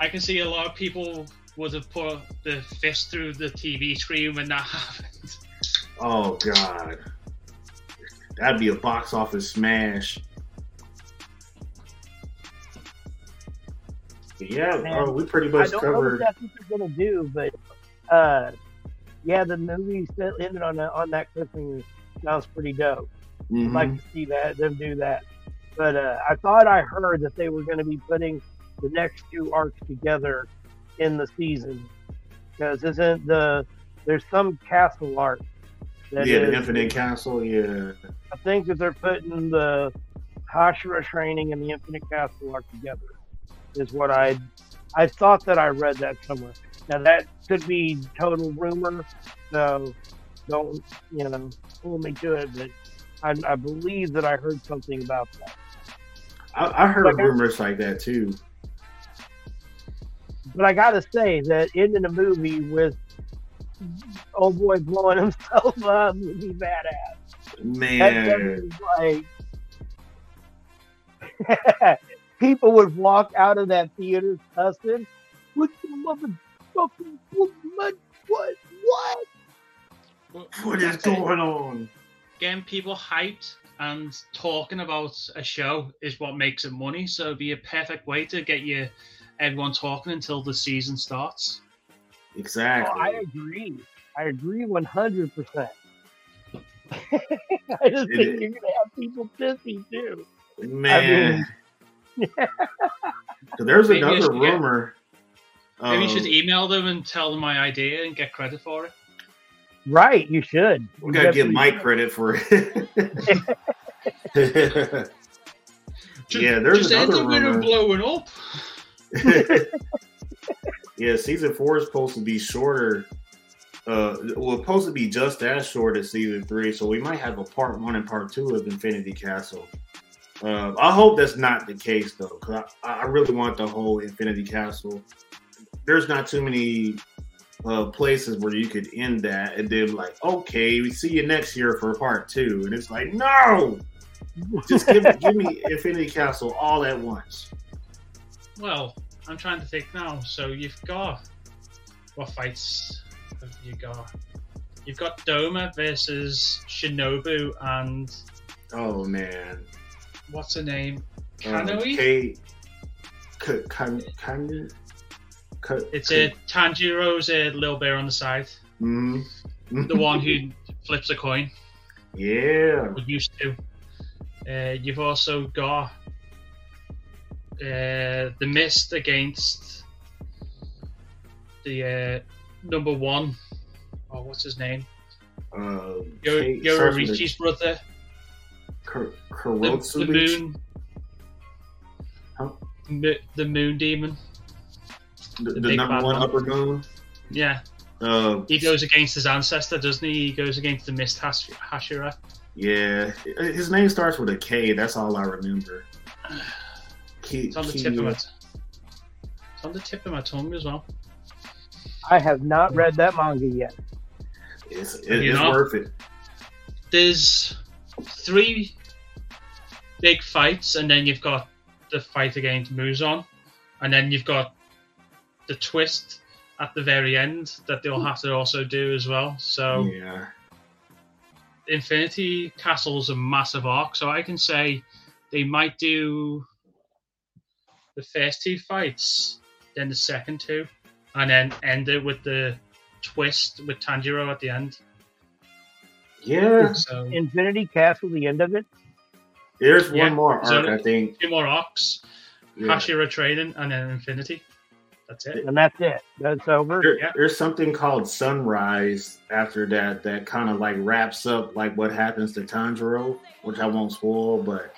I can see a lot of people would have put the fist through the TV screen when that happened. oh god. That'd be a box office smash. Yeah, oh, we pretty I much don't know if covered. that's what they're gonna do, but uh, yeah, the movie still ended on that on that cliffhanger. Sounds pretty dope. I'd Mhm. like to see that them do that. But uh, I thought I heard that they were going to be putting the next two arcs together in the season because isn't the there's some castle arc that yeah, the Infinite Castle. Yeah, I think that they're putting the Hashira training and the Infinite Castle arc together. Is what I I thought that I read that somewhere. Now that could be total rumor, so don't you know hold me to it. But I, I believe that I heard something about that. I, I heard I- rumors like that too. But I gotta say that ending the movie with old boy blowing himself up would be badass. Man, like people would walk out of that theater cussing. What the motherfucking what? What? What? what is going on? Getting people hyped and talking about a show is what makes it money. So it'd be a perfect way to get you everyone talking until the season starts. Oh, Exactly. I agree. I agree one hundred percent. I just It think is. you're gonna have people pissy too. Man. So there's Maybe another should get- rumor. Maybe you um, should email them and tell them my idea and get credit for it. Right, you should. we gotta give Mike should. credit for it. Just, Yeah, there's just end another it with rumor. blowing up. yeah, season four is supposed to be shorter. Uh, well, supposed to be just as short as season three, so we might have a part one and part two of Infinity Castle. Uh, I hope that's not the case though, because I, I really want the whole Infinity Castle. There's not too many uh, places where you could end that and then like, okay, we see you next year for part two, and it's like, no, just give, give me Infinity Castle all at once. Well, I'm trying to think now. So you've got what fights have you got? You've got Doma versus Shinobu and Oh man, what's her name? Um, Kanoi. Kate, K- Kan, Kan, Ka- it's a Tanjiro's a little bear on the side, Mhm. the one who flips a coin. Yeah. used to. Uh, you've also got uh, the mist against the uh, number one. Oh, what's his name? Um, Yo- Yororichi's Sasha- brother. Kur- The, the Kurotsubichi? moon. Huh? Mo- The moon demon. The, the the number one one. upper moon. Yeah, Uh, he goes against his ancestor, doesn't he? He goes against the Mist Hash- Hashira. yeah, his name starts with a K. That's all I remember. Ki- It's on the Ki- tip of my. T- it's on the tip of my tongue as well. I have not read that manga yet. It's, it- it's know? worth it. There's three big fights, and then you've got the fight against Muzan, and then you've got the twist at the very end that they'll have to also do as well. So. Yeah, Infinity Castle is a massive arc, so I can say they might do the first two fights, then the second two, and then end it with the twist with Tanjiro at the end. yeah. So Infinity Castle, the end of it. There's Yeah, one more so- arc, I think. two more arcs, Yeah. Hashira training, and then Infinity. That's it. and that's it. That's over. There- Yeah. There's something called Sunrise after that that kind of like wraps up like what happens to Tanjiro, which I won't spoil, but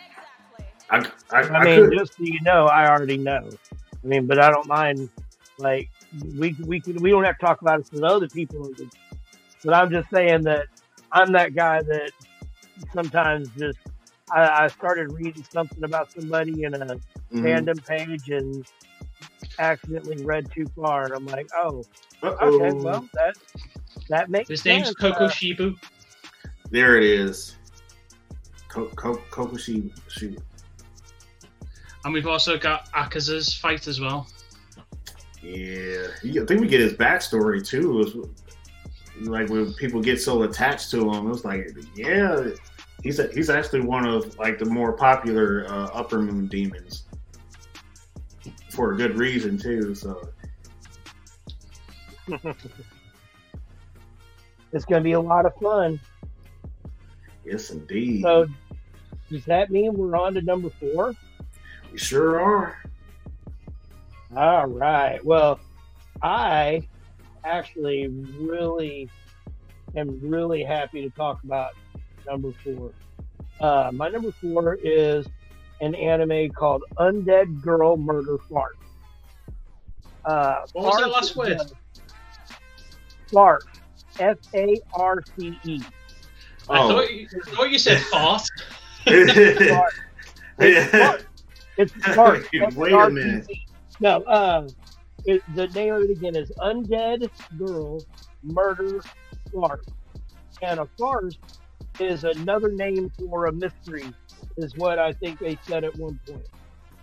I I, I I mean, could just so you know, I already know. I mean, but I don't mind. Like we we could, we don't have to talk about it to the other people. But I'm just saying that I'm that guy that sometimes just I, I started reading something about somebody in a Mhm. fandom page and accidentally read too far, and I'm like, oh, Uh-oh. okay, well that that makes His name's sense. Koko Uh, Shibu. there it is. Ko- Ko- Kokushi, she, And we've also got Akaza's fight as well. yeah. I think we get his backstory too. It's like when people get so attached to him, it's like, yeah, he's a, he's actually one of like the more popular uh, upper moon demons for a good reason too. So it's going to be a lot of fun. yes, indeed, So, does that mean we're on to number four? we sure are. All right. Well, I actually really am really happy to talk about number four. Uh, my number four is an anime called Undead Girl Murder Fart. Uh, What was that last is, word? Fart. F A R C E. I, Oh. thought you, I thought you said fart. Fart. It's yeah. fart. It's fart. Wait a minute. No, uh, it, the name of it again is Undead Girl Murder Farce. And a farce is another name for a mystery, is what I think they said at one point.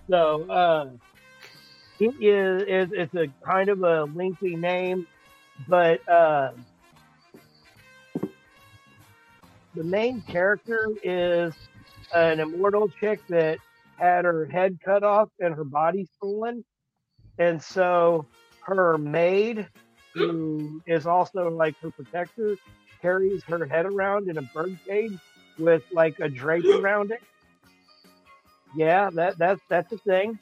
So, uh, it is, is it's a kind of a lengthy name, but uh, the main character is an immortal chick that had her head cut off and her body stolen. And so her maid, who is also like her protector, carries her head around in a bird cage with like a drape around it. Yeah, that that's that's a thing.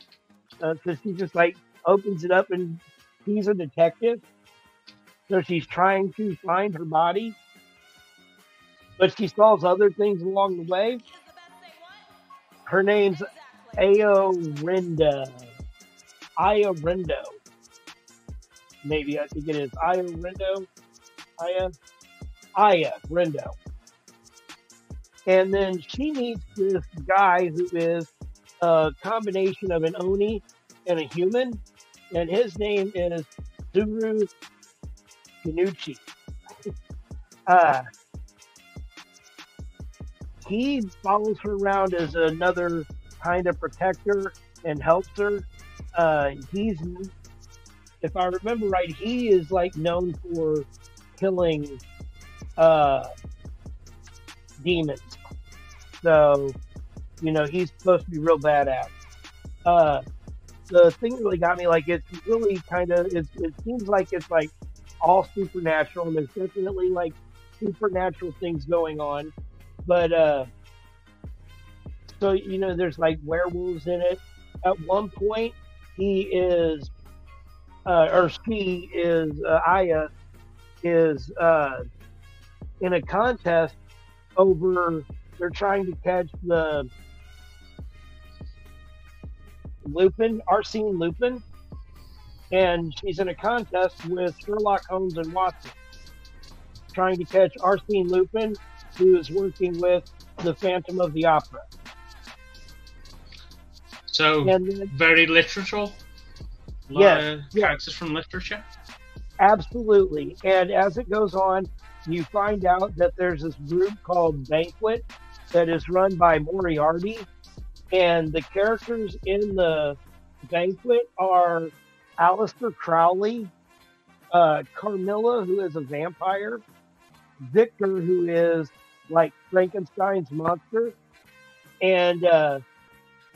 Uh, so she just like opens it up and he's a detective. So she's trying to find her body, but she solves other things along the way. Her name's Aorinda. Iorindo. Maybe I think it is Iorindo. Aya. Aya Rindo. And then she meets this guy who is a combination of an Oni and a human. And his name is Zuru Kinuchi. uh, he follows her around as another kind of protector and helps her. Uh, he's, if I remember right, he is like known for killing uh, demons. So, you know, he's supposed to be real badass. Uh, the thing that really got me, like, it's really kind of, it, seems like it's like all supernatural, and there's definitely like supernatural things going on. But, uh, so, you know, there's like werewolves in it. At one point, he is, uh, or she is, uh, Aya is, uh, in a contest over they're trying to catch the Lupin, Arsene Lupin, and she's in a contest with Sherlock Holmes and Watson, trying to catch Arsene Lupin, who is working with the Phantom of the Opera. So then, very literal. Yes, Uh, yes. Characters from literature. absolutely. And as it goes on, you find out that there's this group called Banquet that is run by Moriarty, and the characters in the Banquet are Aleister Crowley, uh, Carmilla, who is a vampire, Victor, who is like Frankenstein's monster, and uh,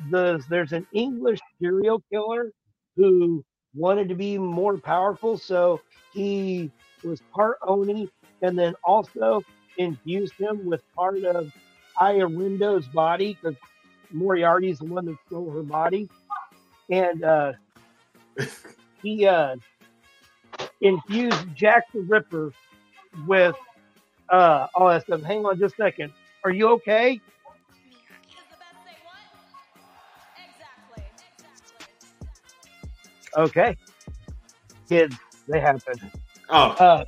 the, there's an English serial killer who wanted to be more powerful, so he was part Oni and then also infused him with part of Aya body because Moriarty's the one that stole her body. And uh, he uh, infused Jack the Ripper with uh, all that stuff. Hang on just a second. Are you okay? Exactly. Okay. Kids, they happen. Oh, Uh,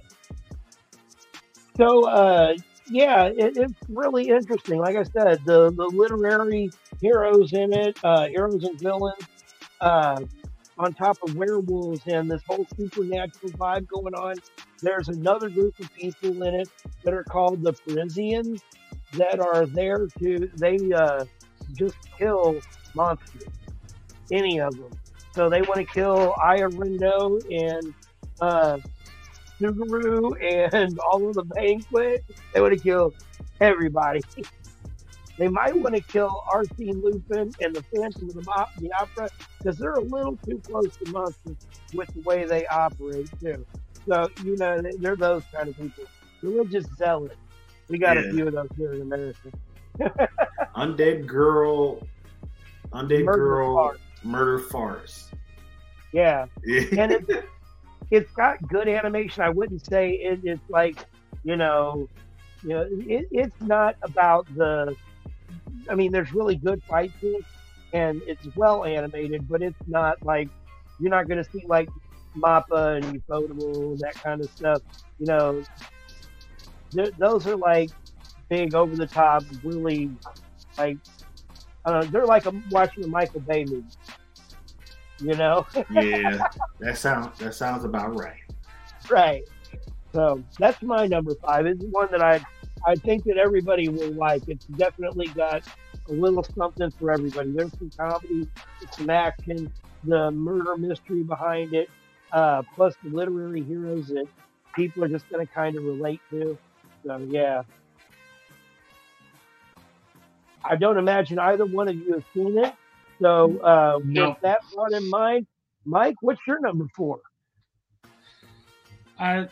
so uh, yeah, it, it's really interesting. Like I said, the the literary heroes in it, uh, heroes and villains, uh, on top of werewolves and this whole supernatural vibe going on. There's another group of people in it that are called the Parisians that are there to they uh, just kill monsters, any of them. So they want to kill Aya Rindo and uh, Tsugaru and all of the banquet. They would to kill everybody. they might want to kill Arsene Lupin and the Phantom of the, the Opera because they're a little too close to monsters with the way they operate too. So you know they- they're those kind of people. Religious zealots. We got Yeah. a few of those here in America. undead girl, undead Murder girl, farce. murder farce. Yeah. Yeah. and it, it's got good animation. I wouldn't say it, it's like, you know, you know, it, it's not about the. I mean, there's really good fight scenes, and it's well animated, but it's not like you're not going to see like Mappa and Ufotable and that kind of stuff. You know, th- those are like big, over the top, really like I don't know. They're like a, watching a Michael Bay movie. You know. yeah, that sounds that sounds about right. Right. So that's my number five. It's one that I I think that everybody will like. It's definitely got a little something for everybody. There's some comedy, some action, the murder mystery behind it, uh, plus the literary heroes that people are just going to kind of relate to. So yeah. I don't imagine either one of you have seen it. So uh, No. with that thought in mind, Mike, what's your number four? I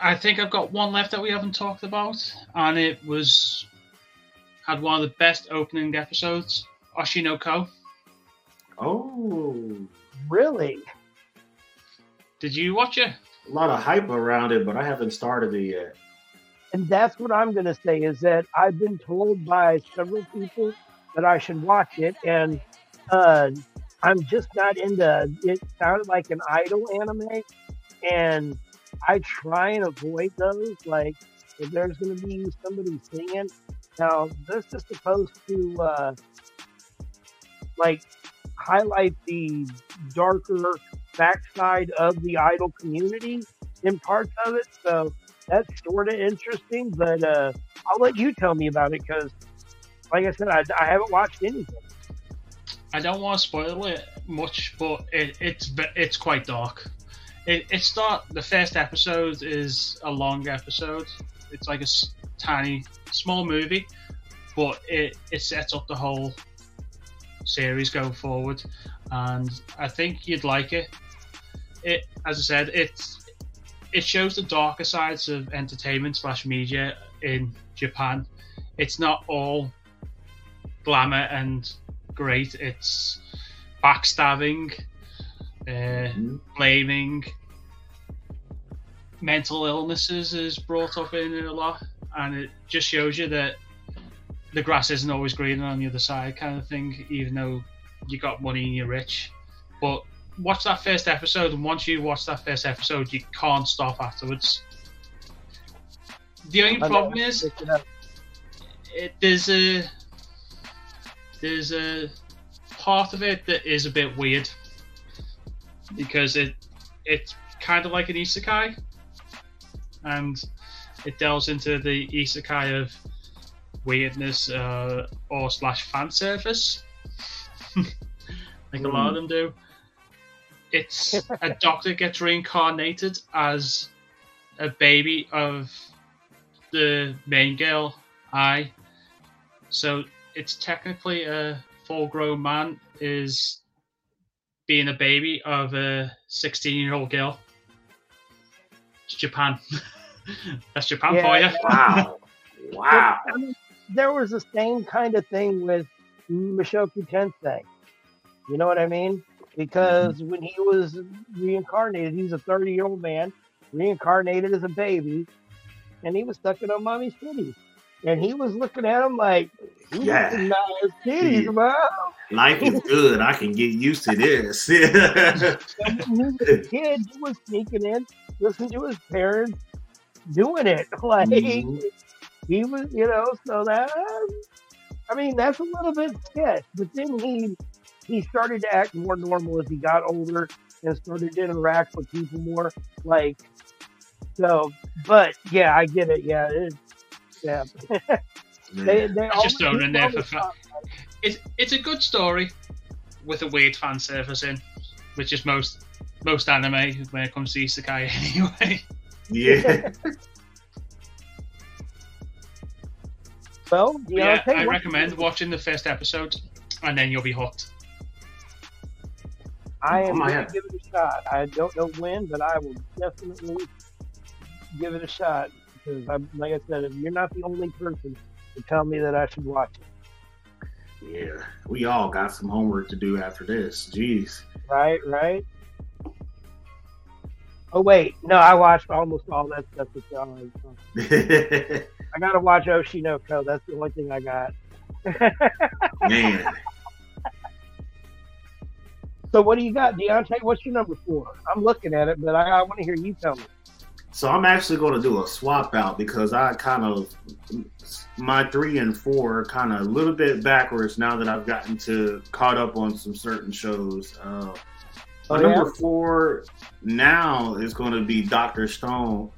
I think I've got one left that we haven't talked about, and it was had one of the best opening episodes, Oshi no Ko. Oh, Really? Did you watch it? a lot of hype around it, but I haven't started it yet. And that's what I'm going to say is that I've been told by several people that I should watch it, and uh, I'm just not into. It sounded like an idol anime, and I try and avoid those. Like if there's going to be somebody singing, now this is supposed to uh, like highlight the darker backside of the idol community in parts of it. So that's sort of interesting, but uh, I'll let you tell me about it because, like I said, I, I haven't watched anything. I don't want to spoil it much, but it, it's it's quite dark. It, it's not the first episode is a long episode. It's like a tiny, small movie, but it, it sets up the whole series going forward, and I think you'd like it. It, as I said, it's it shows the darker sides of entertainment slash media in Japan. It's not all glamour and great. It's backstabbing, uh, Mhm. blaming, mental illnesses is brought up in it a lot, and it just shows you that the grass isn't always greener on the other side, kind of thing. Even though you got money and you're rich, but watch that first episode, and once you watch that first episode, you can't stop afterwards. The only problem is up. it, there's a there's a part of it that is a bit weird because it it's kind of like an isekai and it delves into the isekai of weirdness uh, or slash fan service. Like a lot of them do. It's a doctor gets reincarnated as a baby of the main girl I. So it's technically a full grown man is being a baby of a 16 year old girl. It's Japan. That's Japan Yeah, for you. Wow. Wow. I mean, there was the same kind of thing with Mushoku Tensei. You know what I mean? Because Mm-hmm. when he was reincarnated, he's a 30 year old man, reincarnated as a baby, and he was stuck in on mommy's titties. And he was looking at him like, "These Yeah. nice titties, Yeah. bro. Life is good. I can get used to this. And when he was a kid, he was sneaking in, listening to his parents doing it. Like, Mhm. he was, you know, so that, I mean, that's a little bit sketch. But then he, he started to act more normal as he got older and started to interact with people more. Like, so, but yeah, I get it. Yeah, it, yeah. they, they I just always- thrown in there for always fun. It's, it's a good story with a weird fan service in, which is most most anime when it comes to isekai anyway. yeah. Well, But yeah, tell you I recommend watching the first episode and then you'll be hooked. I Oh, am my going to give it a shot. I don't know when, but I will definitely give it a shot because, I'm, like I said, if you're not the only person to tell me that I should watch it, Yeah. We all got some homework to do after this. Jeez. right? Right? Oh wait, no, I watched almost all that stuff that y'all. I got to watch Oshi no Ko. That's the only thing I got. Man. So what do you got, Deontay? What's your number four? I'm looking at it, but I, I want to hear you tell me. So I'm actually going to do a swap out because I kind of my three and four are kind of a little bit backwards now that I've gotten to caught up on some certain shows. Uh, Oh, yeah? number four now is going to be Doctor Stone,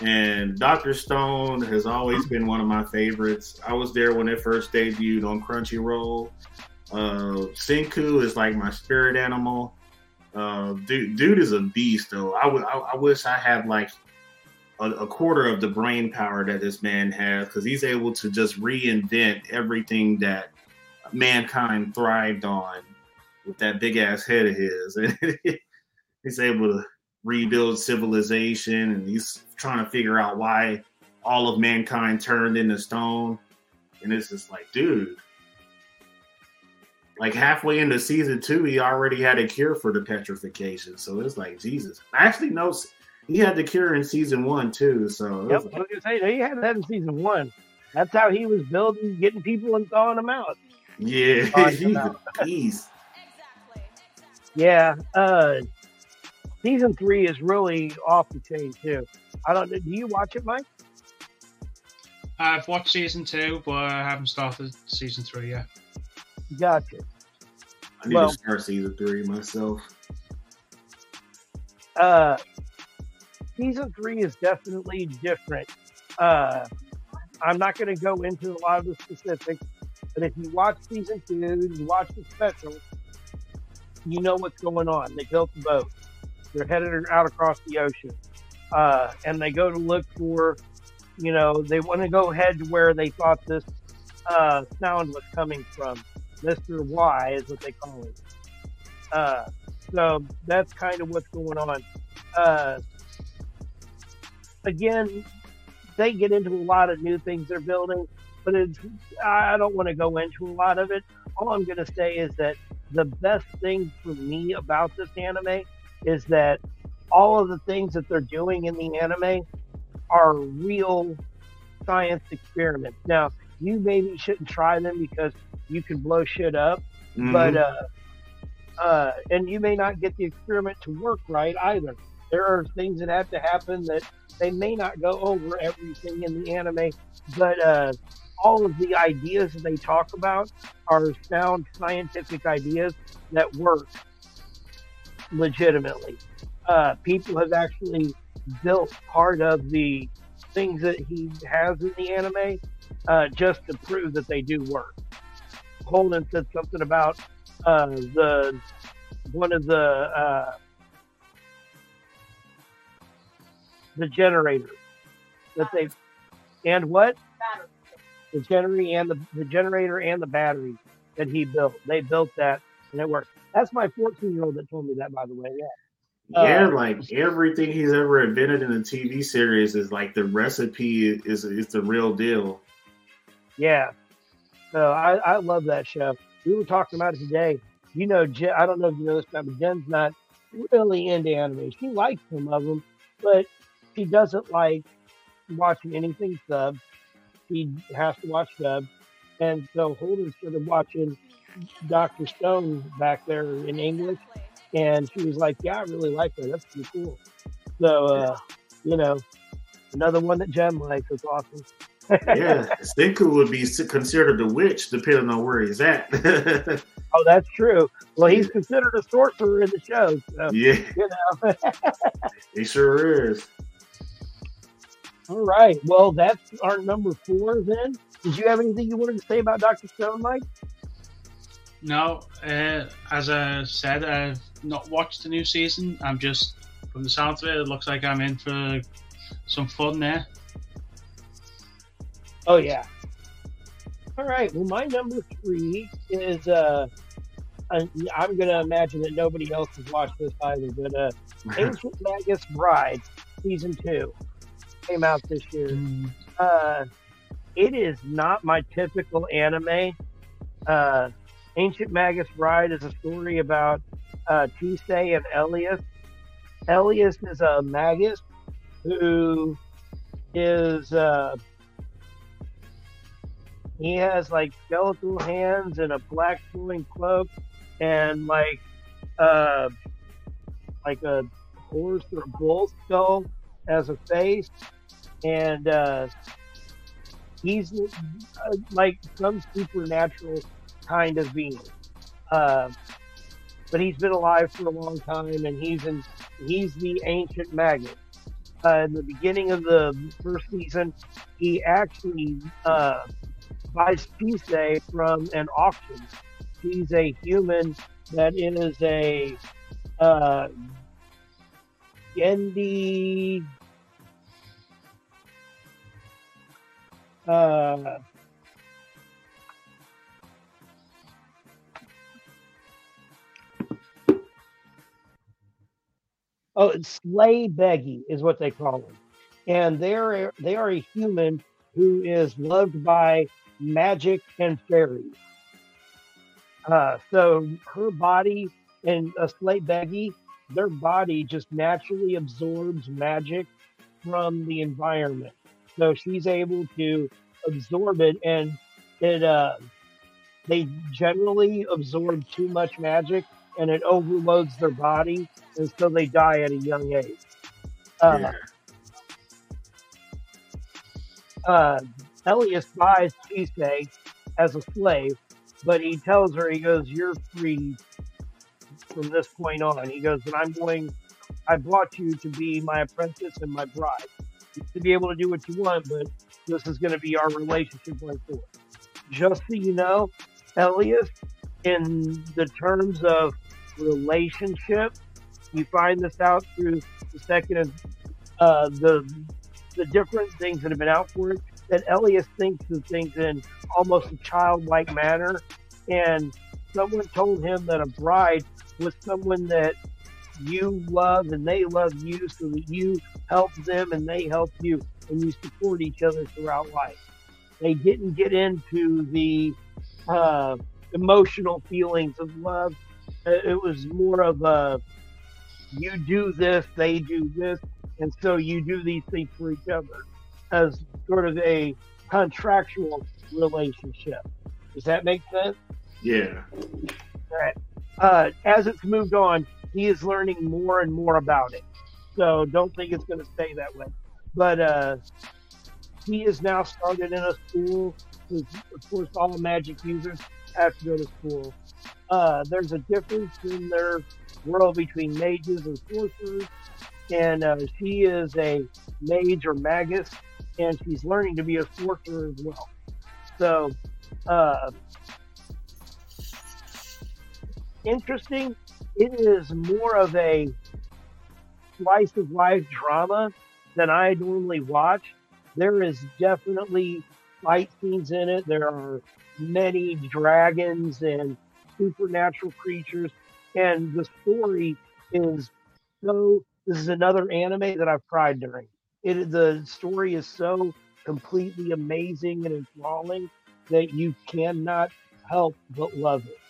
and Doctor Stone has always been one of my favorites. I was there when it first debuted on Crunchyroll. Uh, Senku is like my spirit animal. Uh, dude, dude is a beast though. I would, I, I wish I had like a, a quarter of the brain power that this man has because he's able to just reinvent everything that mankind thrived on with that big ass head of his. And he's able to rebuild civilization and he's trying to figure out why all of mankind turned into stone. And it's just like, dude, like halfway into season two, he already had a cure for the petrification. So it's like, Jesus. I Actually, no, he had the cure in season one too. So it Yep, was I was gonna say no, you had that in season one. That's how he was building, getting people and thawing them out. yeah, Oh, he's a beast. Exactly. Yeah, uh, season three is really off the chain too. I don't. Do you watch it, Mike? I've watched season two, but I haven't started season three yet. Gotcha. I need Well- to start season three myself. Uh, season three is definitely different. Uh, I'm not going to go into a lot of the specifics, but if you watch season two, you watch the special, you know what's going on. They built the boat. They're headed out across the ocean, uh, and they go to look for, you know, they want to go head to where they thought this uh, sound was coming from. Mister Y is what they call it. Uh, so that's kind of what's going on. Uh, again, they get into a lot of new things they're building, but it's, I don't want to go into a lot of it. All I'm going to say is that the best thing for me about this anime is that all of the things that they're doing in the anime are real science experiments. Now, you maybe shouldn't try them because you can blow shit up, Mhm. but uh, uh, and you may not get the experiment to work right either. There are things that have to happen that they may not go over everything in the anime, but uh, all of the ideas that they talk about are sound scientific ideas that work legitimately. Uh, people have actually built part of the things that he has in the anime uh, just to prove that they do work. Holden said something about uh, the one of the the generator that they and what Battery. the generator and the, the generator and the battery that he built. They built that and it worked. That's my 14 year old that told me that, by the way. Yeah. Yeah, Uh, like everything he's ever invented in the TV series is like the recipe is is the real deal. Yeah. So I, I love that show. We were talking about it today. You know, Jen, I don't know if you know this, but Jen's not really into anime. She likes some of them, but she doesn't like watching anything sub. He has to watch sub. And so Holden started watching Dr. Stone back there in English. And she was like, Yeah, I really like that. That's pretty cool. So, uh, you know, another one that Jen likes. It's awesome. Yeah, Senku would be considered a witch depending on where he's at. Oh, that's true. Well, he's considered a sorcerer in the show. So, yeah, you know. he sure is. All right. Well, that's our number four then. Did you have anything you wanted to say about Dr. Stone, Mike? No, uh, as I said, I've not watched the new season. I'm just, from the sound of it, it looks like I'm in for some fun there. Oh, yeah. All right. Well, my number three is, uh, I- I'm going to imagine that nobody else has watched this either, but uh, Ancient Magus Bride, season two, came out this year. uh, it is not my typical anime. Uh, Ancient Magus Bride is a story about uh, Chise and Elias. Elias is a magus who is uh, he has like skeletal hands and a black flowing cloak and like uh, like a horse or bull skull as a face and uh, he's uh, like some supernatural kind of being. Uh, but he's been alive for a long time, and he's in he's the ancient maggot. Uh, in the beginning of the first season, he actually uh, buys Chise from an auction. He's a human that is a uh, uh, oh, Sleigh Beggy is what they call them, and they're they are a human who is loved by magic and fairies. Uh, so her body and a Sleigh Beggy, their body just naturally absorbs magic from the environment. So she's able to absorb it and it uh they generally absorb too much magic and it overloads their body and so they die at a young age. Uh, Yeah. uh, Elias buys Chise as a slave, but he tells her, he goes, You're free from this point on. He goes, And I'm going, I brought you to be my apprentice and my bride. To be able to do what you want, but this is going to be our relationship going forward. Just so you know, Elias, in the terms of relationship, you find this out through the second of uh, the the different things that have been out for it. That Elias thinks of things in almost a childlike manner, and someone told him that a bride was someone that you love and they love you, so that you help them and they help you, and you support each other throughout life. They didn't get into the uh, emotional feelings of love. Uh, It was more of a you do this, they do this, and so you do these things for each other. as sort of a contractual relationship. Does that make sense? Yeah. Uh, as it's moved on, he is learning more and more about it. So don't think it's going to stay that way. But uh, he is now started in a school. Of course, all magic users have to go to school. Uh, there's a difference in their world between mages and sorcerers, and uh, she is a mage or magus, and she's learning to be a sorcerer as well. So, uh, interesting. It is more of a slice of life drama than I normally watch. There is definitely fight scenes in it. There are many dragons and supernatural creatures, and the story is so. This is another anime that I've cried during. It the story is so completely amazing and enthralling that you cannot help but love it.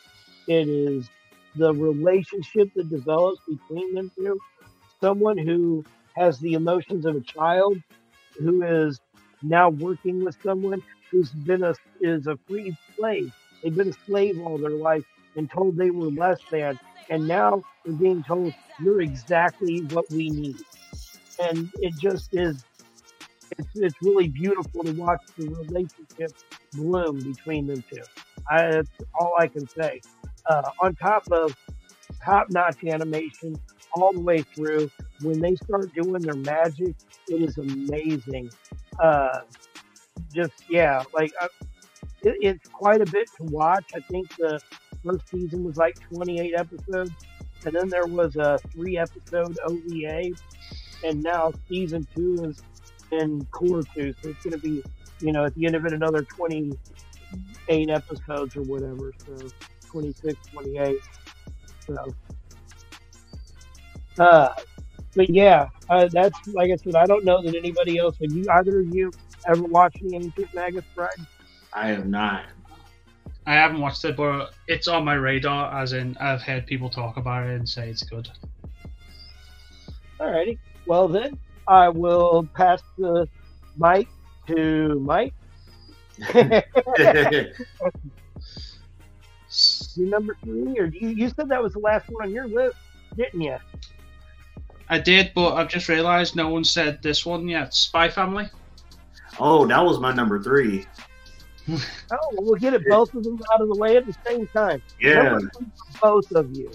It is the relationship that develops between them two. Someone who has the emotions of a child, who is now working with someone who's been a is a free slave. They've been a slave all their life and told they were less than, and now they're being told you're exactly what we need. And it just is. It's, it's really beautiful to watch the relationship bloom between them two. I, that's all I can say. Uh, on top of top-notch animation all the way through, when they start doing their magic, it is amazing. Uh, just yeah, like uh, it, it's quite a bit to watch. I think the first season was like 28 episodes, and then there was a three-episode OVA, and now season two is in cour two, so it's going to be, you know, at the end of it another 28 episodes or whatever. So 26, 28. So, uh, but yeah, uh, that's like I said. I don't know that anybody else. Have you either of you ever watched the Ancient Magus Bride? I have not. I haven't watched it, but it's on my radar. As in, I've heard people talk about it and say it's good. Alrighty. Well then, I will pass the mic to Mike. Your number three, or you, you said that was the last one on your list, didn't you? I did, but I've just realised no one said this one yet. Spy Family. oh, that was my number three. Oh, well, we'll get it both of them out of the way at the same time. Yeah, Number three for both of you.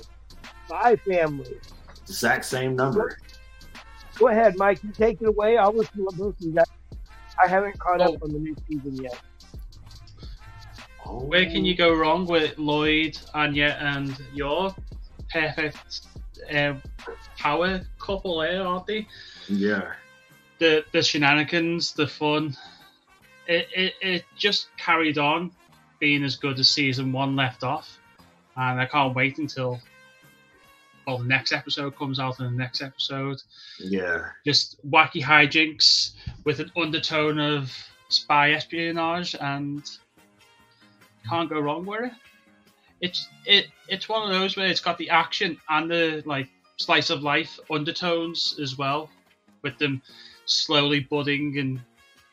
Spy Family. exact same number. Go ahead, Mike. You take it away. I'll listen to what both of you guys. I haven't caught up Oh. on the new season yet. Oh, Where can you go wrong with Lloyd, Anya, and your perfect uh, power couple there, aren't they? Yeah, The the shenanigans, the fun. It, it, it just carried on being as good as season one left off. And I can't wait until well the next episode comes out in the next episode. yeah, Just wacky hijinks with an undertone of spy espionage and can't go wrong with it. It's it it's one of those where it's got the action and the like slice of life undertones as well, with them slowly budding and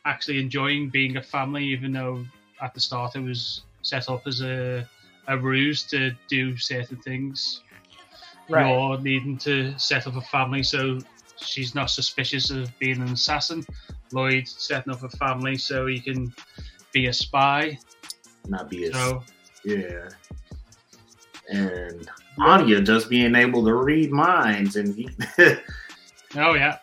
actually enjoying being a family, even though at the start it was set up as a a ruse to do certain things. Right. You're needing to set up a family so she's not suspicious of being an assassin. Lloyd setting up a family so he can be a spy. Not be as So yeah. And Anya just being able to read minds, and he, oh yeah,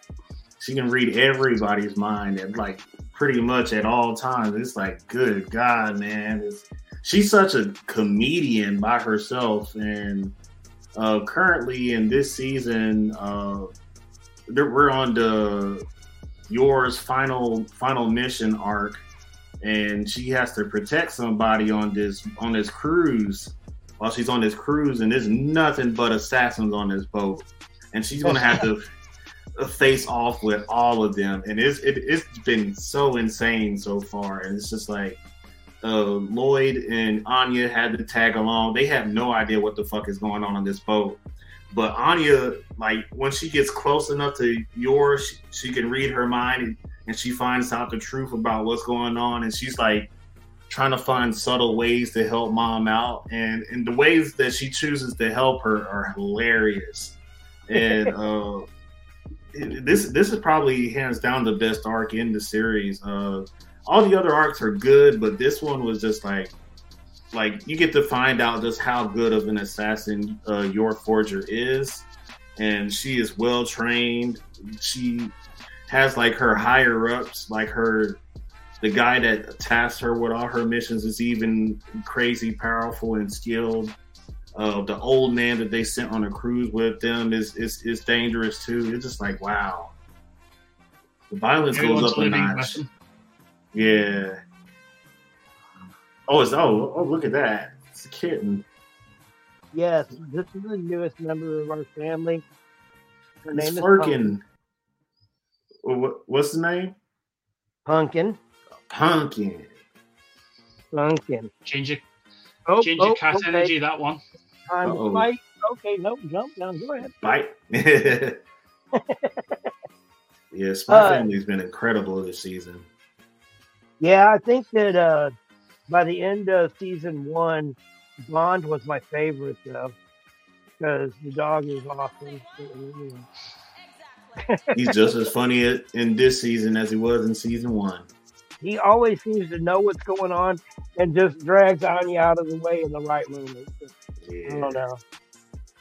she can read everybody's mind at like pretty much at all times. It's like, good God, man, it's, she's such a comedian by herself, and uh, currently in this season, uh, we're on the Yor's final final mission arc, and she has to protect somebody on this on this cruise while she's on this cruise, and there's nothing but assassins on this boat, and she's gonna have to face off with all of them, and it's it, it's been so insane so far, and it's just like. Uh, Lloyd and Anya had to tag along. They have no idea what the fuck is going on on this boat. But Anya, like when she gets close enough to Yor's, she, she can read her mind, and and she finds out the truth about what's going on, and she's like trying to find subtle ways to help mom out, and and the ways that she chooses to help her are hilarious, and uh, it- this this is probably hands down the best arc in the series. Uh, all the other arcs are good, but this one was just like like you get to find out just how good of an assassin uh, Yor Forger is, and she is well trained. She has like her higher ups, like her the guy that tasks her with all her missions is even crazy powerful and skilled. Uh, the old man that they sent on a cruise with them is is, is dangerous too. It's just like wow. The violence Everyone's goes up a living notch. lesson. Yeah. Oh, it's oh oh look at that. It's a kitten. Yes, this is the newest member of our family. Her name It's is Firkin. What, what's the name? Pumpkin. Pumpkin. Pumpkin. Change your, Oh, change oh, your cat okay. energy, that one. Time Uh-oh. to fight. Okay, nope, jump down. Go ahead. Bite. yeah, Spy Uh, Family's been incredible this season. Yeah, I think that uh, by the end of season one, Bond was my favorite though, because the dog is awesome. He's just as funny in this season as he was in season one. He always seems to know what's going on and just drags Anya out of the way in the right moment. I Yeah. don't know.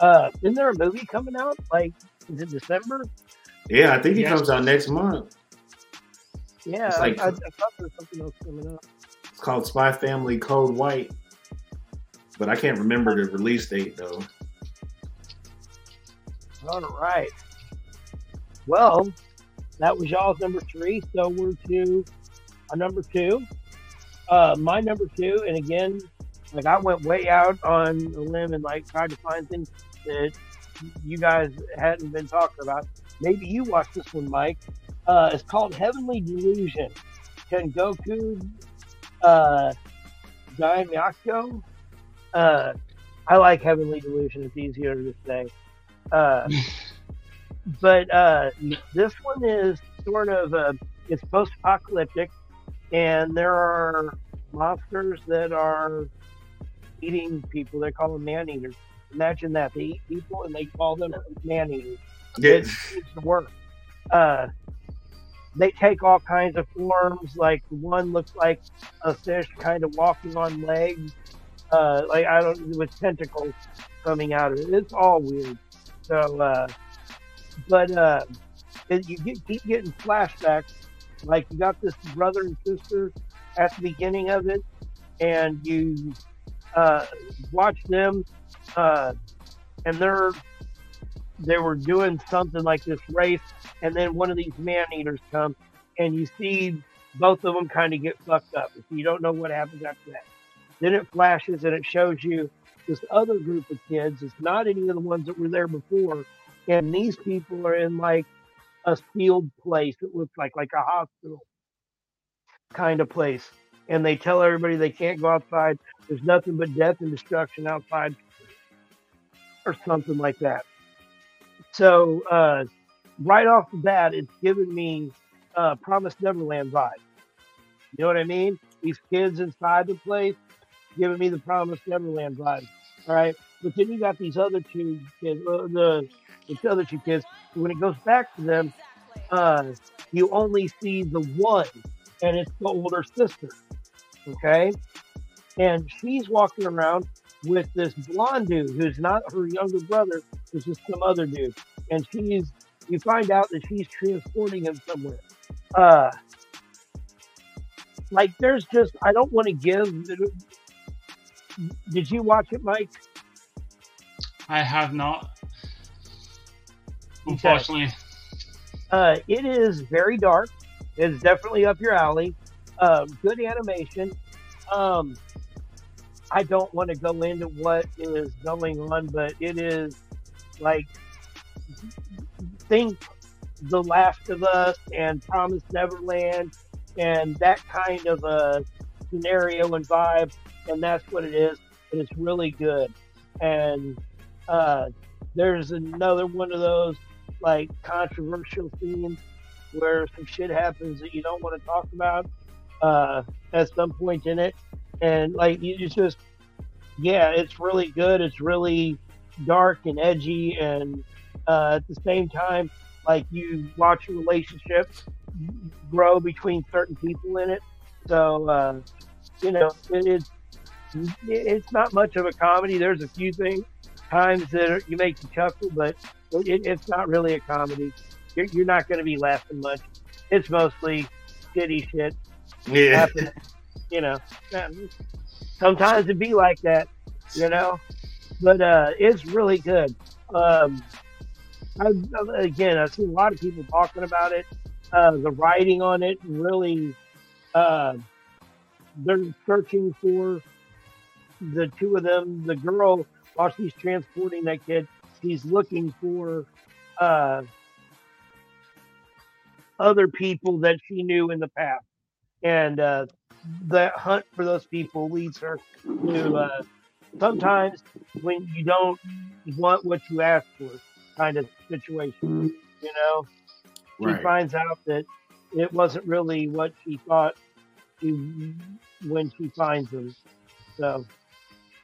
Uh, isn't there a movie coming out? Like, is it December? Yeah, I think he Yes. comes out next month. Yeah, It's like- I, I thought there was something else coming up. It's called Spy Family Code White. But I can't remember the release date though. All right. Well, that was y'all's number three. So we're to a number two. Uh, my number two, and again, like I went way out on a limb and like tried to find things that you guys hadn't been talking about. Maybe you watched this one, Mike. Uh, it's called Heavenly Delusion. Tengoku uh, Daimakyo. Uh, I like Heavenly Delusion. It's easier to say. Uh, but uh, this one is sort of uh, it's post-apocalyptic, and there are monsters that are eating people. They call them man-eaters. Imagine that they eat people and they call them man-eaters. Yeah. It seems to work. Uh, they take all kinds of forms. Like one looks like a fish, kind of walking on legs. Uh, like I don't with tentacles coming out of it. It's all weird. So, uh, but uh, it, you get, keep getting flashbacks. Like you got this brother and sister at the beginning of it, and you uh, watch them, uh, and they're they were doing something like this race, and then one of these man eaters come, and you see both of them kind of get fucked up. If You don't know what happens after that. Then it flashes and it shows you this other group of kids. It's not any of the ones that were there before, and these people are in like a sealed place. It looks like like a hospital kind of place, and they tell everybody they can't go outside. There's nothing but death and destruction outside, or something like that. So uh, right off the bat, it's giving me uh, Promised Neverland vibe. You know what I mean? These kids inside the place giving me the Promised Neverland vibe. All right, but then you got these other two kids, uh, the the other two kids. When it goes back to them, uh, you only see the one, and it's the older sister. Okay, and she's walking around with this blonde dude who's not her younger brother, who's just some other dude, and she's you find out that she's transporting him somewhere. Uh, like there's just I don't want to give. Did you watch it, Mike? I have not. Unfortunately, Uh, it is very dark. It's definitely up your alley. Um, good animation. Um, I don't want to go into what is going on, but it is like think The Last of Us and Promised Neverland and that kind of a scenario and vibe, and that's what it is. And it's really good. And uh, there's another one of those like controversial scenes where some shit happens that you don't want to talk about uh, at some point in it, and like you just yeah, it's really good. It's really dark and edgy, and uh, at the same time, like you watch a relationship grow between certain people in it. So uh, you know, it, it's it's not much of a comedy. There's a few things times that are, you make you chuckle, but it, it's not really a comedy. You're, you're not going to be laughing much. It's mostly shitty shit Yeah. happening. you know, sometimes it be like that, you know, but uh, it's really good. Um, I, again, I've seen a lot of people talking about it. Uh, the writing on it really, uh, they're searching for the two of them. The girl, while she's transporting that kid, she's looking for uh, other people that she knew in the past. And uh, that hunt for those people leads her to uh, sometimes when you don't want what you ask for kind of situation. You know, she Right. finds out that it wasn't really what she thought she, when she finds them. So,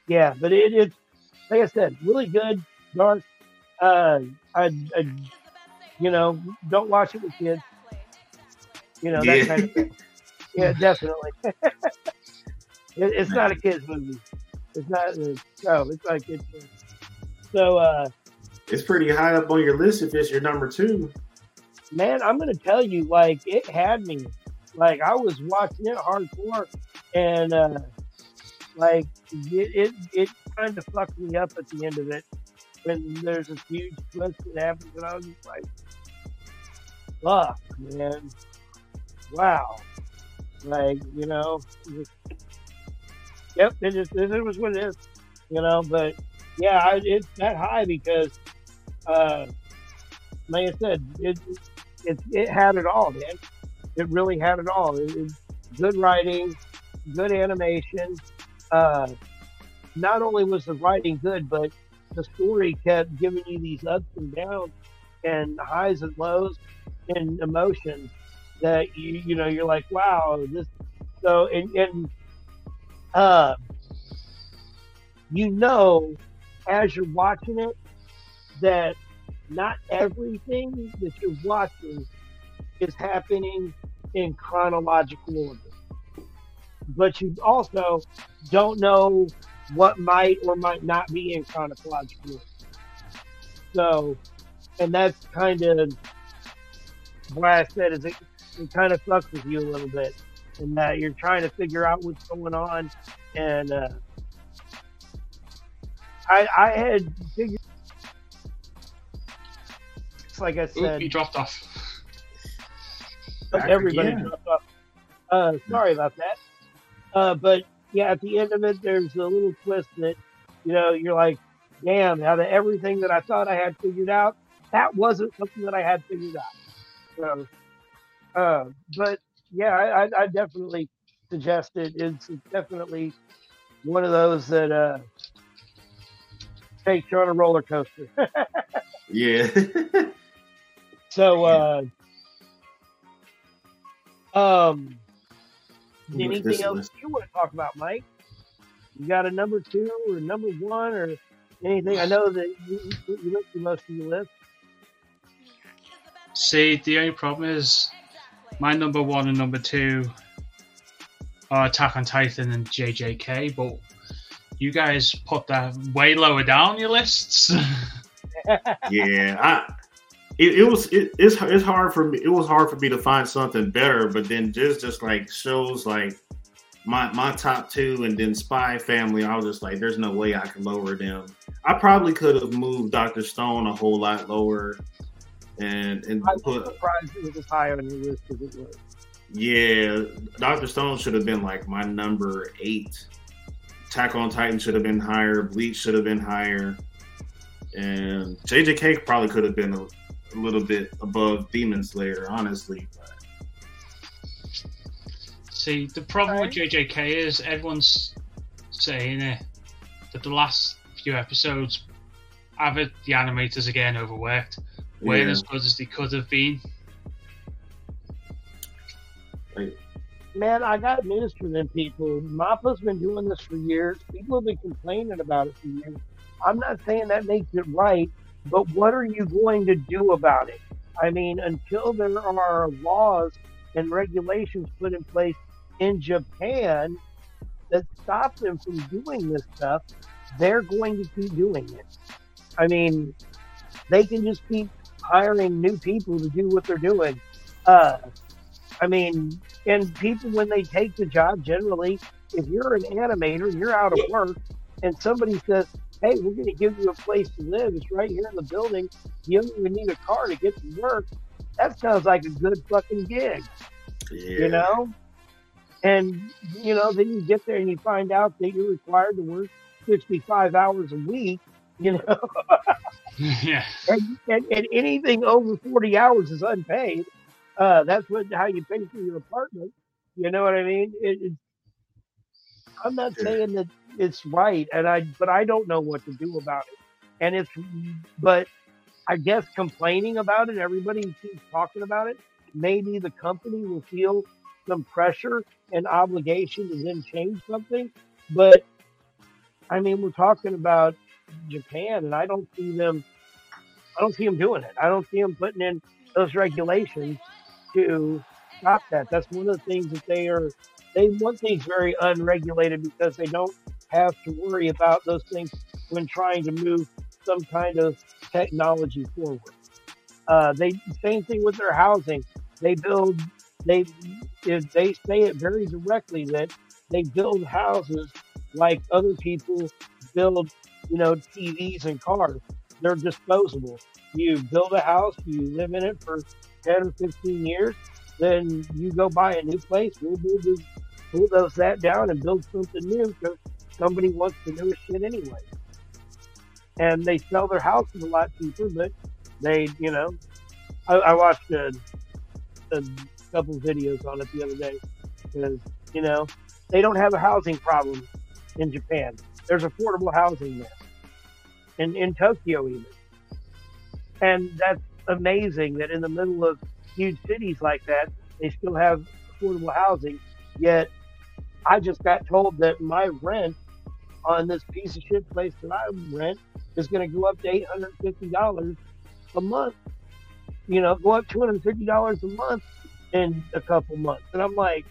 yeah, but it, it's like I said, really good, dark. Uh, I, I, you know, don't watch it with kids. You know that Yeah. kind of thing. Yeah, definitely. it, it's not a kids movie. It's not. Uh, no, it's a kids movie. So, uh, It's pretty high up on your list if it's your number two. man, I'm gonna tell you, like it had me. Like I was watching it hardcore, and uh, like it, it, it kind of fucked me up at the end of it. When there's a huge twist that happens, and I was just like, "Fuck, man, wow!" Like you know, yep, it just it was what it is, you know. But yeah, I, it's that high because, uh, like I said, it it, it had it all, man. It really had it all. It, it, good writing, good animation. Uh, not only was the writing good, but the story kept giving you these ups and downs and highs and lows and emotions that you you know you're like wow this so and, and uh you know as you're watching it that not everything that you're watching is happening in chronological order. But you also don't know what might or might not be in chronological order. So, and that's kind of why I said is it, it kind of fucks with you a little bit in that you're trying to figure out what's going on. And uh, I, I had figured like I Oop, said, he dropped off. Back everybody again. dropped off. Uh, sorry about that. Uh, but yeah, at the end of it, there's a little twist that, you know, you're like, damn, out of everything that I thought I had figured out, that wasn't something that I had figured out. So, uh, but yeah, I, I, definitely suggest it. It's definitely one of those that uh, takes you on a roller coaster. Yeah. So, uh, um, anything else list. you want to talk about, Mike? You got a number two or number one or anything? I know that you, you you looked through most of your list. See, the only problem is my number one and number two are Attack on Titan and JJK, but you guys put that way lower down your lists. yeah, I it, it was it, it's it's hard for me. It was hard for me to find something better, but then just just like shows like my my top two and then Spy Family, I was just like, there's no way I can lower them. I probably could have moved Doctor Stone a whole lot lower, and and I was put surprised it was as high on your list as it was. yeah, Doctor Stone should have been like my number eight. Attack on Titan should have been higher. Bleach should have been higher, and JJK probably could have been a, a little bit above Demon Slayer, honestly. But See, the problem with JJK is everyone's saying it that the last few episodes, have either the animators again overworked, weren't Yeah. as good as they could have been. Like, Man, I got news for them people. Mappa's been doing this for years. People have been complaining about it for years. I'm not saying that makes it right, but what are you going to do about it? I mean, until there are laws and regulations put in place in Japan that stop them from doing this stuff, they're going to keep doing it. I mean, they can just keep hiring new people to do what they're doing. Uh, I mean, and people when they take the job, generally, if you're an animator and you're out of work, and somebody says, "Hey, we're going to give you a place to live. It's right here in the building. You don't even need a car to get to work." That sounds like a good fucking gig, yeah. you know. And you know, then you get there and you find out that you're required to work 65 hours a week. You know, yeah. and, and, and anything over 40 hours is unpaid. Uh, that's what how you pay for your apartment. You know what I mean? It, it, I'm not Yeah. saying that it's right, and I but I don't know what to do about it. And it's but I guess complaining about it, everybody keeps talking about it. Maybe the company will feel some pressure and obligation to then change something. But I mean, we're talking about Japan, and I don't see them. I don't see them doing it. I don't see them putting in those regulations to stop that. That's one of the things that they are. They want things very unregulated because they don't have to worry about those things when trying to move some kind of technology forward. Uh, they same thing with their housing. They build. They they say it very directly that they build houses like other people build, you know, TVs and cars. They're disposable. You build a house, you live in it for 10 or 15 years, then you go buy a new place, we'll this, bulldoze that down and build something new because somebody wants the newest shit anyway. And they sell their houses a lot cheaper, but they, you know, I, I watched a, a couple videos on it the other day because, you know, they don't have a housing problem in Japan. There's affordable housing there, in in Tokyo even, and that's amazing that in the middle of huge cities like that, they still have affordable housing. Yet, I just got told that my rent on this piece of shit place that I rent is going to go up to eight hundred fifty dollars a month. You know, go up two hundred fifty dollars a month in a couple months, and I'm like,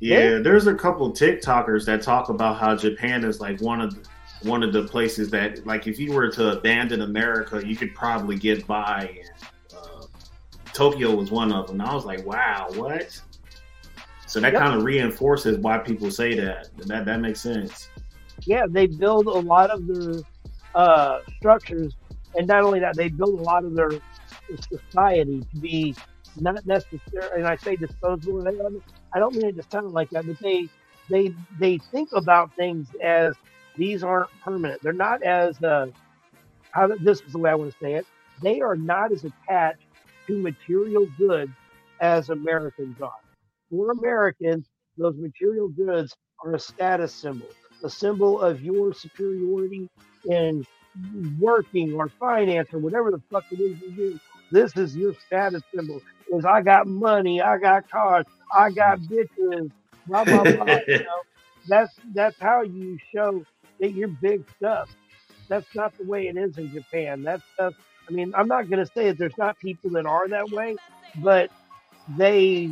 Yeah, there's a couple of TikTokers that talk about how Japan is like one of the, one of the places that, like, if you were to abandon America, you could probably get by. And, uh, Tokyo was one of them. I was like, wow, what? So that Yep. kind of reinforces why people say that. That that makes sense. yeah, they build a lot of their uh, structures, and not only that, they build a lot of their society to be not necessarily. And I say disposable. and I don't- I don't mean it to sound like that, but they they they think about things as these aren't permanent. They're not as uh, how this is the way I want to say it. They are not as attached to material goods as Americans are. For Americans, those material goods are a status symbol a symbol of your superiority in working or finance or whatever the fuck it is you do. This is your status symbol. Is I got money, I got cars, I got mm. bitches, blah blah blah. you know, that's that's how you show that you're big stuff. That's not the way it is in Japan. That stuff. I mean, I'm not going to say that there's not people that are that way, but they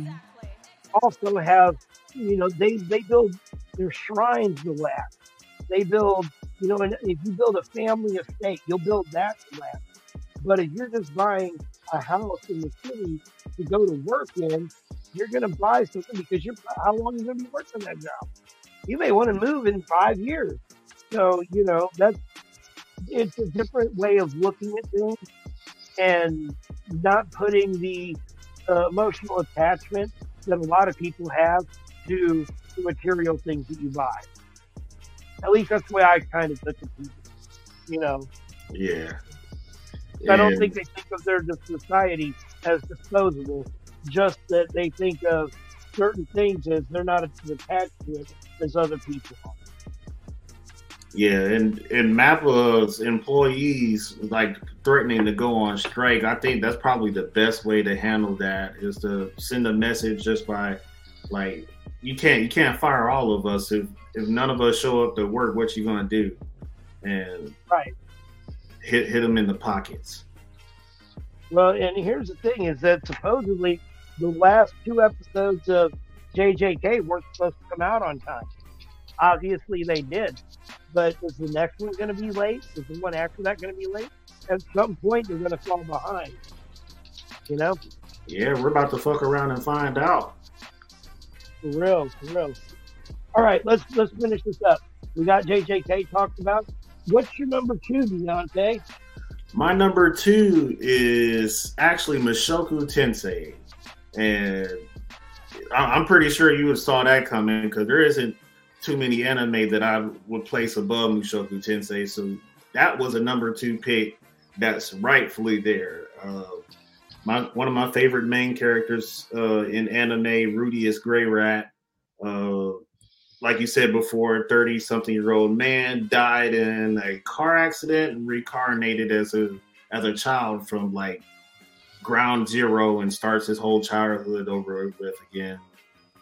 also have, you know, they they build their shrines to last. They build, you know, and if you build a family estate, you'll build that to last. But if you're just buying a house in the city to go to work in, you're going to buy something because you're how long are you going to be working that job? You may want to move in five years. So you know that's it's a different way of looking at things and not putting the uh, emotional attachment that a lot of people have to the material things that you buy. At least that's the way I kind of took it. You know, Yeah. I don't think they think of their society as disposable. Just that they think of certain things as they're not as attached to it as other people. are. Yeah, and and Mappa's employees like threatening to go on strike. I think that's probably the best way to handle that is to send a message just by like you can't you can't fire all of us if if none of us show up to work. What you gonna do? And Right. hit hit them in the pockets. Well, and here's the thing: is that supposedly the last two episodes of JJK weren't supposed to come out on time. Obviously, they did, but is the next one going to be late? Is the one after that going to be late? At some point, they're going to fall behind. You know, Yeah, we're about to fuck around and find out. for real, for real. All right, let's let's finish this up. We got JJK talked about. What's your number two, Deontay? My number two is actually Mushoku Tensei, and I'm pretty sure you saw that coming because there isn't too many anime that I would place above Mushoku Tensei. So that was a number two pick that's rightfully there. Uh, my one of my favorite main characters uh, in anime, Rudeus Greyrat. Uh, like you said before, 30 something year old man died in a car accident and reincarnated as a as a child from like ground zero and starts his whole childhood over with again.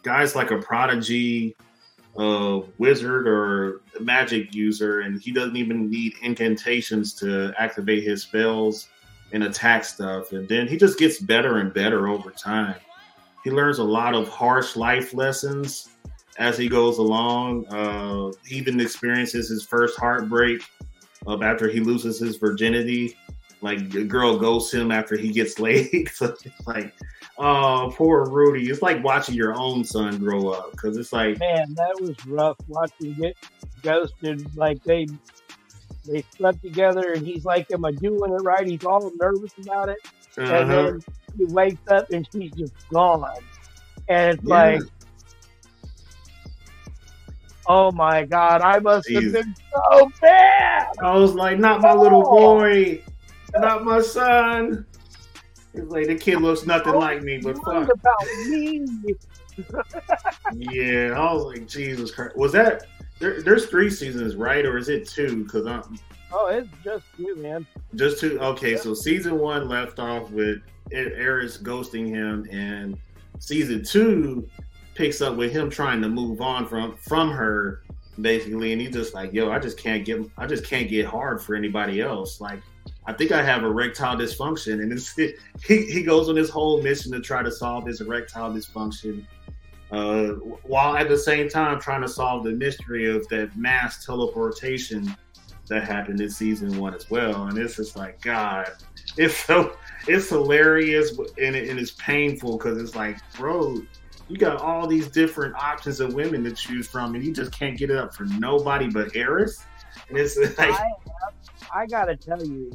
Guy's like a prodigy, uh, wizard or magic user, and he doesn't even need incantations to activate his spells and attack stuff. And then he just gets better and better over time. He learns a lot of harsh life lessons as he goes along. Uh, he even experiences his first heartbreak uh, after he loses his virginity. Like the girl ghosts him after he gets laid. so like, oh, poor Rudy. It's like watching your own son grow up because it's like, Man, that was rough watching get ghosted. Like they they slept together, and he's like, "Am I doing it right?" He's all nervous about it, and uh-huh. then he wakes up and she's just gone, and it's Yeah. like, "Oh my god, I must have been so bad." I was like, not my little Oh. boy, not my son. It's like the kid looks nothing oh, like me, but fuck. about me? Yeah, I was like, Jesus Christ. Was that there, there's three seasons, right? Or is it two? Because I'm Oh, it's just you, man. just two. Okay, so season one left off with Eris ghosting him, and season two picks up with him trying to move on from from her, basically. And he's just like, "Yo, I just can't get, I just can't get hard for anybody else." Like, I think I have erectile dysfunction, and it's, he he goes on this whole mission to try to solve his erectile dysfunction. Uh, while at the same time trying to solve the mystery of that mass teleportation that happened in season one as well. And it's just like, God, it's so it's hilarious and, it, and it's painful because it's like, bro, you got all these different options of women to choose from, and you just can't get it up for nobody but Eris. And it's like, I, gotta tell you,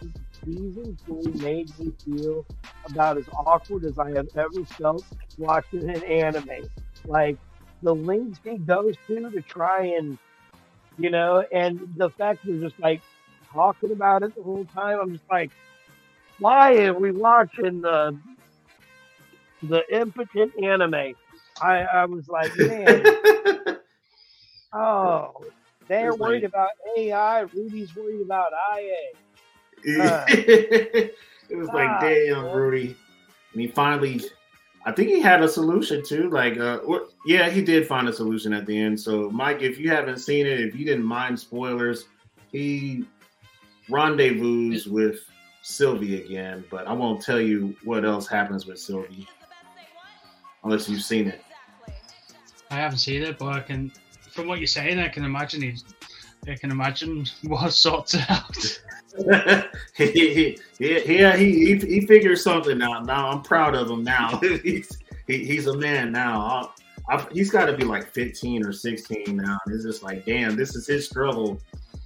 this season three made me feel about as awkward as I have ever felt watching an anime. Like the links he goes to to try and, you know, and the fact they're just like talking about it the whole time. I'm just like, why are we watching the the impotent anime? I, I was like, man, oh, they're It's worried like- about AI. Rudy's worried about IA. Uh, it was like, ah, damn, man. Rudy. And he finally, I think he had a solution too. Like, uh, or- yeah, he did find a solution at the end. So, Mike, if you haven't seen it, if you didn't mind spoilers, he rendezvous with Sylphie again. But I won't tell you what else happens with Sylphie unless you've seen it. I haven't seen it, but I can, from what you're saying, I can imagine he's, I can imagine what sorts out. he, he, yeah, he, he he figured something out. Now I'm proud of him. Now he's he, he's a man now. I, I, he's got to be like 15 or 16 now. And it's just like, damn, this is his struggle,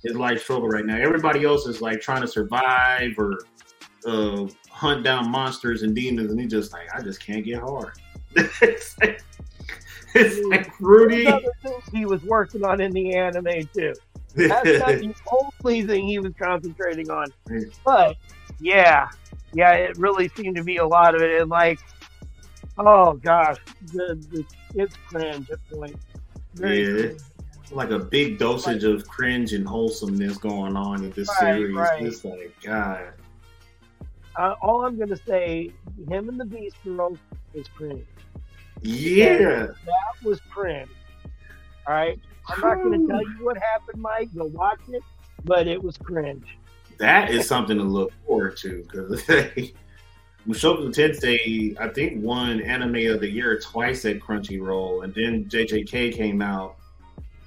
his life struggle right now. Everybody else is like trying to survive or uh, hunt down monsters and demons, and he's just like, I just can't get hard. it's like, Rudy. There's other things he was working on in the anime too. That's not the only thing he was concentrating on. But yeah, yeah, it really seemed to be a lot of it. And like, oh gosh, the, the it's cringe at points. Very Yeah. cringe. like a big dosage of cringe and wholesomeness going on in this Right, series. right. It's like God. Uh, all I'm gonna say, him and the Beast Girls is cringe. Yeah. That was cringe. All right. I'm not gonna tell you what happened, Mike. Go watch it, but it was cringe. That is something to look forward to because Mushoku Tensei, I think, won Anime of the Year twice at Crunchyroll, and then JJK came out.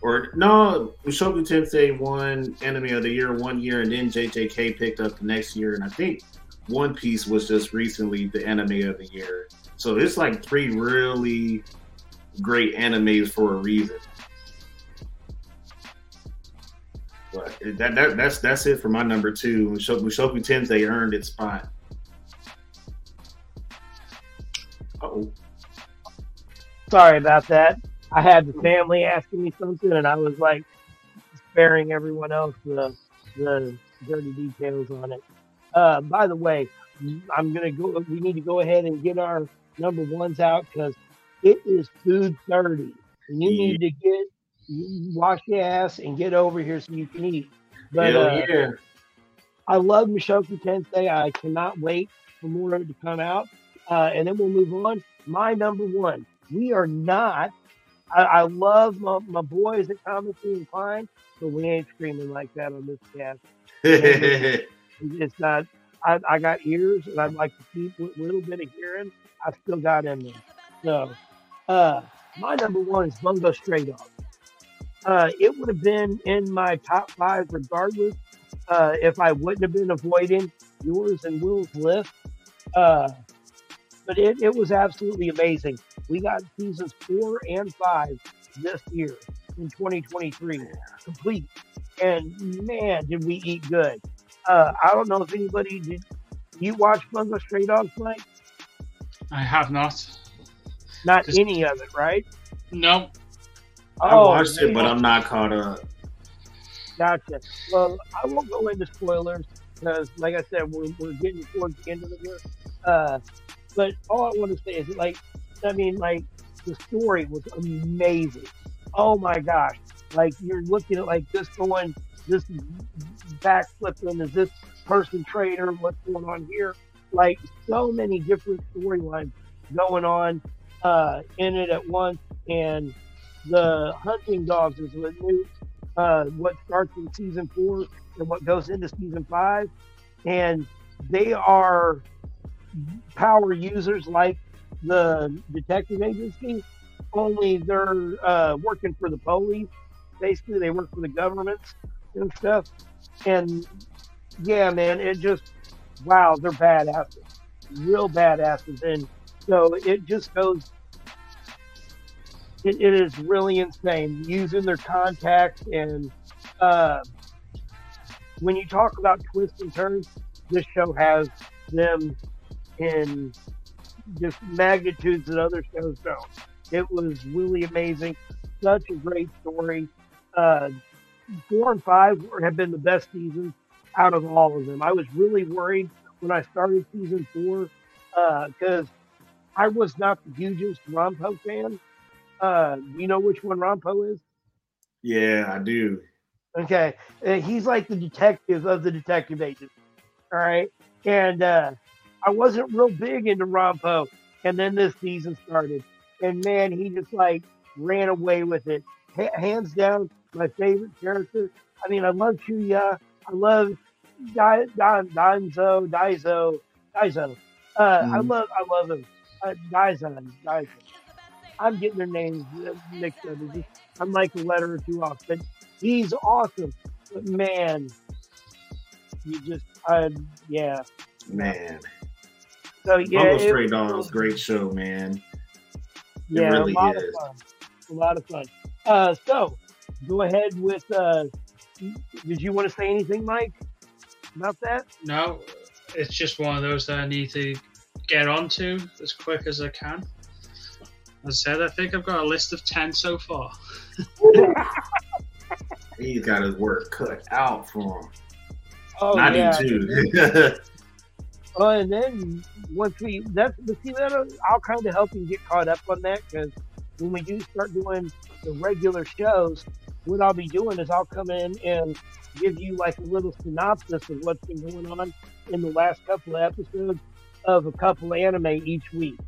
Or no, Mushoku Tensei won Anime of the Year one year, and then JJK picked up the next year, and I think One Piece was just recently the Anime of the Year. So it's like three really great animes for a reason. But that, that that's that's it for my number two. Mushoku, Tensei earned its spot. Oh, Sorry about that. I had the family asking me something, and I was like sparing everyone else the the dirty details on it. Uh, by the way, I'm gonna go. We need to go ahead and get our number ones out because it is food thirty, and you need to get wash your ass and get over here so you can eat. But uh, yeah! I love Mushoku Tensei. I cannot wait for more of it to come out. Uh, and then we'll move on. My number one. We are not. I, I love my, my boys at Comically Inclined, but we ain't screaming like that on this cast. It's not. I, I got ears, and I'd like to keep a little bit of hearing. I still got in there. So, uh, my number one is Bungo Stray Dogs. Uh, it would have been in my top five regardless uh, if I wouldn't have been avoiding yours and Will's list. Uh, but it, it was absolutely amazing. We got seasons four and five this year in 2023 complete. And man, did we eat good. Uh, I don't know if anybody did. You watch Bungo Stray Dogs, Mike? I have not. Not Just- any of it, right? No. I watched it, but I'm not caught up. Gotcha. Well, I won't go into spoilers because, like I said, we're, we're getting towards the end of the year. Uh, but all I want to say is, like, I mean, like, the story was amazing. Oh my gosh! Like you're looking at like this going, this backflipping, is this person traitor? What's going on here? Like so many different storylines going on uh, in it at once, and the hunting dogs is what new uh, what starts in season four and what goes into season five. And they are power users like the detective agency, only they're uh, working for the police. Basically, they work for the governments and stuff. And yeah, man, it just, wow, they're badasses. Real badasses. And so it just goes it, it is really insane using their contacts and uh, when you talk about twists and turns this show has them in just magnitudes that other shows don't it was really amazing such a great story uh, four and five have been the best seasons out of all of them i was really worried when i started season four because i was not the hugest Rampo fan uh, you know which one Rampo is? Yeah, I do. Okay, uh, he's like the detective of the detective agent. All right, and uh, I wasn't real big into Rampo, and then this season started, and man, he just like ran away with it. H- hands down, my favorite character. I mean, I love Chuya. I love Di- Don Donzo, Daizo, Daizo. Uh, I Mhm. love, I love him. Uh, Daizon, Daizon. I'm getting their names mixed up. I'm like a letter or two off, but he's awesome. But man, you just, uh, yeah. Man, So yeah, it Stray Dogs, great show, man. Yeah, really a lot is. of fun. A lot of fun. Uh, so go ahead with. Uh, did you want to say anything, Mike, about that? No. It's just one of those that I need to get onto as quick as I can. As I said, I think I've got a list of 10 so far. He's got his work cut out for him. Oh Not yeah. you too. Oh, and then once we that's but see that uh, I'll kind of help you get caught up on that because when we do start doing the regular shows, what I'll be doing is I'll come in and give you like a little synopsis of what's been going on in the last couple of episodes of a couple of anime each week.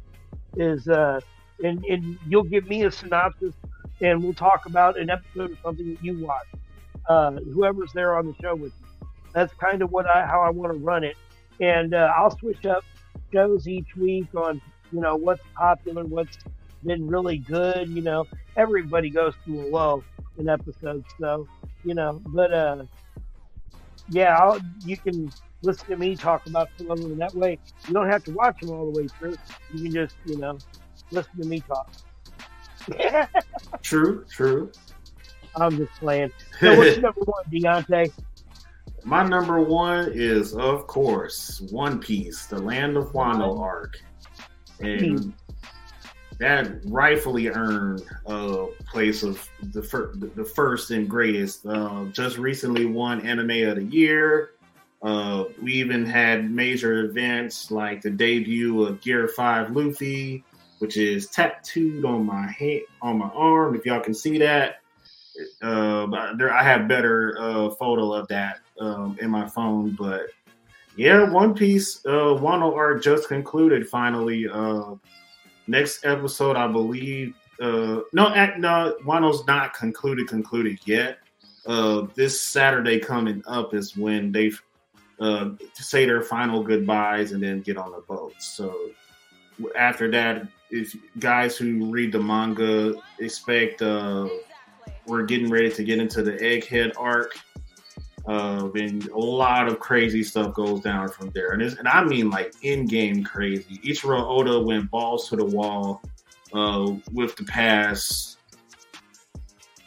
Is uh, and and you'll give me a synopsis, and we'll talk about an episode of something that you watch. Uh, whoever's there on the show with you. That's kind of what I how I want to run it, and uh, I'll switch up shows each week on you know what's popular, what's been really good. You know, everybody goes through a lull in episodes, so you know, but uh, yeah, I'll, you can listen to me talk about some of them that way. You don't have to watch them all the way through. You can just, you know, listen to me talk. True, true. I'm just playing. So what's number one, Deontay? My number one is, of course, One Piece, the Land of Wano arc. And that rightfully earned a place of the, fir- the first and greatest. Uh, just recently won Anime of the Year. Uh, we even had major events like the debut of Gear 5 Luffy, which is tattooed on my head, on my arm. If y'all can see that, uh, there I have better uh, photo of that um, in my phone. But yeah, One Piece uh, Wano just concluded finally. Uh, next episode, I believe. Uh, no, act, no, Wano's not concluded. Concluded yet. Uh, this Saturday coming up is when they uh, say their final goodbyes and then get on the boat. So after that, if guys who read the manga expect, uh, we're getting ready to get into the Egghead arc. Uh, and a lot of crazy stuff goes down from there, and and I mean like in-game crazy. Ichiro Oda went balls to the wall uh, with the pass.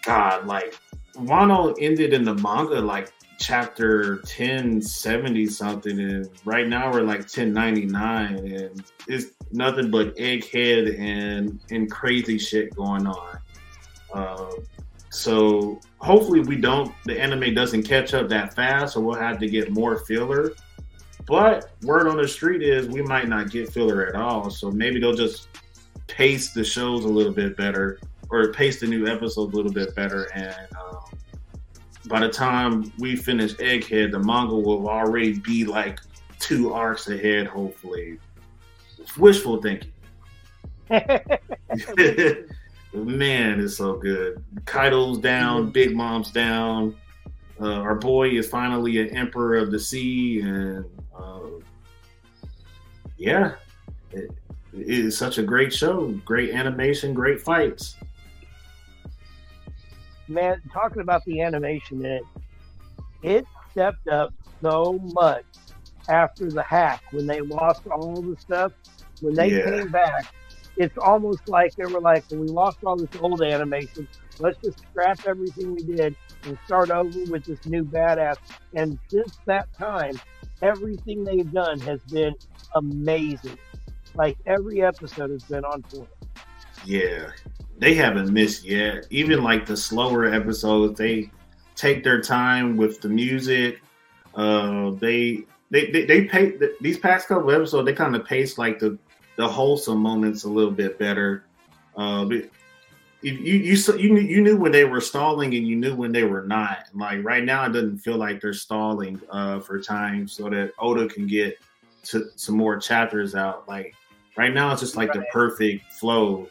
God, like Wano ended in the manga like chapter 1070 something and right now we're like 1099 and it's nothing but egghead and and crazy shit going on uh, so hopefully we don't the anime doesn't catch up that fast so we'll have to get more filler but word on the street is we might not get filler at all so maybe they'll just pace the shows a little bit better or pace the new episodes a little bit better and um, by the time we finish Egghead, the manga will already be like two arcs ahead, hopefully. Wishful thinking. Man, it's so good. Kaido's down, Big Mom's down. Uh, our boy is finally an emperor of the sea, and uh, yeah, it, it is such a great show. Great animation, great fights man, talking about the animation in it, it stepped up so much after the hack when they lost all the stuff. When they Yeah. came back, it's almost like they were like, well, we lost all this old animation. Let's just scrap everything we did and start over with this new badass. And since that time, everything they've done has been amazing. Like every episode has been on point. Yeah, they haven't missed yet. Even like the slower episodes, they take their time with the music. Uh, they they they, they pay these past couple episodes. They kind of pace like the the wholesome moments a little bit better. Uh, but you you you you knew, you knew when they were stalling and you knew when they were not. Like right now, it doesn't feel like they're stalling uh, for time so that Oda can get to some more chapters out. Like right now, it's just like the perfect flow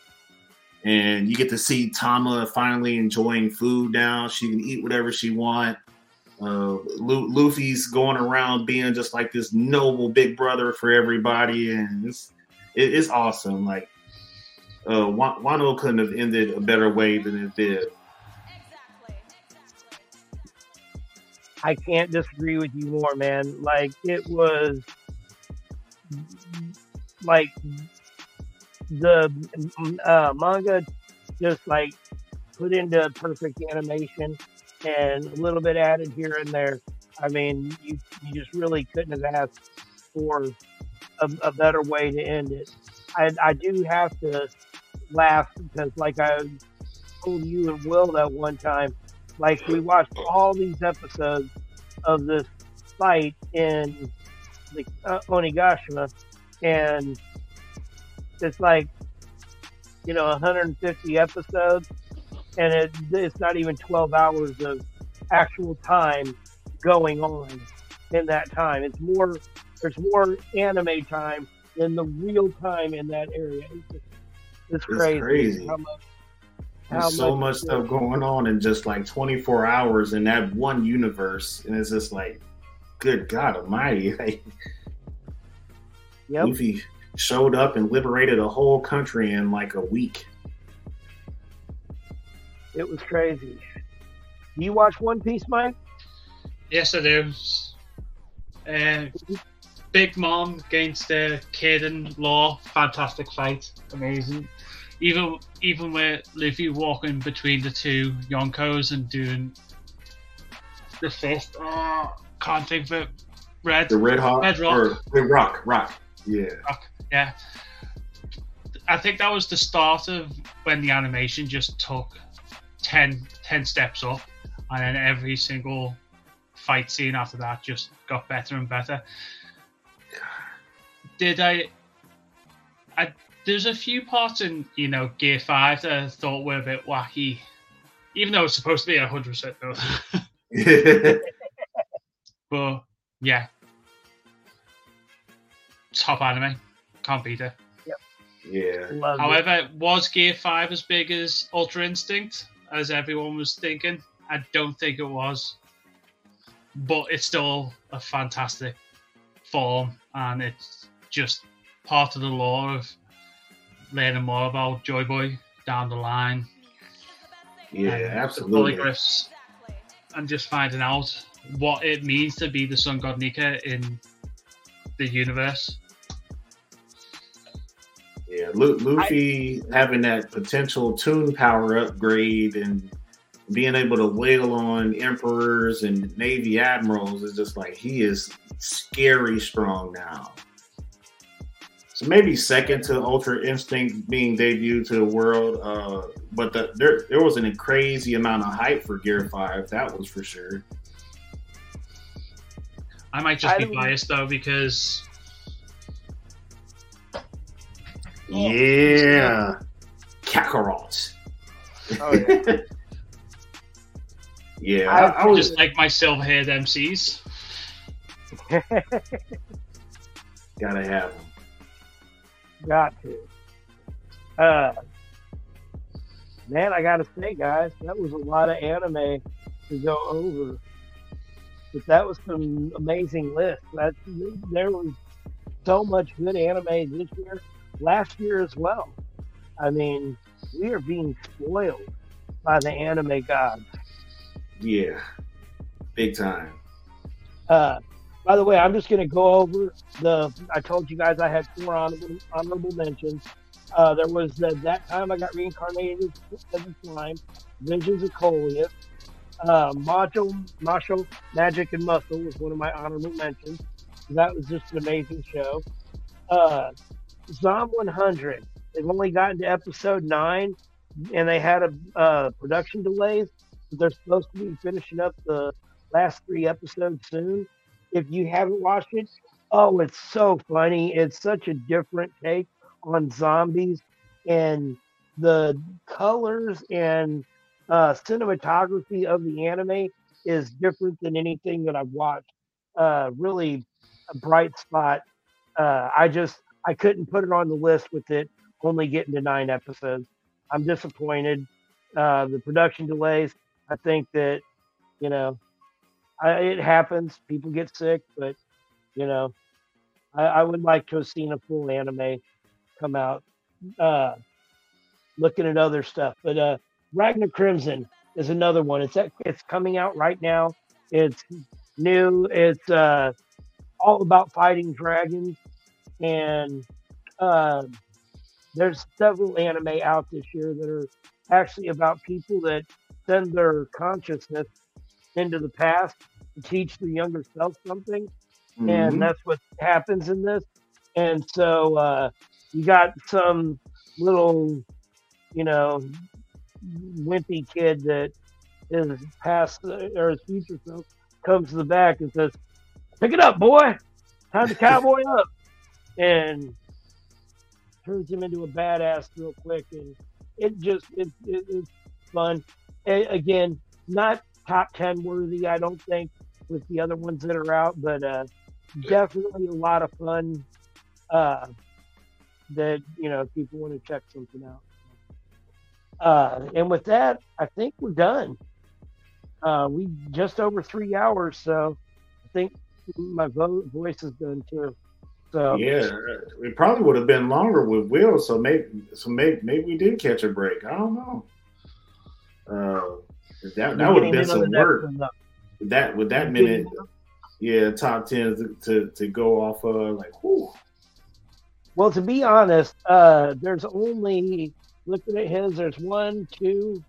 and you get to see Tama finally enjoying food now. She can eat whatever she want. Uh, Luffy's going around being just like this noble big brother for everybody, and it's it, it's awesome. Like uh, Wa- Wano couldn't have ended a better way than it did. I can't disagree with you more, man. Like it was like the uh, manga just like put into perfect animation and a little bit added here and there. I mean, you you just really couldn't have asked for a, a better way to end it. I I do have to laugh because, like I told you and Will that one time, like we watched all these episodes of this fight in the uh, Onigashima, and it's like you know 150 episodes, and it, it's not even 12 hours of actual time going on in that time. It's more there's more anime time than the real time in that area. It's, just- it's It's crazy. crazy. How much, how There's so much much- stuff going on in just like 24 hours in that one universe, and it's just like, good God Almighty! Like, Yep. Luffy showed up and liberated a whole country in like a week. It was crazy. Do you watch One Piece, Mike? Yes, I do. Uh, Big Mom against uh, Kid and Law, fantastic fight, amazing. Even even with Luffy walking between the two Yonkos and doing the fist, oh, can't think of it. Red, The Red Hawk Red Rock. or Red Rock, Rock, yeah, yeah. I think that was the start of when the animation just took 10, 10 steps up, and then every single fight scene after that just got better and better. Did I? I there's a few parts in you know Gear Five that I thought were a bit wacky, even though it's supposed to be a hundred percent no. But yeah, top anime, can't beat it. yeah. Love it. However, was Gear 5 as big as Ultra Instinct, as everyone was thinking? I don't think it was. But it's still a fantastic form, and it's just part of the lore of learning more about Joy Boy down the line, Yeah, and absolutely. the poneglyphs, and just finding out what it means to be the Sun God Nika in the universe. Yeah, Lu- Luffy having that potential tune power upgrade and being able to wail on emperors and navy admirals is just like he is scary strong now. So maybe second to Ultra Instinct being debuted to the world, uh, but the, there there was a crazy amount of hype for Gear Five. That was for sure. I might just I be don't- biased though because Yeah, Kakarot. Oh, yeah. yeah, I- I, I was just like my silver-haired MCs. gotta have him. Got to. Uh, man, I gotta say, guys, that was a lot of anime to go over. But that was some amazing list. That there was so much good anime this year, last year as well. I mean, we are being spoiled by the anime gods. Yeah, big time. Uh, by the way, I'm just going to go over the. I told you guys I had four honorable, honorable mentions. Uh, there was the, that time I got reincarnated as a slime, Visions of Coleus, uh, Mashle, Mashle Magic and Muscle was one of my honorable mentions. That was just an amazing show. Uh, Zom 100. They've only gotten to episode nine, and they had a uh, production delays. They're supposed to be finishing up the last three episodes soon. If you haven't watched it, oh, it's so funny. It's such a different take on zombies, and the colors and uh, cinematography of the anime is different than anything that I've watched. Uh, really a bright spot. Uh, I just I couldn't put it on the list with it only getting to nine episodes. I'm disappointed. Uh, the production delays. I think that you know I, it happens. People get sick, but you know, I, I would like to have seen a full anime come out. Uh, looking at other stuff, but uh, Ragna Crimson is another one. It's it's coming out right now. It's new. It's uh, all about fighting dragons, and uh, there's several anime out this year that are actually about people that send their consciousness into the past to teach the younger self something Mhm. and that's what happens in this. And so uh, you got some little, you know, wimpy kid that is past or his future self comes to the back and says, "Pick it up, boy! Time to cowboy up!" and turns him into a badass real quick. And it just it, it, it's fun. A- again, not top ten worthy, I don't think, with the other ones that are out, but uh, definitely a lot of fun. Uh, that you know, people want to check something out. Uh, and with that, I think we're done. Uh, we just over three hours, so I think my vo- voice is done too. So Yeah, it probably would have been longer with Will. So maybe, so maybe, maybe we did catch a break. I don't know. Uh, that that would have been some work. With that with that minute, yeah, top ten to, to, to go off of like, whew. Well, to be honest, uh, there's only looking at his. There's one, two,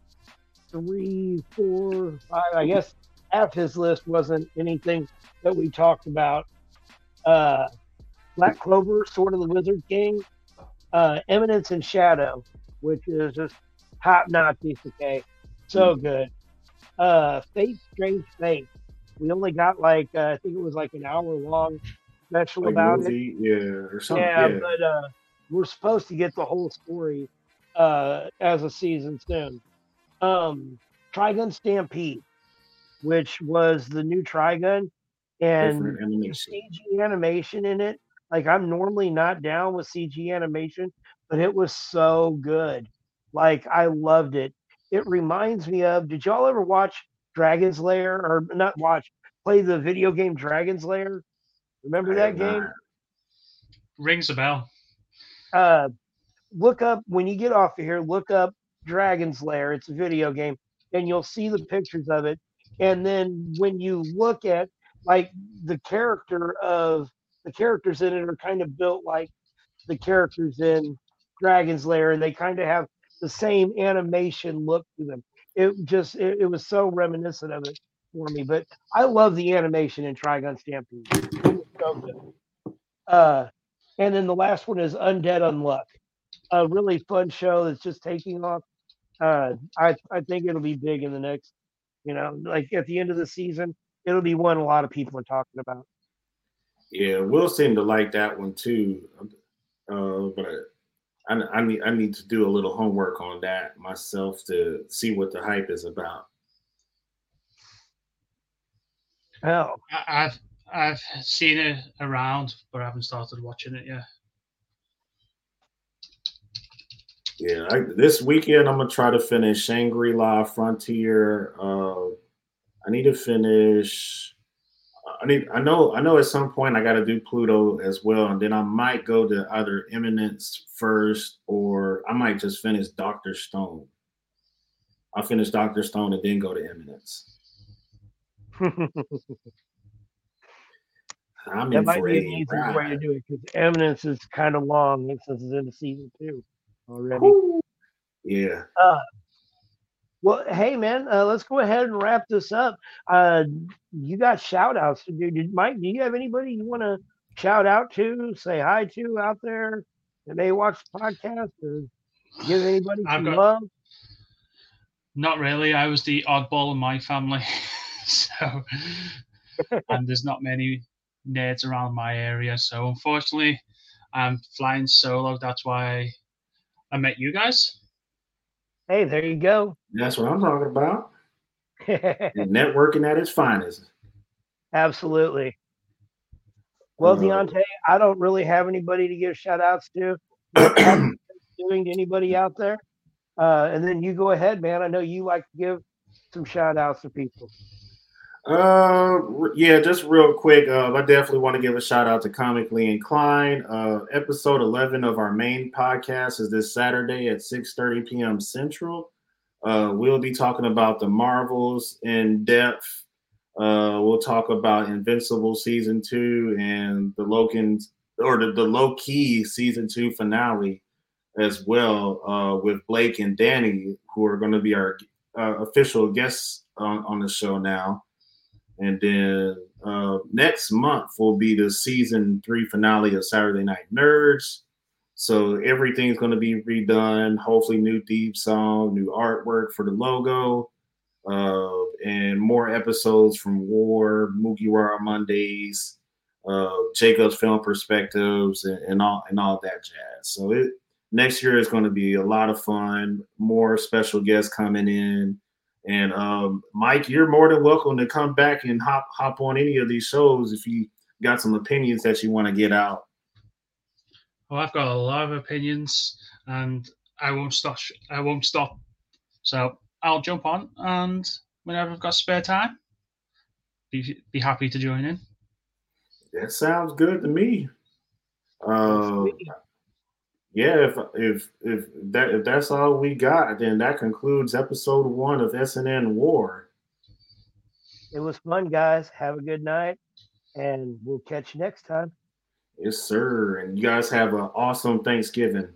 three, four, five. I guess half his list wasn't anything that we talked about. Uh, Black Clover, Sword of the Wizard King, uh, Eminence and Shadow, which is just top notch isekai. So good. Uh, Fate, Strange Fake. We only got like uh, I think it was like an hour long special like about it. yeah, or something. Yeah, Yeah, but uh, we're supposed to get the whole story uh, as a season soon. Um, Trigun Stampede, which was the new Trigun, and animation. CG animation in it. Like I'm normally not down with CG animation, but it was so good. Like I loved it. It reminds me of. Did y'all ever watch Dragon's Lair or not watch? Play the video game Dragon's Lair. Remember that game? not. Rings a bell. uh, look up when you get off of here. Look up Dragon's Lair. It's a video game, and you'll see the pictures of it. And then when you look at like the character of the characters in it are kind of built like the characters in Dragon's Lair, and they kind of have the same animation look to them. It just it, it was so reminiscent of it for me. But I love the animation in Trigun Stampede. So. Uh, and then the last one is Undead Unluck. A really fun show that's just taking off. Uh, I I think it'll be big in the next, you know, like at the end of the season, it'll be one a lot of people are talking about. Yeah, Will seemed to like that one too. Uh, but I, I need I need to do a little homework on that myself to see what the hype is about. Oh, I, I've I've seen it around, but I haven't started watching it yet. Yeah, I, this weekend I'm gonna try to finish Shangri La Frontier. Uh, I need to finish. I need. I know. I know. At some point, I got to do Pluto as well, and then I might go to either Eminence first, or I might just finish Doctor Stone. I'll finish Doctor Stone and then go to Eminence. I'm that in might for be an easy way to do it because Eminence is kind of long since it's into season two already. Woo. Yeah. Uh, Well, hey man, uh, let's go ahead and wrap this up. Uh, you got shout outs. Mike, do you have anybody you want to shout out to, say hi to out there that may watch the podcast or give anybody some got- love? Not really. I was the oddball in my family, so and there's not many nerds around my area. So unfortunately, I'm flying solo. That's why I met you guys. Hey, there you go. That's what I'm talking about. And networking at its finest. Absolutely. Well, Uh, Deontay, I don't really have anybody to give shout outs to. doing to anybody out there? Uh, and then you go ahead, man. I know you like to give some shout outs to people. Uh, yeah, just real quick. Uh, I definitely want to give a shout out to Comically Inclined. Uh, episode 11 of our main podcast is this Saturday at 6:30 p.m. Central. Uh, we'll be talking about the Marvels in depth. Uh, we'll talk about Invincible season two and the Logan or the, the Loki season two finale as well uh, with Blake and Danny, who are going to be our uh, official guests on, on the show now. And then uh, next month will be the season three finale of Saturday Night Nerds. So everything's going to be redone. Hopefully, new theme song, new artwork for the logo, uh, and more episodes from War, Mugiwara Mondays, uh, Jacob's film perspectives, and, and all and all that jazz. So it next year is going to be a lot of fun. More special guests coming in, and um, Mike, you're more than welcome to come back and hop hop on any of these shows if you got some opinions that you want to get out. Well, I've got a lot of opinions, and I won't stop. I won't stop. So I'll jump on, and whenever I've got spare time, be be happy to join in. That sounds good to me. Uh, yeah, if if if that if that's all we got, then that concludes episode one of SNN War. It was fun, guys. Have a good night, and we'll catch you next time. Yes, sir. And you guys have an awesome Thanksgiving.